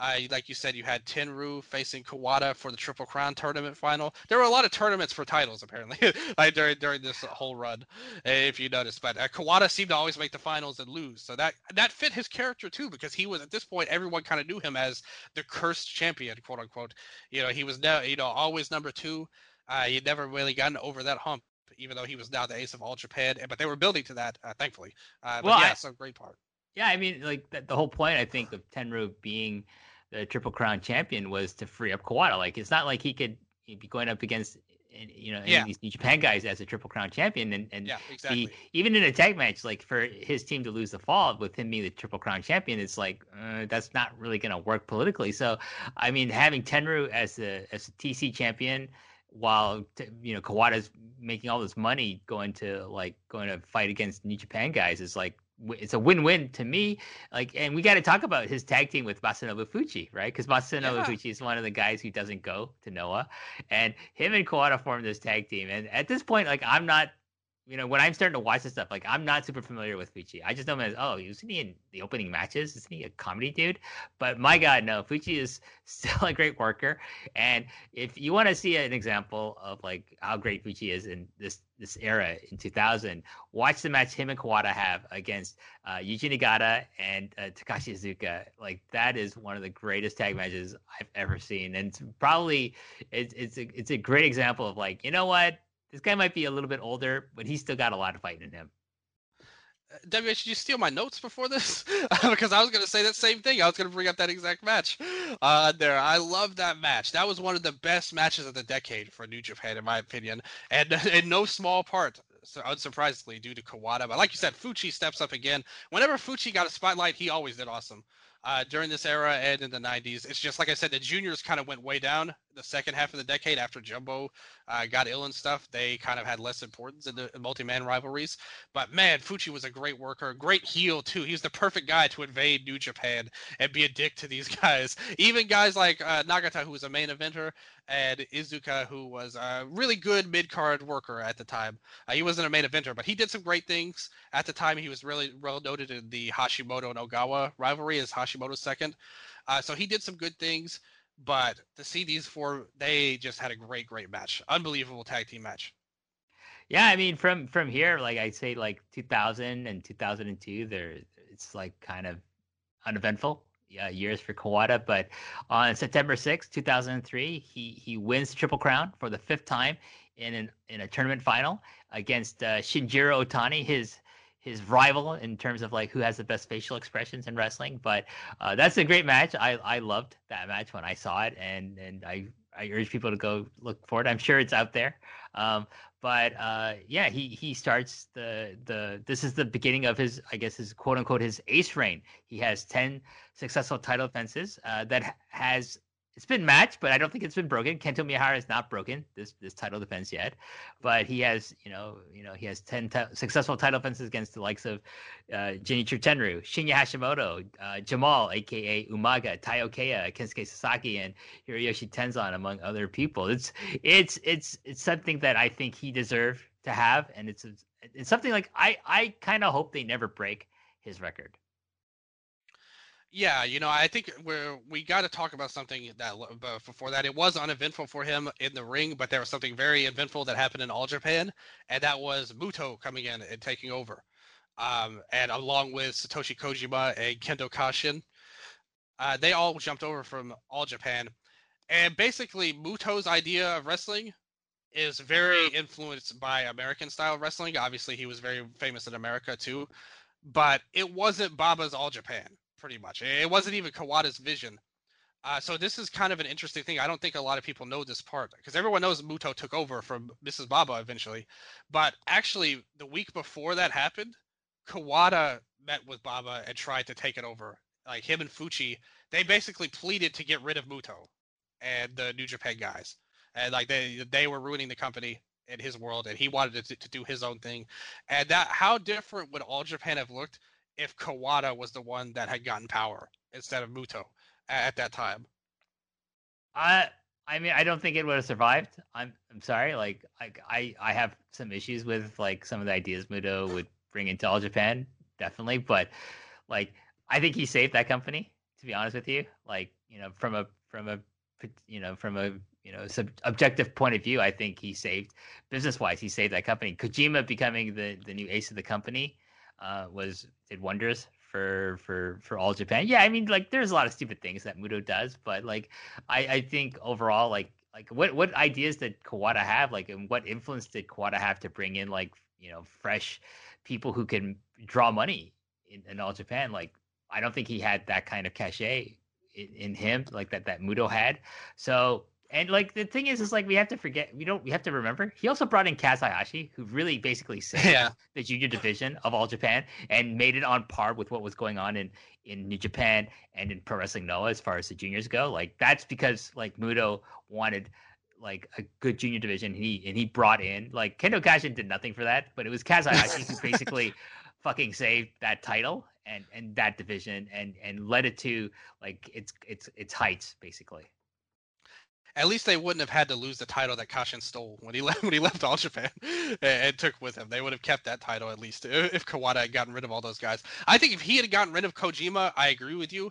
Uh, like you said, you had Tenryu facing Kawada for the Triple Crown tournament final. There were a lot of tournaments for titles apparently like during during this whole run, if you noticed. But uh, Kawada seemed to always make the finals and lose, so that that fit his character too because he was at this point everyone kind of knew him as the cursed champion, quote unquote. You know, he was now you know always number two. Uh, he'd never really gotten over that hump, even though he was now the ace of all Japan. But they were building to that, uh, thankfully. Uh, well, yeah, I, so great part. Yeah, I mean, like the, the whole point I think of Tenryu being the Triple Crown champion was to free up Kawada. Like it's not like he could be going up against you know yeah. these New Japan guys as a Triple Crown champion, and and yeah, exactly. the, even in a tag match, like for his team to lose the fall with him being the Triple Crown champion, it's like uh, that's not really going to work politically. So, I mean, having Tenryu as a as a TC champion while you know Kawada's making all this money going to like going to fight against New Japan guys is like it's a win-win to me. Like, and we got to talk about his tag team with Masanobu Fuchi, right? Because Masanobu yeah. Fuchi is one of the guys who doesn't go to Noah, and him and Kawada formed this tag team. And at this point, like, I'm not you know, when I'm starting to watch this stuff, like I'm not super familiar with Fuchi. I just know him as, oh, isn't he in the opening matches? Isn't he a comedy dude? But my God, no, Fuchi is still a great worker. And if you want to see an example of like how great Fuchi is in this this era in 2000, watch the match him and Kawada have against uh, Yuji Nagata and uh, Takashi Iizuka. Like that is one of the greatest tag matches I've ever seen, and it's probably it's it's a, it's a great example of like you know what this guy might be a little bit older, but he's still got a lot of fight in him. WH, did you steal my notes before this? because I was going to say that same thing. I was going to bring up that exact match uh, there. I love that match. That was one of the best matches of the decade for New Japan, in my opinion, and in no small part, so unsurprisingly, due to Kawada. But like you said, Fuchi steps up again. Whenever Fuchi got a spotlight, he always did awesome uh, during this era and in the 90s. It's just like I said, the juniors kind of went way down the second half of the decade after Jumbo uh, got ill and stuff. They kind of had less importance in the multi-man rivalries. But man, Fuchi was a great worker, great heel too. He's the perfect guy to invade New Japan and be a dick to these guys. Even guys like uh, Nagata, who was a main eventer, and Iizuka, who was a really good mid-card worker at the time. Uh, he wasn't a main eventer, but he did some great things at the time. He was really well noted in the Hashimoto and Ogawa rivalry as Hashimoto's second. Uh, so he did some good things. But to see these four, they just had a great, great match. Unbelievable tag team match. Yeah, I mean, from from here, like I'd say, like 2000 and 2002, there it's like kind of uneventful. years for Kawada. But on September 6, 2003, he he wins the Triple Crown for the fifth time in an in a tournament final against uh, Shinjiro Otani, his his rival in terms of like who has the best facial expressions in wrestling. But uh, that's a great match. I I loved that match when I saw it, and and I I urge people to go look for it. I'm sure it's out there. Um, but uh, yeah, he he starts the the this is the beginning of his I guess his quote unquote his ace reign. He has ten successful title defenses uh, that has it's been matched, but I don't think it's been broken. Kento Miyahara is not broken this this title defense yet, but he has you know you know he has ten t- successful title defenses against the likes of uh, Genichiro Tenryu, Shinya Hashimoto, uh, Jamal, aka Umaga, Taiyo Kea, Kensuke Sasaki, and Hiroyoshi Tenzan, among other people. It's it's it's it's something that I think he deserved to have, and it's it's something like I I kind of hope they never break his record. Yeah, you know, I think we're we got to talk about something that before that it was uneventful for him in the ring, but there was something very eventful that happened in All Japan, and that was Muto coming in and taking over, um, and along with Satoshi Kojima and Kendo Kashin, uh, they all jumped over from All Japan, and basically Muto's idea of wrestling is very influenced by American style wrestling. Obviously, he was very famous in America too, but it wasn't Baba's All Japan pretty much. It wasn't even Kawada's vision. Uh, so this is kind of an interesting thing. I don't think a lot of people know this part because everyone knows Muto took over from Mrs. Baba eventually, but actually the week before that happened, Kawada met with Baba and tried to take it over. Like him and Fuchi, they basically pleaded to get rid of Muto and the New Japan guys, and like they they were ruining the company in his world, and he wanted to, to do his own thing. And that how different would All Japan have looked if Kawada was the one that had gotten power instead of Muto at that time. I I mean I don't think it would have survived. I'm I'm sorry. Like I I I have some issues with like some of the ideas Muto would bring into all Japan, definitely. But like I think he saved that company. To be honest with you, like you know from a from a you know from a you know sub- objective point of view, I think he saved business wise. He saved that company. Kojima becoming the the new ace of the company uh, was did wonders for for for all Japan. Yeah, I mean like there's a lot of stupid things that Muto does, but like I I think overall like like what what ideas did Kawada have like and what influence did Kawada have to bring in like you know fresh people who can draw money in, in all Japan like I don't think he had that kind of cachet in, in him like that that Muto had. So and like the thing is, is like we have to forget. We don't. We have to remember. He also brought in Kaz Hayashi, who really basically saved yeah. the junior division of All Japan and made it on par with what was going on in in New Japan and in Pro Wrestling Noah as far as the juniors go. Like that's because like Muto wanted like a good junior division. He and he brought in like Kendo Kashin did nothing for that, but it was Kaz Hayashi who basically fucking saved that title and and that division and and led it to like its its its heights basically at least they wouldn't have had to lose the title that Kashin stole when he left when he left All Japan and, and, took with him. They would have kept that title at least if Kawada had gotten rid of all those guys. I think if he had gotten rid of Kojima, I agree with you.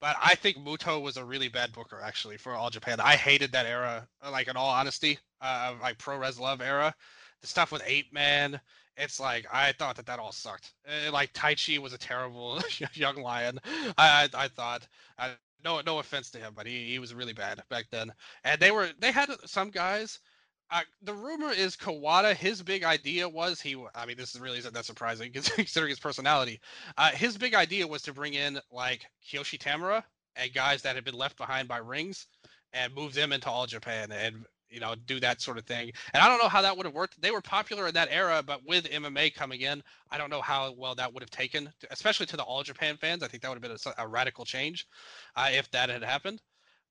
But I think Muto was a really bad booker actually for All Japan. I hated that era, like in all honesty, uh, like Pro Res Love era. The stuff with Eight Man, it's like I thought that that all sucked. Uh, like Taichi was a terrible young lion. I I, I thought. I, no no offense to him, but he, he was really bad back then. And they were they had some guys. Uh, the rumor is Kawada. His big idea was he. I mean, this is really isn't that surprising considering his personality. Uh, his big idea was to bring in like Kiyoshi Tamura and guys that had been left behind by rings, and move them into All Japan and you know, do that sort of thing. And I don't know how that would have worked. They were popular in that era, but with MMA coming in, I don't know how well that would have taken, especially to the All Japan fans. I think that would have been a, a radical change uh, if that had happened.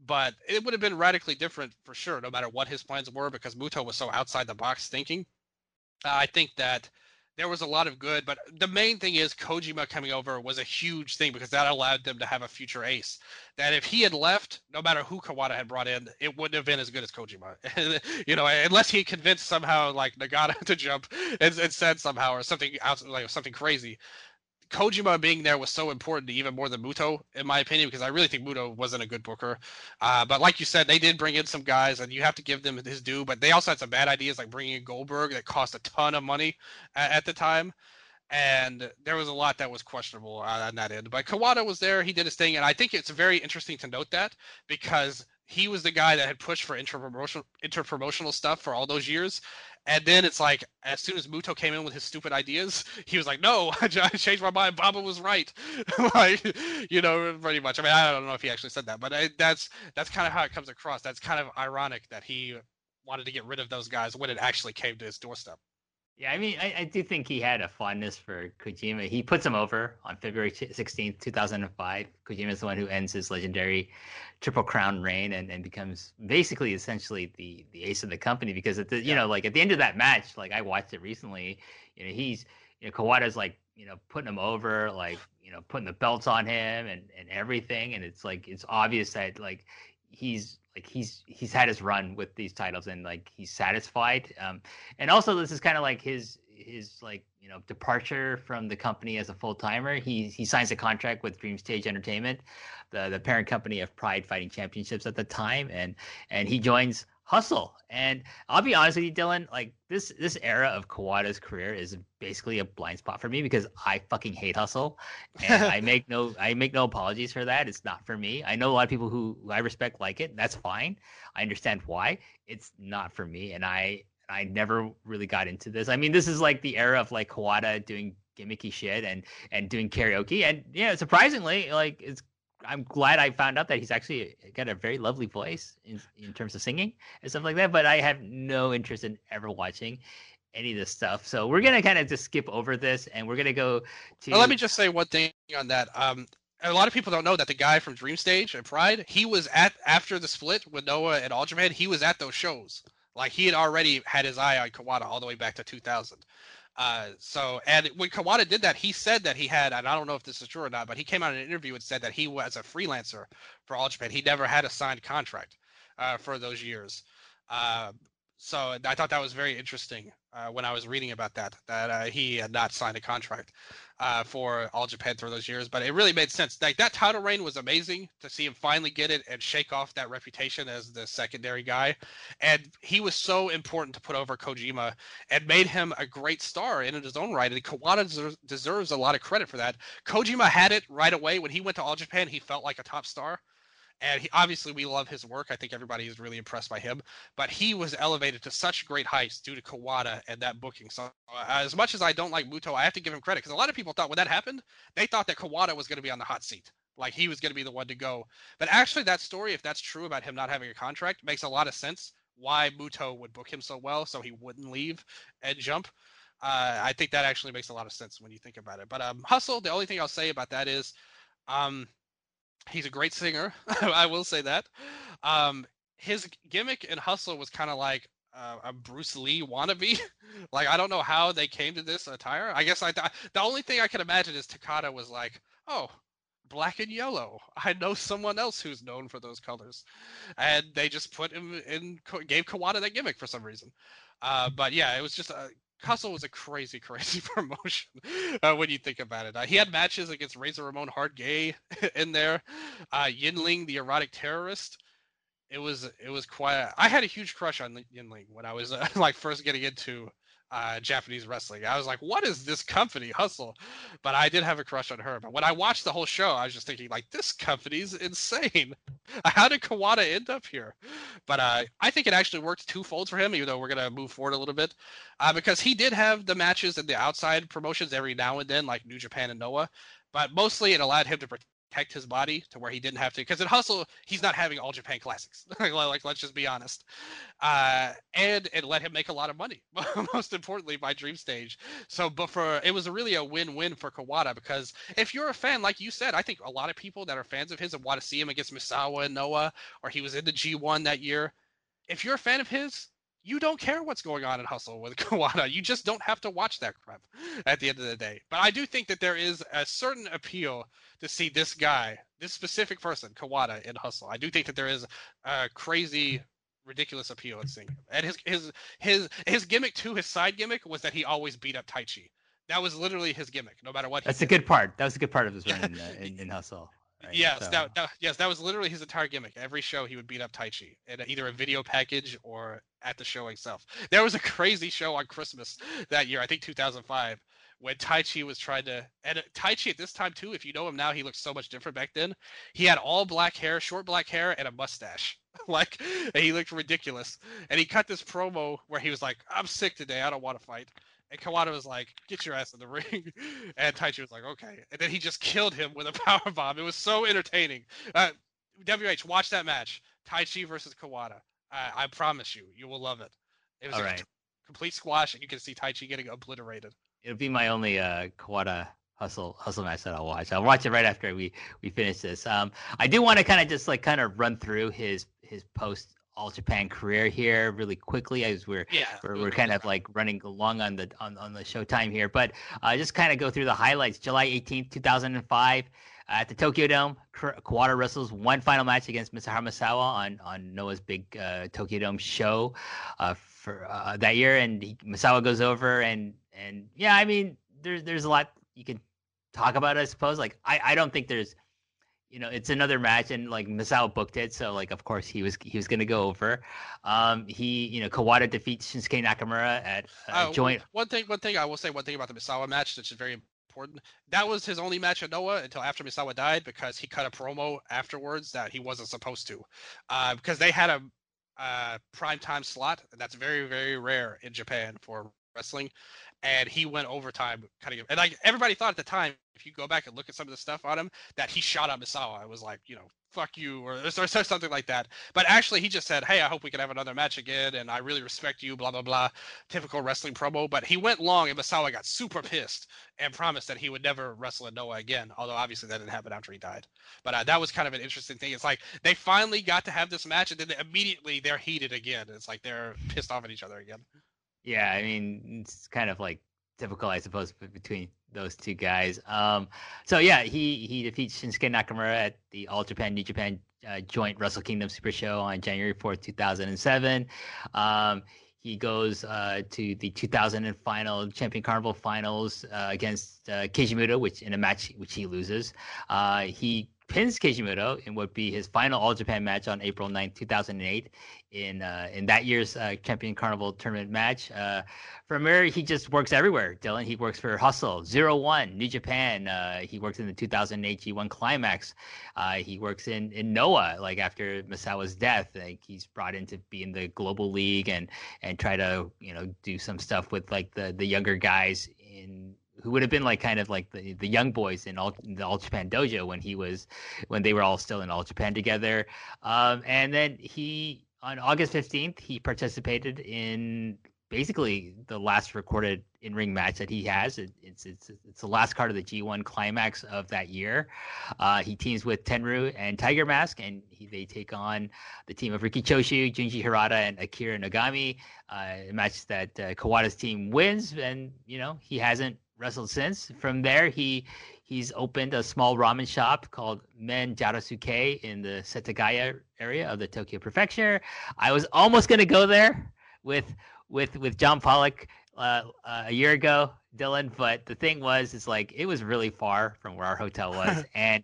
But it would have been radically different for sure, no matter what his plans were, because Muto was so outside the box thinking. Uh, I think that there was a lot of good, but the main thing is Kojima coming over was a huge thing because that allowed them to have a future ace. That if he had left, no matter who Kawada had brought in, it wouldn't have been as good as Kojima. you know, unless he convinced somehow like Nagata to jump and said somehow or something else, like something crazy. Kojima being there was so important, even more than Muto, in my opinion, because I really think Muto wasn't a good booker. Uh, but like you said, they did bring in some guys, and you have to give them his due. But they also had some bad ideas, like bringing in Goldberg that cost a ton of money at, at the time. and there was a lot that was questionable on that end. But Kawada was there; he did his thing, and I think it's very interesting to note that because he was the guy that had pushed for interpromotional interpromotional stuff for all those years. And then it's like, as soon as Muto came in with his stupid ideas, he was like, "No, I changed my mind. Baba was right." like, you know, pretty much. I mean, I don't know if he actually said that, but I, that's that's kind of how it comes across. That's kind of ironic that he wanted to get rid of those guys when it actually came to his doorstep. Yeah, I mean, I, I, do think he had a fondness for Kojima. He puts him over on February 16th, 2005. Kojima is the one who ends his legendary Triple Crown reign and, and becomes basically essentially the, the ace of the company because at the, you yeah. know, like at the end of that match, like I watched it recently, you know, he's, you know, Kawada's like, you know, putting him over, like, you know, putting the belts on him and, and everything. And it's like, it's obvious that like he's like he's he's had his run with these titles and like he's satisfied um and also this is kind of like his his like you know departure from the company as a full timer he he signs a contract with dream stage entertainment the the parent company of pride fighting championships at the time and and he joins hustle. And I'll be honest with you, Dylan, like this this era of Kawada's career is basically a blind spot for me because I fucking hate hustle. And I make no I make no apologies for that. It's not for me. I know a lot of people who I respect like it. That's fine. I understand why. It's not for me. And I I never really got into this. I mean, this is like the era of like Kawada doing gimmicky shit and and doing karaoke and yeah surprisingly like it's I'm glad I found out that he's actually got a very lovely voice in, in terms of singing and stuff like that. But I have no interest in ever watching any of this stuff. So we're gonna kind of just skip over this, and we're gonna go to. Well, let me just say one thing on that. Um, a lot of people don't know that the guy from Dream Stage and Pride, he was at after the split with Noah and All Japan. He was at those shows. Like he had already had his eye on Kawada all the way back to 2000. Uh, so, and when Kawada did that, he said that he had, and I don't know if this is true or not, but he came out in an interview and said that he was a freelancer for All Japan. He never had a signed contract uh, for those years. Uh, so I thought that was very interesting uh, when I was reading about that, that uh, he had not signed a contract uh, for All Japan through those years. But it really made sense. Like that title reign was amazing to see him finally get it and shake off that reputation as the secondary guy. And he was so important to put over Kojima and made him a great star in his own right. And Kawada deserves, deserves a lot of credit for that. Kojima had it right away when he went to All Japan. He felt like a top star and he, obviously we love his work. I think everybody is really impressed by him. But he was elevated to such great heights due to Kawada and that booking. So uh, as much as I don't like Muto, I have to give him credit because a lot of people thought when that happened, they thought that Kawada was going to be on the hot seat, like he was going to be the one to go. But actually, that story, if that's true about him not having a contract, makes a lot of sense. Why Muto would book him so well, so he wouldn't leave and jump. Uh, I think that actually makes a lot of sense when you think about it. But um, Hustle, the only thing I'll say about that is, um, He's a great singer. I will say that. Um, his gimmick in Hustle was kind of like uh, a Bruce Lee wannabe. like I don't know how they came to this attire. I guess I th- the only thing I can imagine is Takada was like, "Oh, black and yellow. I know someone else who's known for those colors," and they just put him in gave Kawada that gimmick for some reason. Uh, but yeah, it was just a Hustle was a crazy, crazy promotion uh, when you think about it. Uh, he had matches against Razor Ramon Hard Gay in there, uh, Yinling the erotic terrorist. It was it was quite. I had a huge crush on Yinling when I was uh, like first getting into uh, Japanese wrestling. I was like, what is this company, Hustle? But I did have a crush on her. But when I watched the whole show, I was just thinking, like, this company's insane. How did Kawada end up here? But uh, I think it actually worked twofold for him, even though we're going to move forward a little bit, uh, because he did have the matches and the outside promotions every now and then, like New Japan and Noah. But mostly it allowed him to protect his body to where he didn't have to because in hustle he's not having all japan classics. Like like, let's just be honest. Uh, and it let him make a lot of money most importantly by dream stage. So but for it was really a win-win for kawada because if you're a fan like you said i think a lot of people that are fans of his and want to see him against misawa and noah or he was in the g1 that year if you're a fan of his you don't care what's going on in Hustle with Kawada. You just don't have to watch that crap at the end of the day. But I do think that there is a certain appeal to see this guy, this specific person, Kawada, in Hustle. I do think that there is a crazy, ridiculous appeal in seeing him. And his his his his gimmick too, his side gimmick was that he always beat up Taichi. That was literally his gimmick, no matter what. That's a good part. That was a good part of his run in, uh, in, in Hustle. Right? Yes, so. that, that, yes, that was literally his entire gimmick. Every show he would beat up Taichi in either a video package or at the show itself. There was a crazy show on Christmas that year, I think 2005, when Taichi was trying to and Taichi at this time too, if you know him now, he looks so much different back then. He had all black hair, short black hair, and a mustache. like he looked ridiculous. And he cut this promo where he was like, I'm sick today, I don't want to fight. And Kawada was like, "Get your ass in the ring," and Taichi was like, "Okay." And then he just killed him with a power bomb. It was so entertaining. Uh, WH, watch that match, Taichi versus Kawada. I promise you, you will love it. It was All a right. complete squash, and you can see Taichi getting obliterated. It'll be my only uh, Kawada hustle hustle match that I'll watch. I'll watch it right after we we finish this. Um, I do want to kind of just like kind of run through his his post All Japan career here really quickly as we're Yeah, we're, we're kind of like running along on the on, on the show time here, but uh, just kind of go through the highlights. July 18th, 2005, at the Tokyo Dome, Ka- Kawada wrestles one final match against Mitsuharu Misawa on on Noah's big uh, Tokyo Dome show uh, for uh, that year, and he, Misawa goes over and and yeah, I mean there's there's a lot you can talk about, I suppose. Like I I don't think there's you know, it's another match, and like Misawa booked it, so like of course he was he was gonna go over. Um, he you know Kawada defeats Shinsuke Nakamura at uh, joint. One thing, one thing I will say, one thing about the Misawa match, which is very important. That was his only match at Noah until after Misawa died, because he cut a promo afterwards that he wasn't supposed to, uh, because they had a uh, prime time slot, and that's very, very rare in Japan for wrestling. And he went overtime, cutting him. And like everybody thought at the time, if you go back and look at some of the stuff on him, that he shot at Misawa. It was like, you know, fuck you, or, or something like that. But actually, he just said, "Hey, I hope we can have another match again, and I really respect you." Blah blah blah. Typical wrestling promo. But he went long, and Misawa got super pissed and promised that he would never wrestle in Noah again. Although obviously that didn't happen after he died. But uh, that was kind of an interesting thing. It's like they finally got to have this match, and then immediately they're heated again. It's like they're pissed off at each other again. Yeah, I mean it's kind of like typical, I suppose, between those two guys. Um, so yeah, he he defeats Shinsuke Nakamura at the All Japan New Japan uh, Joint Wrestle Kingdom Super Show on January fourth, two thousand and seven. Um, he goes uh, to the 2000 and final Champion Carnival finals uh, against uh, Keiji which in a match which he loses. Uh, he pins Keiji in what would be his final All Japan match on April 9th, 2008, in uh, in that year's uh, Champion Carnival tournament match. Uh, from there, he just works everywhere. Dylan, he works for Hustle, Zero One, New Japan. Uh, he works in the 2008 G1 Climax. Uh, he works in in Noah, like after Misawa's death. Like he's brought in to be in the Global League and and try to you know do some stuff with like the the younger guys in who would have been like kind of like the, the young boys in all the All Japan Dojo when he was when they were all still in All Japan together. Um, and then he on August fifteenth he participated in basically the last recorded in ring match that he has. It, it's it's it's the last card of the G1 climax of that year. Uh, he teams with Tenryu and Tiger Mask, and he, they take on the team of Riki Choshu, Junji Hirata, and Akira Nagami. Uh, a match that uh, Kawada's team wins, and you know he hasn't wrestled since. From there, he he's opened a small ramen shop called Men Jarasuke in the Setagaya area of the Tokyo Prefecture. I was almost gonna go there with with with John Pollock uh, uh, a year ago, Dylan, but the thing was, is like it was really far from where our hotel was, and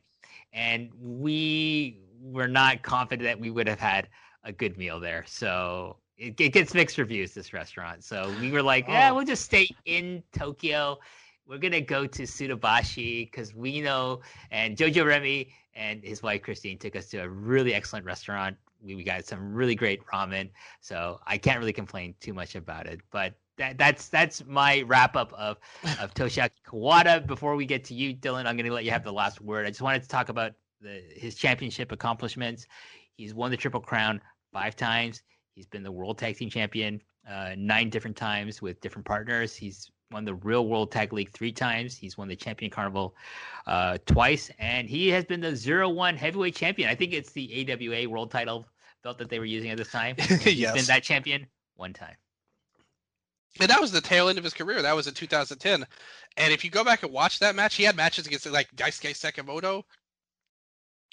and we were not confident that we would have had a good meal there. So it, it gets mixed reviews. This restaurant, so we were like, yeah, Oh. we'll just stay in Tokyo. We're gonna go to Suidobashi because we know, and Jojo Remy and his wife Christine took us to a really excellent restaurant. We, we got some really great ramen, so I can't really complain too much about it. But that, that's that's my wrap up of of Toshiaki Kawada. Before we get to you, Dylan, I'm gonna let you have the last word. I just wanted to talk about the, his championship accomplishments. He's won the Triple Crown five times. He's been the World Tag Team Champion uh, nine different times with different partners. He's won the Real World Tag League three times. He's won the Champion Carnival uh, twice, and he has been the zero one heavyweight champion. I think it's the AWA World Title belt that they were using at this time. He's Yes. been that champion one time. And that was the tail end of his career. That was in 2010. And if you go back and watch that match, he had matches against like Daisuke Sekimoto,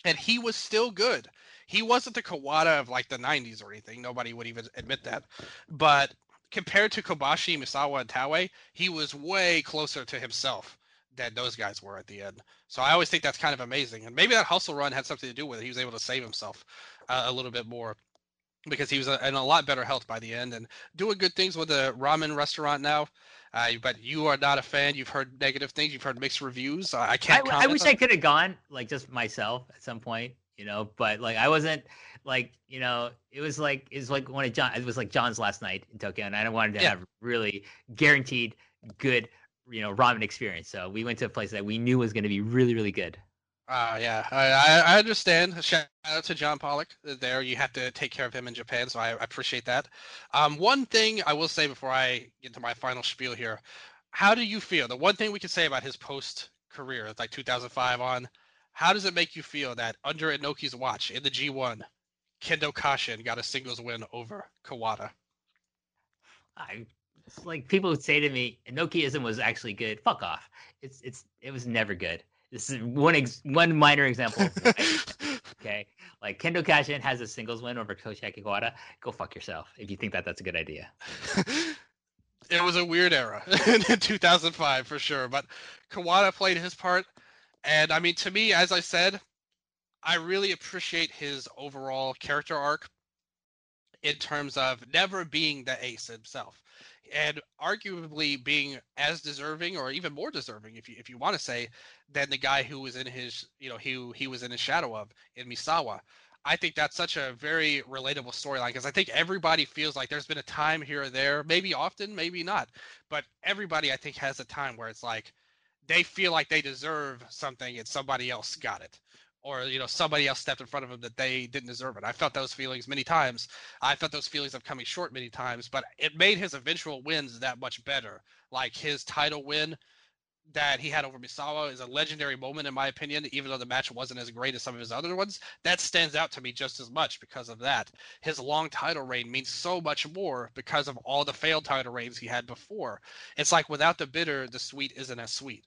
and he was still good. He wasn't the Kawada of like the 90s or anything. Nobody would even admit that. But compared to Kobashi, Misawa, and Taue, he was way closer to himself than those guys were at the end. So I always think that's kind of amazing. And maybe that hustle run had something to do with it. He was able to save himself uh, a little bit more. because he was in a lot better health by the end and doing good things with the ramen restaurant now. Uh, but you are not a fan. You've heard negative things. You've heard mixed reviews. I can't. I, I wish. I could have gone, like just myself at some point, you know. But like I wasn't, like you know, it was like it was like one of John. It was like John's last night in Tokyo, and I wanted to yeah. have really guaranteed good, you know, ramen experience. So we went to a place that we knew was going to be really, really good. Uh, yeah, I, I understand. Shout out to John Pollock. There, you have to take care of him in Japan, so I, I appreciate that. Um, one thing I will say before I get to my final spiel here: How do you feel? The one thing we can say about his post career, like 2005 on, how does it make you feel that under Inoki's watch in the G1, Kendo Kashin got a singles win over Kawada? I it's like people would say to me, Inokiism was actually good. Fuck off. It's it's it was never good. This is one ex- one minor example. okay, like Kendo Kashin has a singles win over Toshiaki Kawada. Go fuck yourself if you think that that's a good idea. it was a weird era in 2005 for sure, but Kawada played his part, and I mean, to me, as I said, I really appreciate his overall character arc in terms of never being the ace himself and arguably being as deserving or even more deserving if you if you want to say than the guy who was in his you know he he was in his shadow of in Misawa. I think that's such a very relatable storyline because I think everybody feels like there's been a time here or there, maybe often, maybe not, but everybody I think has a time where it's like they feel like they deserve something and somebody else got it or you know somebody else stepped in front of them that they didn't deserve it. I felt those feelings many times. I felt those feelings of coming short many times, but it made his eventual wins that much better. Like his title win that he had over Misawa is a legendary moment in my opinion, even though the match wasn't as great as some of his other ones. That stands out to me just as much because of that. His long title reign means so much more because of all the failed title reigns he had before. It's like without the bitter, the sweet isn't as sweet.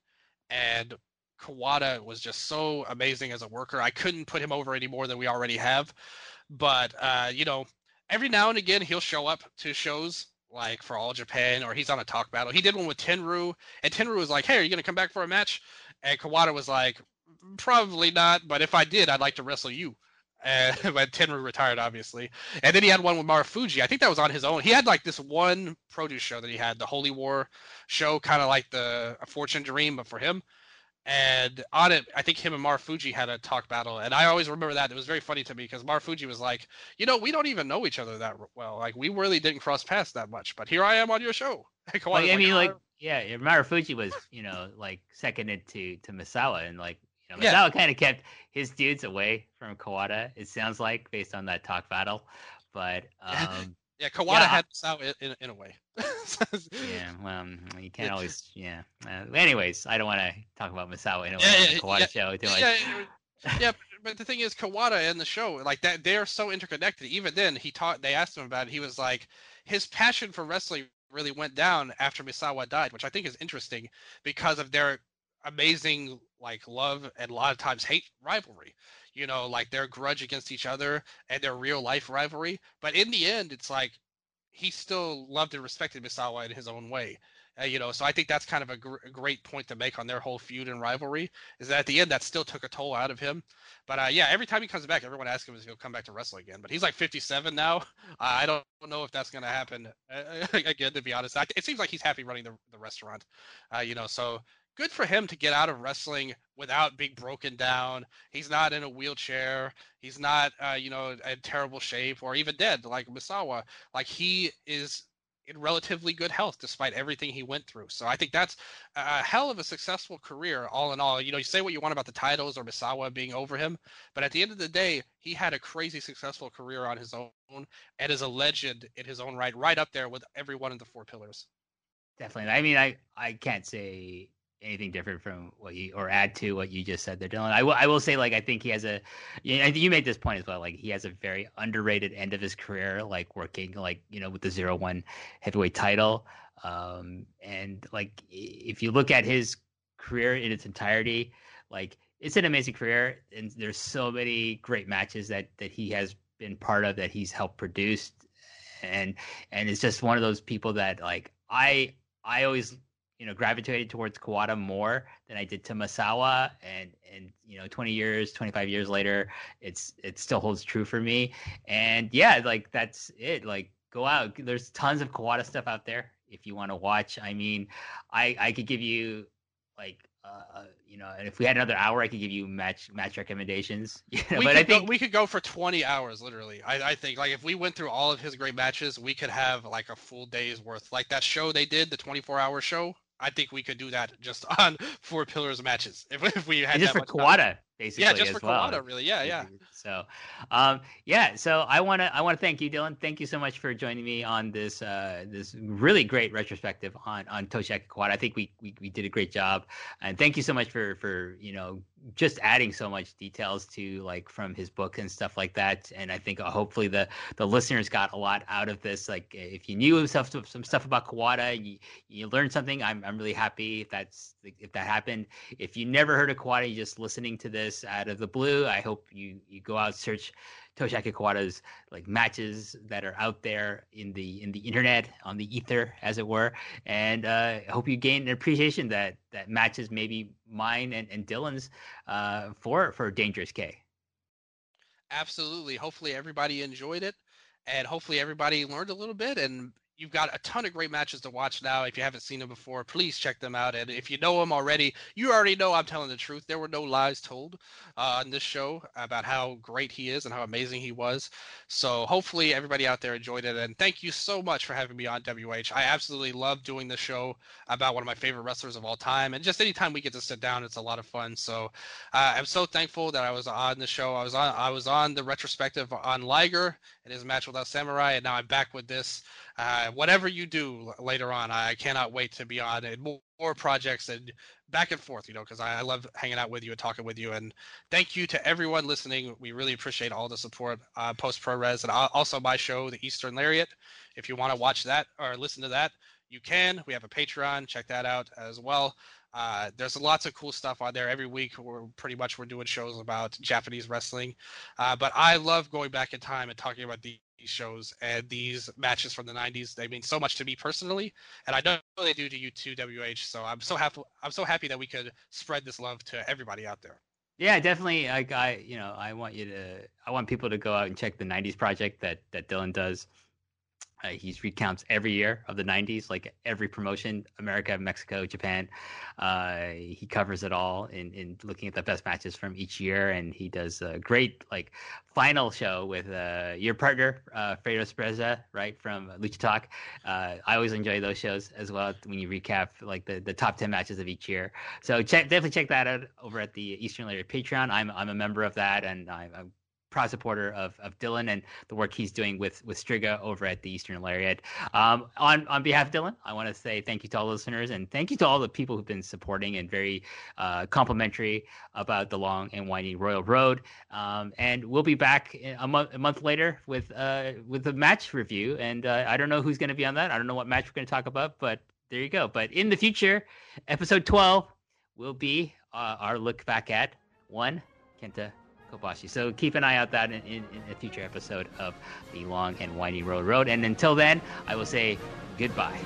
And Kawada was just so amazing as a worker. I couldn't put him over any more than we already have. But uh, you know, every now and again he'll show up to shows like for All Japan or he's on a talk battle. He did one with Tenryu, and Tenryu was like, "Hey, are you gonna come back for a match?" And Kawada was like, "Probably not, but if I did, I'd like to wrestle you." And when Tenryu retired, obviously, and then he had one with Marufuji. I think that was on his own. He had like this one produce show that he had, the Holy War show, kind of like the Fortune Dream, but for him and on it, I think him and Marufuji had a talk battle, and I always remember that. It was very funny to me because Marufuji was like, "You know, we don't even know each other that well. Like, we really didn't cross paths that much, but here I am on your show." like, I mean, like, yeah, Marufuji was, you know, like seconded to to Misawa, and like, you know, Misawa yeah. kind of kept his dudes away from Kawada. It sounds like based on that talk battle, but um, yeah, Kawada yeah, had out in, in a way. yeah, well, you can't always. Yeah. Uh, anyways, I don't want to talk about Misawa in a way. Yeah, yeah, Kawada yeah, show. Too yeah, yeah, but the thing is, Kawada and the show, like that, they are so interconnected. Even then, he taught. They asked him about it. He was like, his passion for wrestling really went down after Misawa died, which I think is interesting because of their amazing like love and a lot of times hate rivalry you know, like their grudge against each other and their real life rivalry. But in the end, it's like he still loved and respected Misawa in his own way. Uh, you know, so I think that's kind of a, gr- a, great point to make on their whole feud and rivalry is that at the end that still took a toll out of him. But uh, yeah, every time he comes back, everyone asks him if he'll come back to wrestle again. But he's like 57 now. I don't know if that's going to happen uh, again. To be honest, it seems like he's happy running the, the restaurant. Uh, you know, so good for him to get out of wrestling without being broken down. He's not in a wheelchair. He's not, uh, you know, in terrible shape or even dead like Misawa. Like he is in relatively good health despite everything he went through. So I think that's a hell of a successful career all in all. You know, you say what you want about the titles or Misawa being over him, but at the end of the day, he had a crazy successful career on his own and is a legend in his own right, right up there with every one of the four pillars. Definitely. I mean, I I can't say anything different from what you or add to what you just said there, Dylan. I will I will say like I think he has a I think you made this point as well. Like he has a very underrated end of his career, like working like you know with the zero one heavyweight title. Um, and like if you look at his career in its entirety, like it's an amazing career, and there's so many great matches that that he has been part of that he's helped produce, and and it's just one of those people that like I I always you know gravitated towards Kawada more than I did to Misawa, and and you know 20 years, 25 years later, it's it still holds true for me. And yeah, like that's it. Like go out. There's tons of Kawada stuff out there if you want to watch. I mean, I I could give you like uh, you know, and if we had another hour, I could give you match match recommendations. You know, we but I think go, we could go for 20 hours, literally. I, I think like if we went through all of his great matches, we could have like a full day's worth. Like that show they did, the 24 hour show. I think we could do that just on four pillars matches if, if we had and just that for. Kawada, basically. Yeah, just for well. Kawada, really. Yeah, yeah. So, um, yeah. So I want to I want to thank you, Dylan. Thank you so much for joining me on this uh, this really great retrospective on on Toshiaki Kawada. I think we, we we did a great job, and thank you so much for for you know just adding so much details to like from his book and stuff like that. And I think uh, hopefully the the listeners got a lot out of this. Like if you knew stuff some stuff about Kawada, you you learned something. I'm I'm really happy if that's if that happened. If you never heard of Kawada, you just listening to this out of the blue. I hope you you go out search Toshiaki Kawada's like matches that are out there in the in the internet on the ether, as it were. And uh, I hope you gain an appreciation that that matches maybe mine and, and Dylan's uh, for for Dangerous K. Absolutely. Hopefully everybody enjoyed it, and hopefully everybody learned a little bit. And you've got a ton of great matches to watch now. If you haven't seen them before, please check them out. And if you know them already, you already know I'm telling the truth. There were no lies told uh, on this show about how great he is and how amazing he was. So hopefully everybody out there enjoyed it. And thank you so much for having me on WH. I absolutely love doing the show about one of my favorite wrestlers of all time. And just anytime we get to sit down, it's a lot of fun. So uh, I'm so thankful that I was on the show. I was on I was on the retrospective on Liger and his match without Samurai, and now I'm back with this. Uh, whatever you do later on, I cannot wait to be on. More, more projects and back and forth, you know, because I, I, love hanging out with you and talking with you. And thank you to everyone listening. We really appreciate all the support uh, Post Puroresu and also my show, The Eastern Lariat. If you want to watch that or listen to that, you can. We have a Patreon. Check that out as well. Uh, there's lots of cool stuff on there. Every week. We're pretty much we're doing shows about Japanese wrestling, uh, but I love going back in time and talking about the these shows and these matches from the 90s they mean so much to me personally and i know they do to you too wh so i'm so happy i'm so happy that we could spread this love to everybody out there. Yeah definitely like i you know i want you to i want people to go out and check the 90s project that that dylan does uh, he recounts every year of the 90s, like every promotion, America, Mexico, Japan. Uh, he covers it all in, in looking at the best matches from each year. And he does a great like final show with uh, your partner, uh, Fredo Spreza, right, from Lucha Talk. Uh, I always enjoy those shows as well when you recap like the, the top 10 matches of each year. So check, definitely check that out over at the Eastern Lariat Patreon. I'm, I'm a member of that and I'm, I'm proud supporter of, of Dylan and the work he's doing with with Striga over at the Eastern Lariat. Um, on on behalf of Dylan, I want to say thank you to all the listeners and thank you to all the people who've been supporting and very uh, complimentary about the long and winding Royal Road. Um, and we'll be back a month a month later with uh, with a match review. And uh, I don't know who's going to be on that. I don't know what match we're going to talk about, but there you go. But in the future, episode twelve will be uh, our look back at one Kenta Kobashi. So keep an eye out that in, in, in, a future episode of the Long and Winding Road Road. And until then, I will say goodbye.